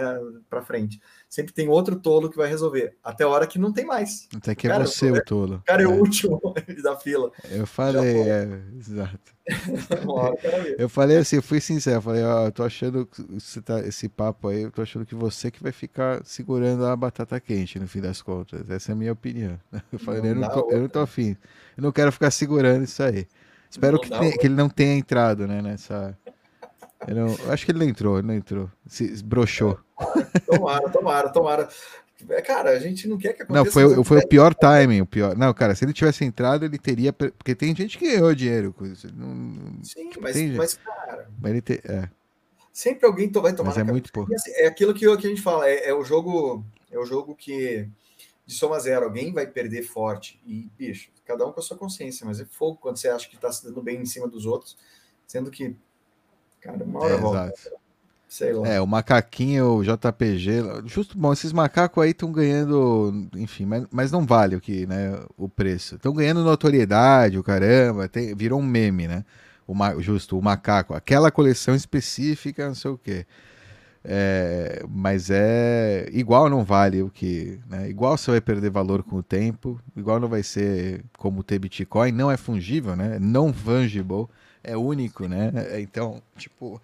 para frente. Sempre tem outro tolo que vai resolver. Até a hora que não tem mais. Até que é cara, é você o tolo. cara é, é o último da fila. Eu falei, é, exato. eu falei assim, eu fui sincero, eu falei, ó, eu tô achando você tá, esse papo aí, eu tô achando que você que vai ficar segurando a batata quente, no fim das contas. Essa é a minha opinião. Eu falei, não eu, não tô, eu não tô afim. Eu não quero ficar segurando isso aí. Espero que, tenha, que ele não tenha entrado, né, nessa não, acho que ele não entrou, ele não entrou. Se broxou. Tomara, tomara, tomara. É, cara, a gente não quer que aconteça. Não, foi, foi o pior timing, o pior. Não, cara, se ele tivesse entrado, ele teria. Porque tem gente que ganhou dinheiro com isso. Não... Sim, tipo, mas, mas, cara. Mas ele te... é. Sempre alguém vai tomar. Mas é muito pouco. Assim, é aquilo que, que a gente fala, é, é, o jogo. É o jogo que. De soma zero, alguém vai perder forte. E, bicho, cada um com a sua consciência, mas é fogo quando você acha que está se dando bem em cima dos outros, sendo que Cara, uma hora é, volta. Sei lá. É, o macaquinho, o JPG, justo bom, esses macacos aí estão ganhando, enfim, mas, mas não vale o que, né, o preço. Estão ganhando notoriedade, o caramba, tem, virou um meme, né? O, justo, o macaco, aquela coleção específica, não sei o quê. É, mas é igual não vale o que, né? Igual você vai perder valor com o tempo, igual não vai ser como ter Bitcoin, não é fungível, né? Não fungible é único, né? É, então, tipo,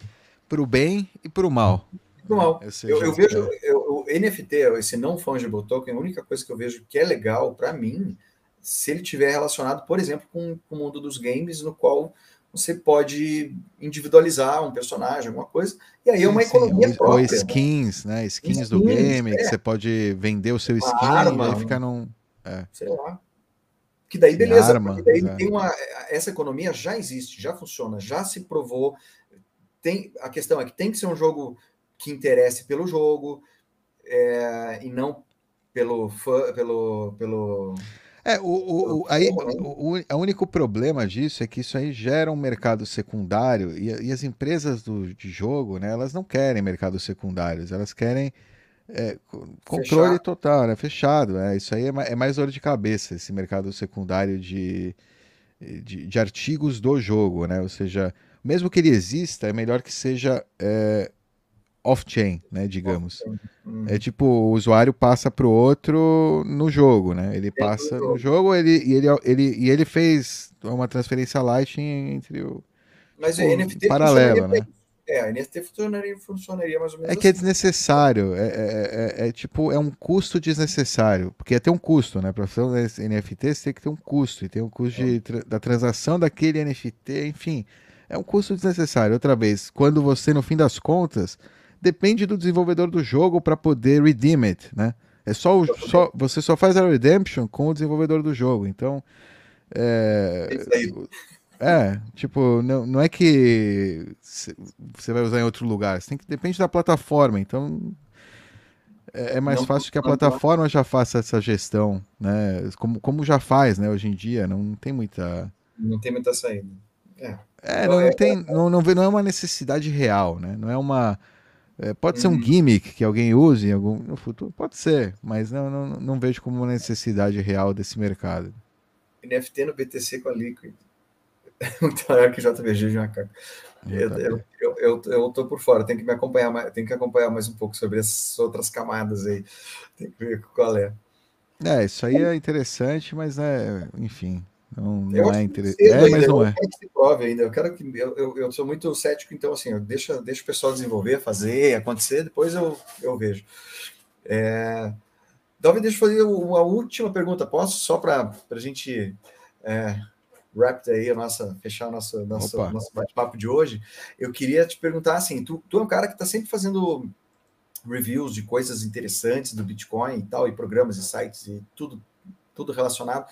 pro bem e pro mal. Pro mal. Eu, eu vejo eu, o NFT, esse não fungible token, a única coisa que eu vejo que é legal para mim, se ele tiver relacionado, por exemplo, com, com o mundo dos games, no qual você pode individualizar um personagem, alguma coisa, e aí é uma sim, economia ou, própria. Ou skins, né? Skins, skins do game, é. que você pode vender o seu skin arma, e ficar num. É. Sei lá. Que daí, beleza, arma, porque daí tem uma. Essa economia já existe, já funciona, já se provou. Tem, a questão é que tem que ser um jogo que interesse pelo jogo é, e não pelo pelo pelo é, o, o, o, aí, o, o, único problema disso é que isso aí gera um mercado secundário e, e as empresas do, de jogo, né, elas não querem mercados secundários, elas querem é, controle Fechar. total, né? Fechado. Né? Isso aí é mais, é mais dor de cabeça, esse mercado secundário de, de, de, artigos do jogo, né? Ou seja, mesmo que ele exista, é melhor que seja é, off-chain, né? Digamos. Off hum. É tipo, o usuário passa para o outro no jogo, né? Ele passa no jogo ele, e, ele, ele, e ele fez uma transferência Lightning entre o. Mas o NFT paralelo, né? É, a NFT funcionaria, funcionaria mais ou menos É que é assim. é desnecessário, é, é, é, é, tipo, é um custo desnecessário, porque ter um custo, né? Para fazer um NFT você tem que ter um custo, e tem um custo de, da transação daquele NFT, enfim, é um custo desnecessário. Outra vez, quando você, no fim das contas, depende do desenvolvedor do jogo para poder redeem it, né? É só, o, só você só faz a redemption com o desenvolvedor do jogo. Então, é, é tipo, não, não é que você vai usar em outro lugar. Você tem que depende da plataforma. Então, é, é mais não, fácil que a plataforma já faça essa gestão, né? Como, como já faz, né? Hoje em dia, não tem muita não tem muita saída. É, é não, não tem, não, não, não é uma necessidade real, né? Não é uma é, pode ser um uhum. gimmick que alguém use em algum, no futuro, pode ser, mas não, não, não vejo como uma necessidade real desse mercado. NFT no BTC com a Liquid. Muito maior que JVG de macaco. Eu, eu, eu, eu, tô por fora, tem que me acompanhar mais, tem que acompanhar mais um pouco sobre essas outras camadas aí. Tem que ver qual é. É, isso aí é interessante, mas é, enfim, não, não é interessante. É, mas não é. Que se prove ainda. Eu quero que eu, eu, eu sou muito cético, então assim, deixa, deixa o pessoal desenvolver, fazer, acontecer, depois eu, eu vejo. É... Dalvin, deixa eu fazer uma última pergunta, posso? Só para a gente é, wrap aí a nossa, fechar o nosso, nosso, nosso bate-papo de hoje. Eu queria te perguntar assim: tu, tu é um cara que está sempre fazendo reviews de coisas interessantes do Bitcoin e tal, e programas e sites e tudo, tudo relacionado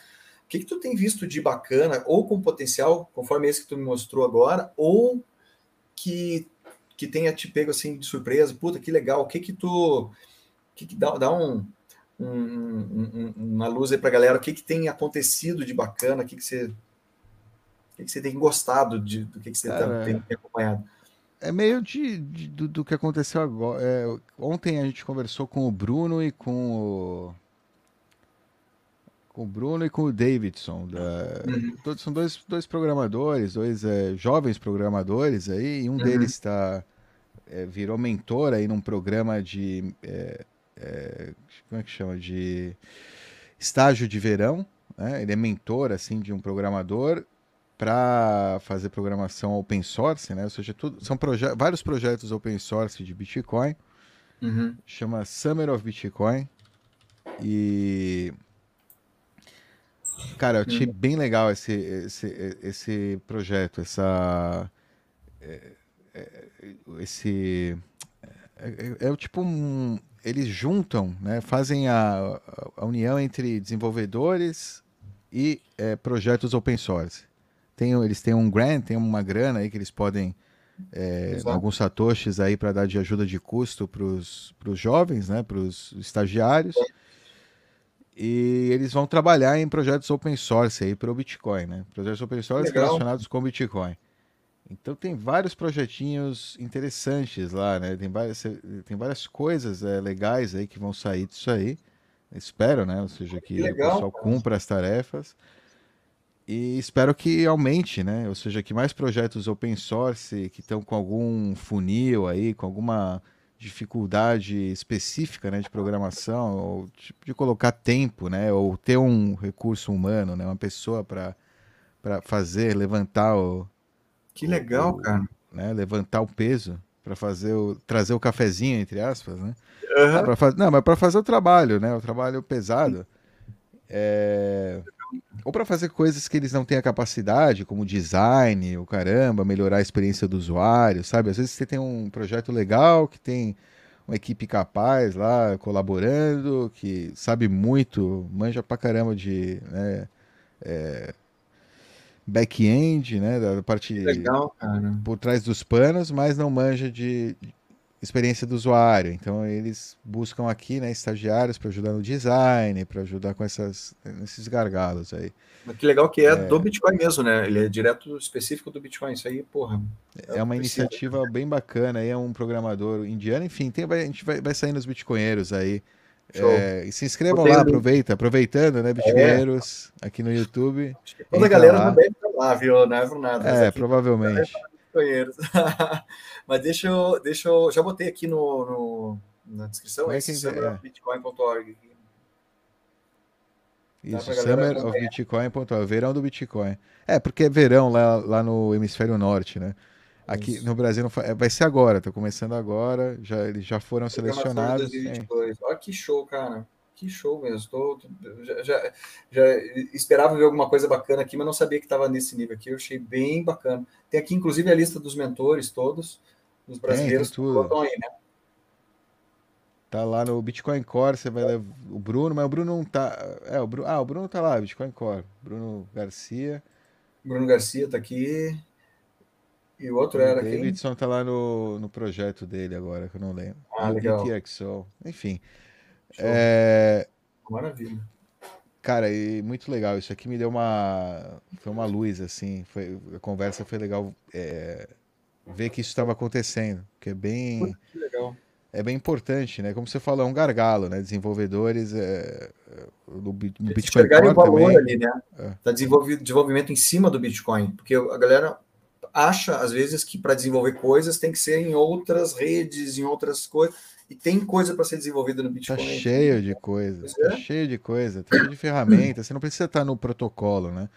que, que tu tem visto de bacana, ou com potencial, conforme esse que tu me mostrou agora, ou que, que tenha te pego assim de surpresa? Puta, que legal, o que que tu. que, que dá, dá um, um, um, uma luz aí pra galera, o que que tem acontecido de bacana, o que que você. O que, você tem gostado de, do que, que você tá, tá, tem, tem acompanhado? É meio de, de do, do, que aconteceu agora. É, ontem a gente conversou com o Bruno e com o com o Bruno e com o Davidson. Da... Uhum. Todos, são dois, dois programadores, dois é, jovens programadores aí, e um uhum. deles está é, virou mentor aí num programa de é, é, como é que chama de estágio de verão. Né? Ele é mentor assim de um programador para fazer programação open source, né? Ou seja, tudo, são proje vários projetos open source de Bitcoin. Uhum. Chama Summer of Bitcoin. E Cara, eu achei hum. bem legal esse, esse, esse projeto, essa. É, é, esse. É, é, é tipo um. Eles juntam, né, fazem a, a união entre desenvolvedores e é, projetos open source. Eles têm um grant, tem uma grana aí que eles podem. É, alguns satoshis aí para dar de ajuda de custo para os jovens, né, para os estagiários. E eles vão trabalhar em projetos open source aí para o Bitcoin, né? Projetos open source Legal. relacionados com Bitcoin. Então tem vários projetinhos interessantes lá, né? Tem várias, tem várias coisas é, legais aí que vão sair disso aí. Espero, né? Ou seja, que, que legal, o pessoal cumpra as tarefas. E espero que aumente, né? Ou seja, que mais projetos open source que estão com algum funil aí, com alguma dificuldade específica né, de programação, ou tipo, de colocar tempo, né, ou ter um recurso humano, né, uma pessoa para fazer, levantar o. Que legal, o, cara. Né, levantar o peso para fazer o trazer o cafezinho entre aspas, né? Uhum. Pra, não, mas para fazer o trabalho, né? O trabalho pesado. É, ou para fazer coisas que eles não têm a capacidade, como design, o caramba, melhorar a experiência do usuário, sabe? Às vezes você tem um projeto legal que tem uma equipe capaz lá colaborando, que sabe muito, manja pra caramba de né, é, back-end, né, da parte legal, por trás dos panos, mas não manja de, experiência do usuário. Então eles buscam aqui, né, estagiários para ajudar no design, para ajudar com essas, esses gargalos aí. Mas que legal que é, é, do Bitcoin mesmo, né? Ele é direto específico do Bitcoin. Isso aí, porra. É, é uma iniciativa bem bacana. Aí é um programador indiano. Enfim, tem, vai, a gente vai, vai sair nos Bitcoinheiros aí. É, e se inscrevam lá, aproveita, aproveitando, né, Bitcoinheiros, é. aqui no YouTube. Toda a galera lá. não deve estar lá, viu? Não é por nada. É, provavelmente. Bitcoinheiros. Mas deixa eu, deixa eu. Já botei aqui no, no na descrição. É é. bitcoin.org. Isso, summerofbitcoin.org, verão do Bitcoin. É, porque é verão lá, lá no hemisfério norte, né? Aqui no Brasil não é, vai ser agora, tá começando agora, já, eles já foram selecionados. 2022. Olha que show, cara. Que show mesmo. Tô, já, já, já, esperava ver alguma coisa bacana aqui, mas não sabia que estava nesse nível aqui. Eu achei bem bacana. Tem aqui, inclusive, a lista dos mentores todos, dos brasileiros. Tem, tudo. Aí, né? Tá lá no Bitcoin Core, você vai levar o Bruno, mas o Bruno não tá. É, o Bruno, ah, o Bruno tá lá, Bitcoin Core. Bruno Garcia. Bruno Garcia tá aqui. E o outro o era quem? Davidson tá lá no, no projeto dele agora, que eu não lembro. Ah, legal. Enfim. É... Maravilha. Cara, e muito legal. Isso aqui me deu uma. Foi uma luz, assim. Foi... A conversa foi legal é... ver que isso estava acontecendo. Que é bem. Que legal é bem importante, né? Como você falou, é um gargalo, né? Desenvolvedores é, do, do Bitcoin Core o valor também. ali, né? É. Da desenvolvimento em cima do Bitcoin, porque a galera acha às vezes que para desenvolver coisas tem que ser em outras redes, em outras coisas, e tem coisa para ser desenvolvida no tá Bitcoin. Tá cheio de coisa, tá é? cheio de coisa, tem de ferramentas. Você não precisa estar no protocolo, né?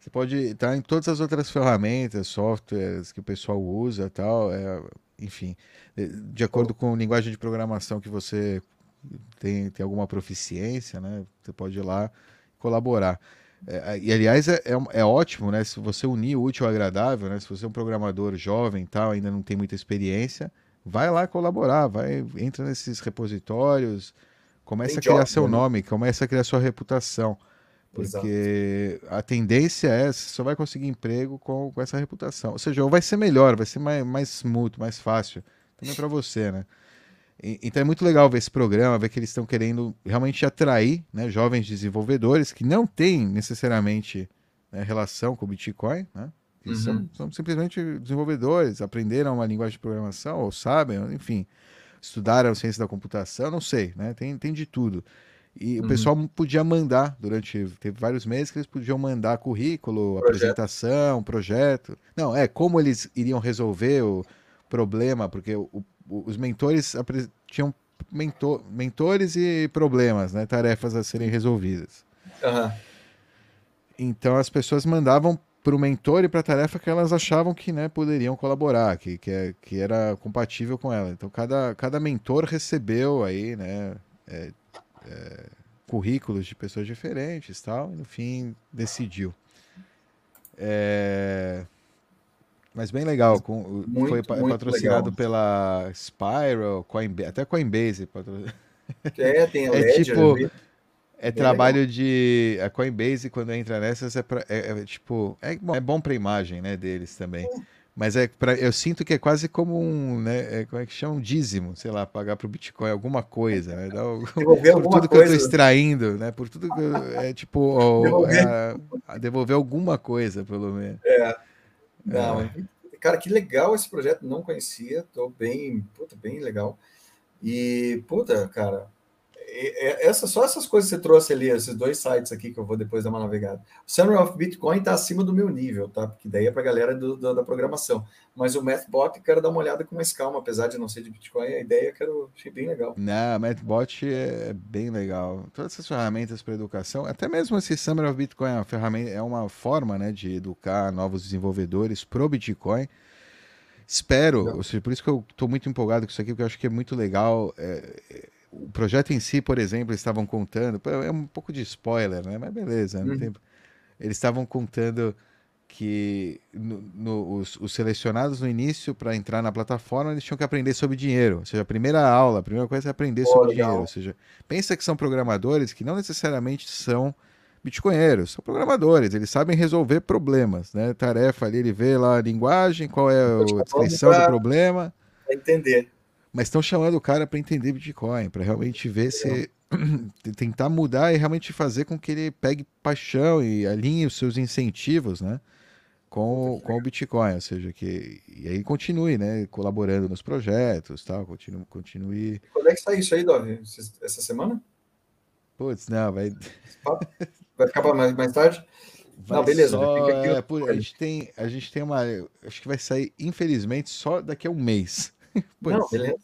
Você pode estar em todas as outras ferramentas, softwares que o pessoal usa, tal. É, enfim, de acordo com a linguagem de programação que você tem, tem alguma proficiência, né? Você pode ir lá colaborar. É, e aliás é, é, é, ótimo, né? Se você unir o útil ao agradável, né? Se você é um programador jovem, tal, ainda não tem muita experiência, vai lá colaborar, vai entra nesses repositórios, começa a criar job, seu né? nome, começa a criar sua reputação. Porque Exato. a tendência é, você só vai conseguir emprego com, com essa reputação. Ou seja, ou vai ser melhor, vai ser mais, mais smooth, mais fácil. Também para você, né? E, então é muito legal ver esse programa, ver que eles estão querendo realmente atrair né, jovens desenvolvedores que não têm necessariamente né, relação com o Bitcoin, né? Uhum. São, são, simplesmente desenvolvedores, aprenderam uma linguagem de programação, ou sabem, enfim, estudaram ciência da computação, não sei, né? Tem, tem de tudo. E uhum. o pessoal podia mandar durante. Teve vários meses que eles podiam mandar currículo, projeto. apresentação, projeto. Não, é como eles iriam resolver o problema, porque o, o, os mentores tinham mentor, mentores e problemas, né? Tarefas a serem resolvidas. Uhum. Então as pessoas mandavam para o mentor e para a tarefa que elas achavam que né, poderiam colaborar, que, que, é, que era compatível com ela. Então cada, cada mentor recebeu aí, né? É, é, currículos de pessoas diferentes tal, e no fim decidiu. É... Mas bem legal, com, muito, foi muito patrocinado legal. pela Spiral, Coinbase, até Coinbase. Patro... É, tem a é Ledger, tipo, é trabalho legal. de a Coinbase quando entra nessas é, pra, é, é tipo é bom, é bom para imagem, né, deles também. Mas é para eu sinto que é quase como um, né, é, como é que chama, um dízimo, sei lá, pagar para o Bitcoin alguma coisa, né? Devolver por tudo coisa. que eu estou extraindo, né? Por tudo que eu, é tipo devolver. É, devolver alguma coisa, pelo menos. É. Não, é. cara, que legal esse projeto, não conhecia, tô bem, puta, bem legal. E puta, cara, essa, só essas coisas que você trouxe ali, esses dois sites aqui que eu vou depois dar uma navegada. O Summer of Bitcoin está acima do meu nível, tá? Porque daí é para a galera do, do, da programação. Mas o Mathbot quero dar uma olhada com mais calma, apesar de não ser de Bitcoin, a ideia quero, achei bem legal. Não, o Mathbot é bem legal. Todas essas ferramentas para educação, até mesmo esse Summer of Bitcoin é uma ferramenta, é uma forma né, de educar novos desenvolvedores pro Bitcoin. Espero, seja, por isso que eu estou muito empolgado com isso aqui, porque eu acho que é muito legal. É, o projeto em si, por exemplo, estavam contando, é um pouco de spoiler, né? Mas beleza, uhum. tem... eles estavam contando que no, no, os, os, selecionados no início para entrar na plataforma eles tinham que aprender sobre dinheiro, ou seja, a primeira aula, a primeira coisa é aprender oh, sobre legal. dinheiro, ou seja, pensa que são programadores que não necessariamente são bitcoinheiros, são programadores, eles sabem resolver problemas, né? Tarefa ali, ele vê lá a linguagem, qual é a descrição do problema, entender mas estão chamando o cara para entender Bitcoin, para realmente ver se tentar mudar e realmente fazer com que ele pegue paixão e alinhe os seus incentivos, né? Com, com o Bitcoin, ou seja, que e aí continue, né, colaborando nos projetos, tal, continue, continue. Quando é que sai isso aí, Dove? Essa semana? Putz, não, vai vai ficar para mais, mais tarde? Vai não, beleza. Só, é, por, a gente tem a gente tem uma, acho que vai sair infelizmente só daqui a um mês. Não, beleza.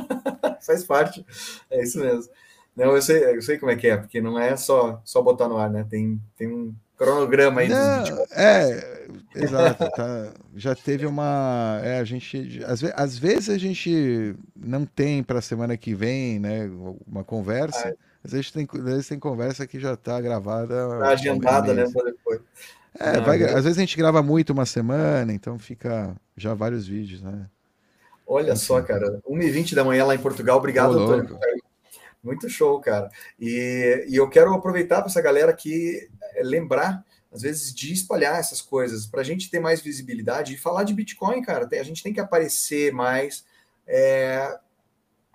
Faz parte. É isso mesmo. Não, eu sei, eu sei como é que é, porque não é só, só botar no ar, né? Tem, tem um, cronograma aí Não, É, exato. Tá, já teve uma. É, a gente. Às, ve às vezes a gente não tem para a semana que vem, né? Uma conversa. Ah, é. Às vezes tem, às vezes tem conversa que já está gravada. Tá agendada, né? Para depois. É, vai, às vezes a gente grava muito uma semana, então fica já vários vídeos, né? Olha só, cara, 1h20 da manhã lá em Portugal. Obrigado, Antônio. Muito show, cara. E, e eu quero aproveitar para essa galera aqui é, lembrar, às vezes, de espalhar essas coisas, para a gente ter mais visibilidade e falar de Bitcoin, cara. a gente tem que aparecer mais. É,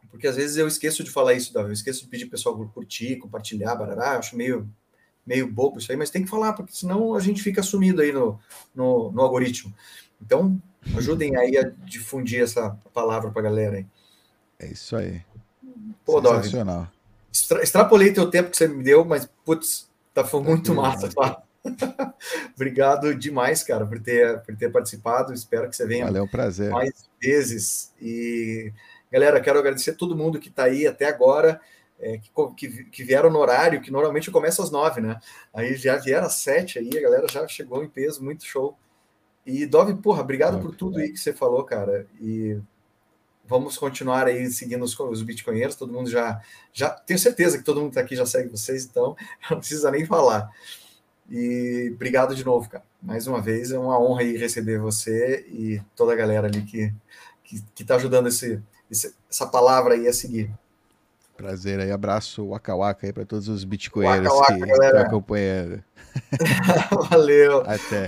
porque às vezes eu esqueço de falar isso, Davi. Eu esqueço de pedir o pessoal curtir, compartilhar, barará. Eu acho meio, meio bobo isso aí, mas tem que falar, porque senão a gente fica sumido aí no, no, no algoritmo. Então, ajudem aí a difundir essa palavra para a galera aí. É isso aí. Pô, Sensacional. Extra, extrapolei teu tempo que você me deu, mas, putz, tá, foi muito massa, tá? Obrigado demais, cara, por ter, por ter participado. Espero que você venha Valeu, prazer. mais vezes. E, galera, quero agradecer a todo mundo que está aí até agora, é, que, que, que, vieram no horário, que normalmente começa às nove, né? Aí já vieram às sete aí, a galera já chegou em peso, muito show. E, Dove, porra, obrigado por tudo aí que você falou, cara. E vamos continuar aí seguindo os, os bitcoinheiros, todo mundo já, já tenho certeza que todo mundo está aqui já segue vocês, então não precisa nem falar. E obrigado de novo, cara. Mais uma vez, é uma honra aí receber você e toda a galera ali que que está ajudando esse, esse, essa palavra aí a seguir. Prazer aí, abraço Waka Waka aí para todos os bitcoinheiros waka, waka, que estão acompanhando. Valeu. Até.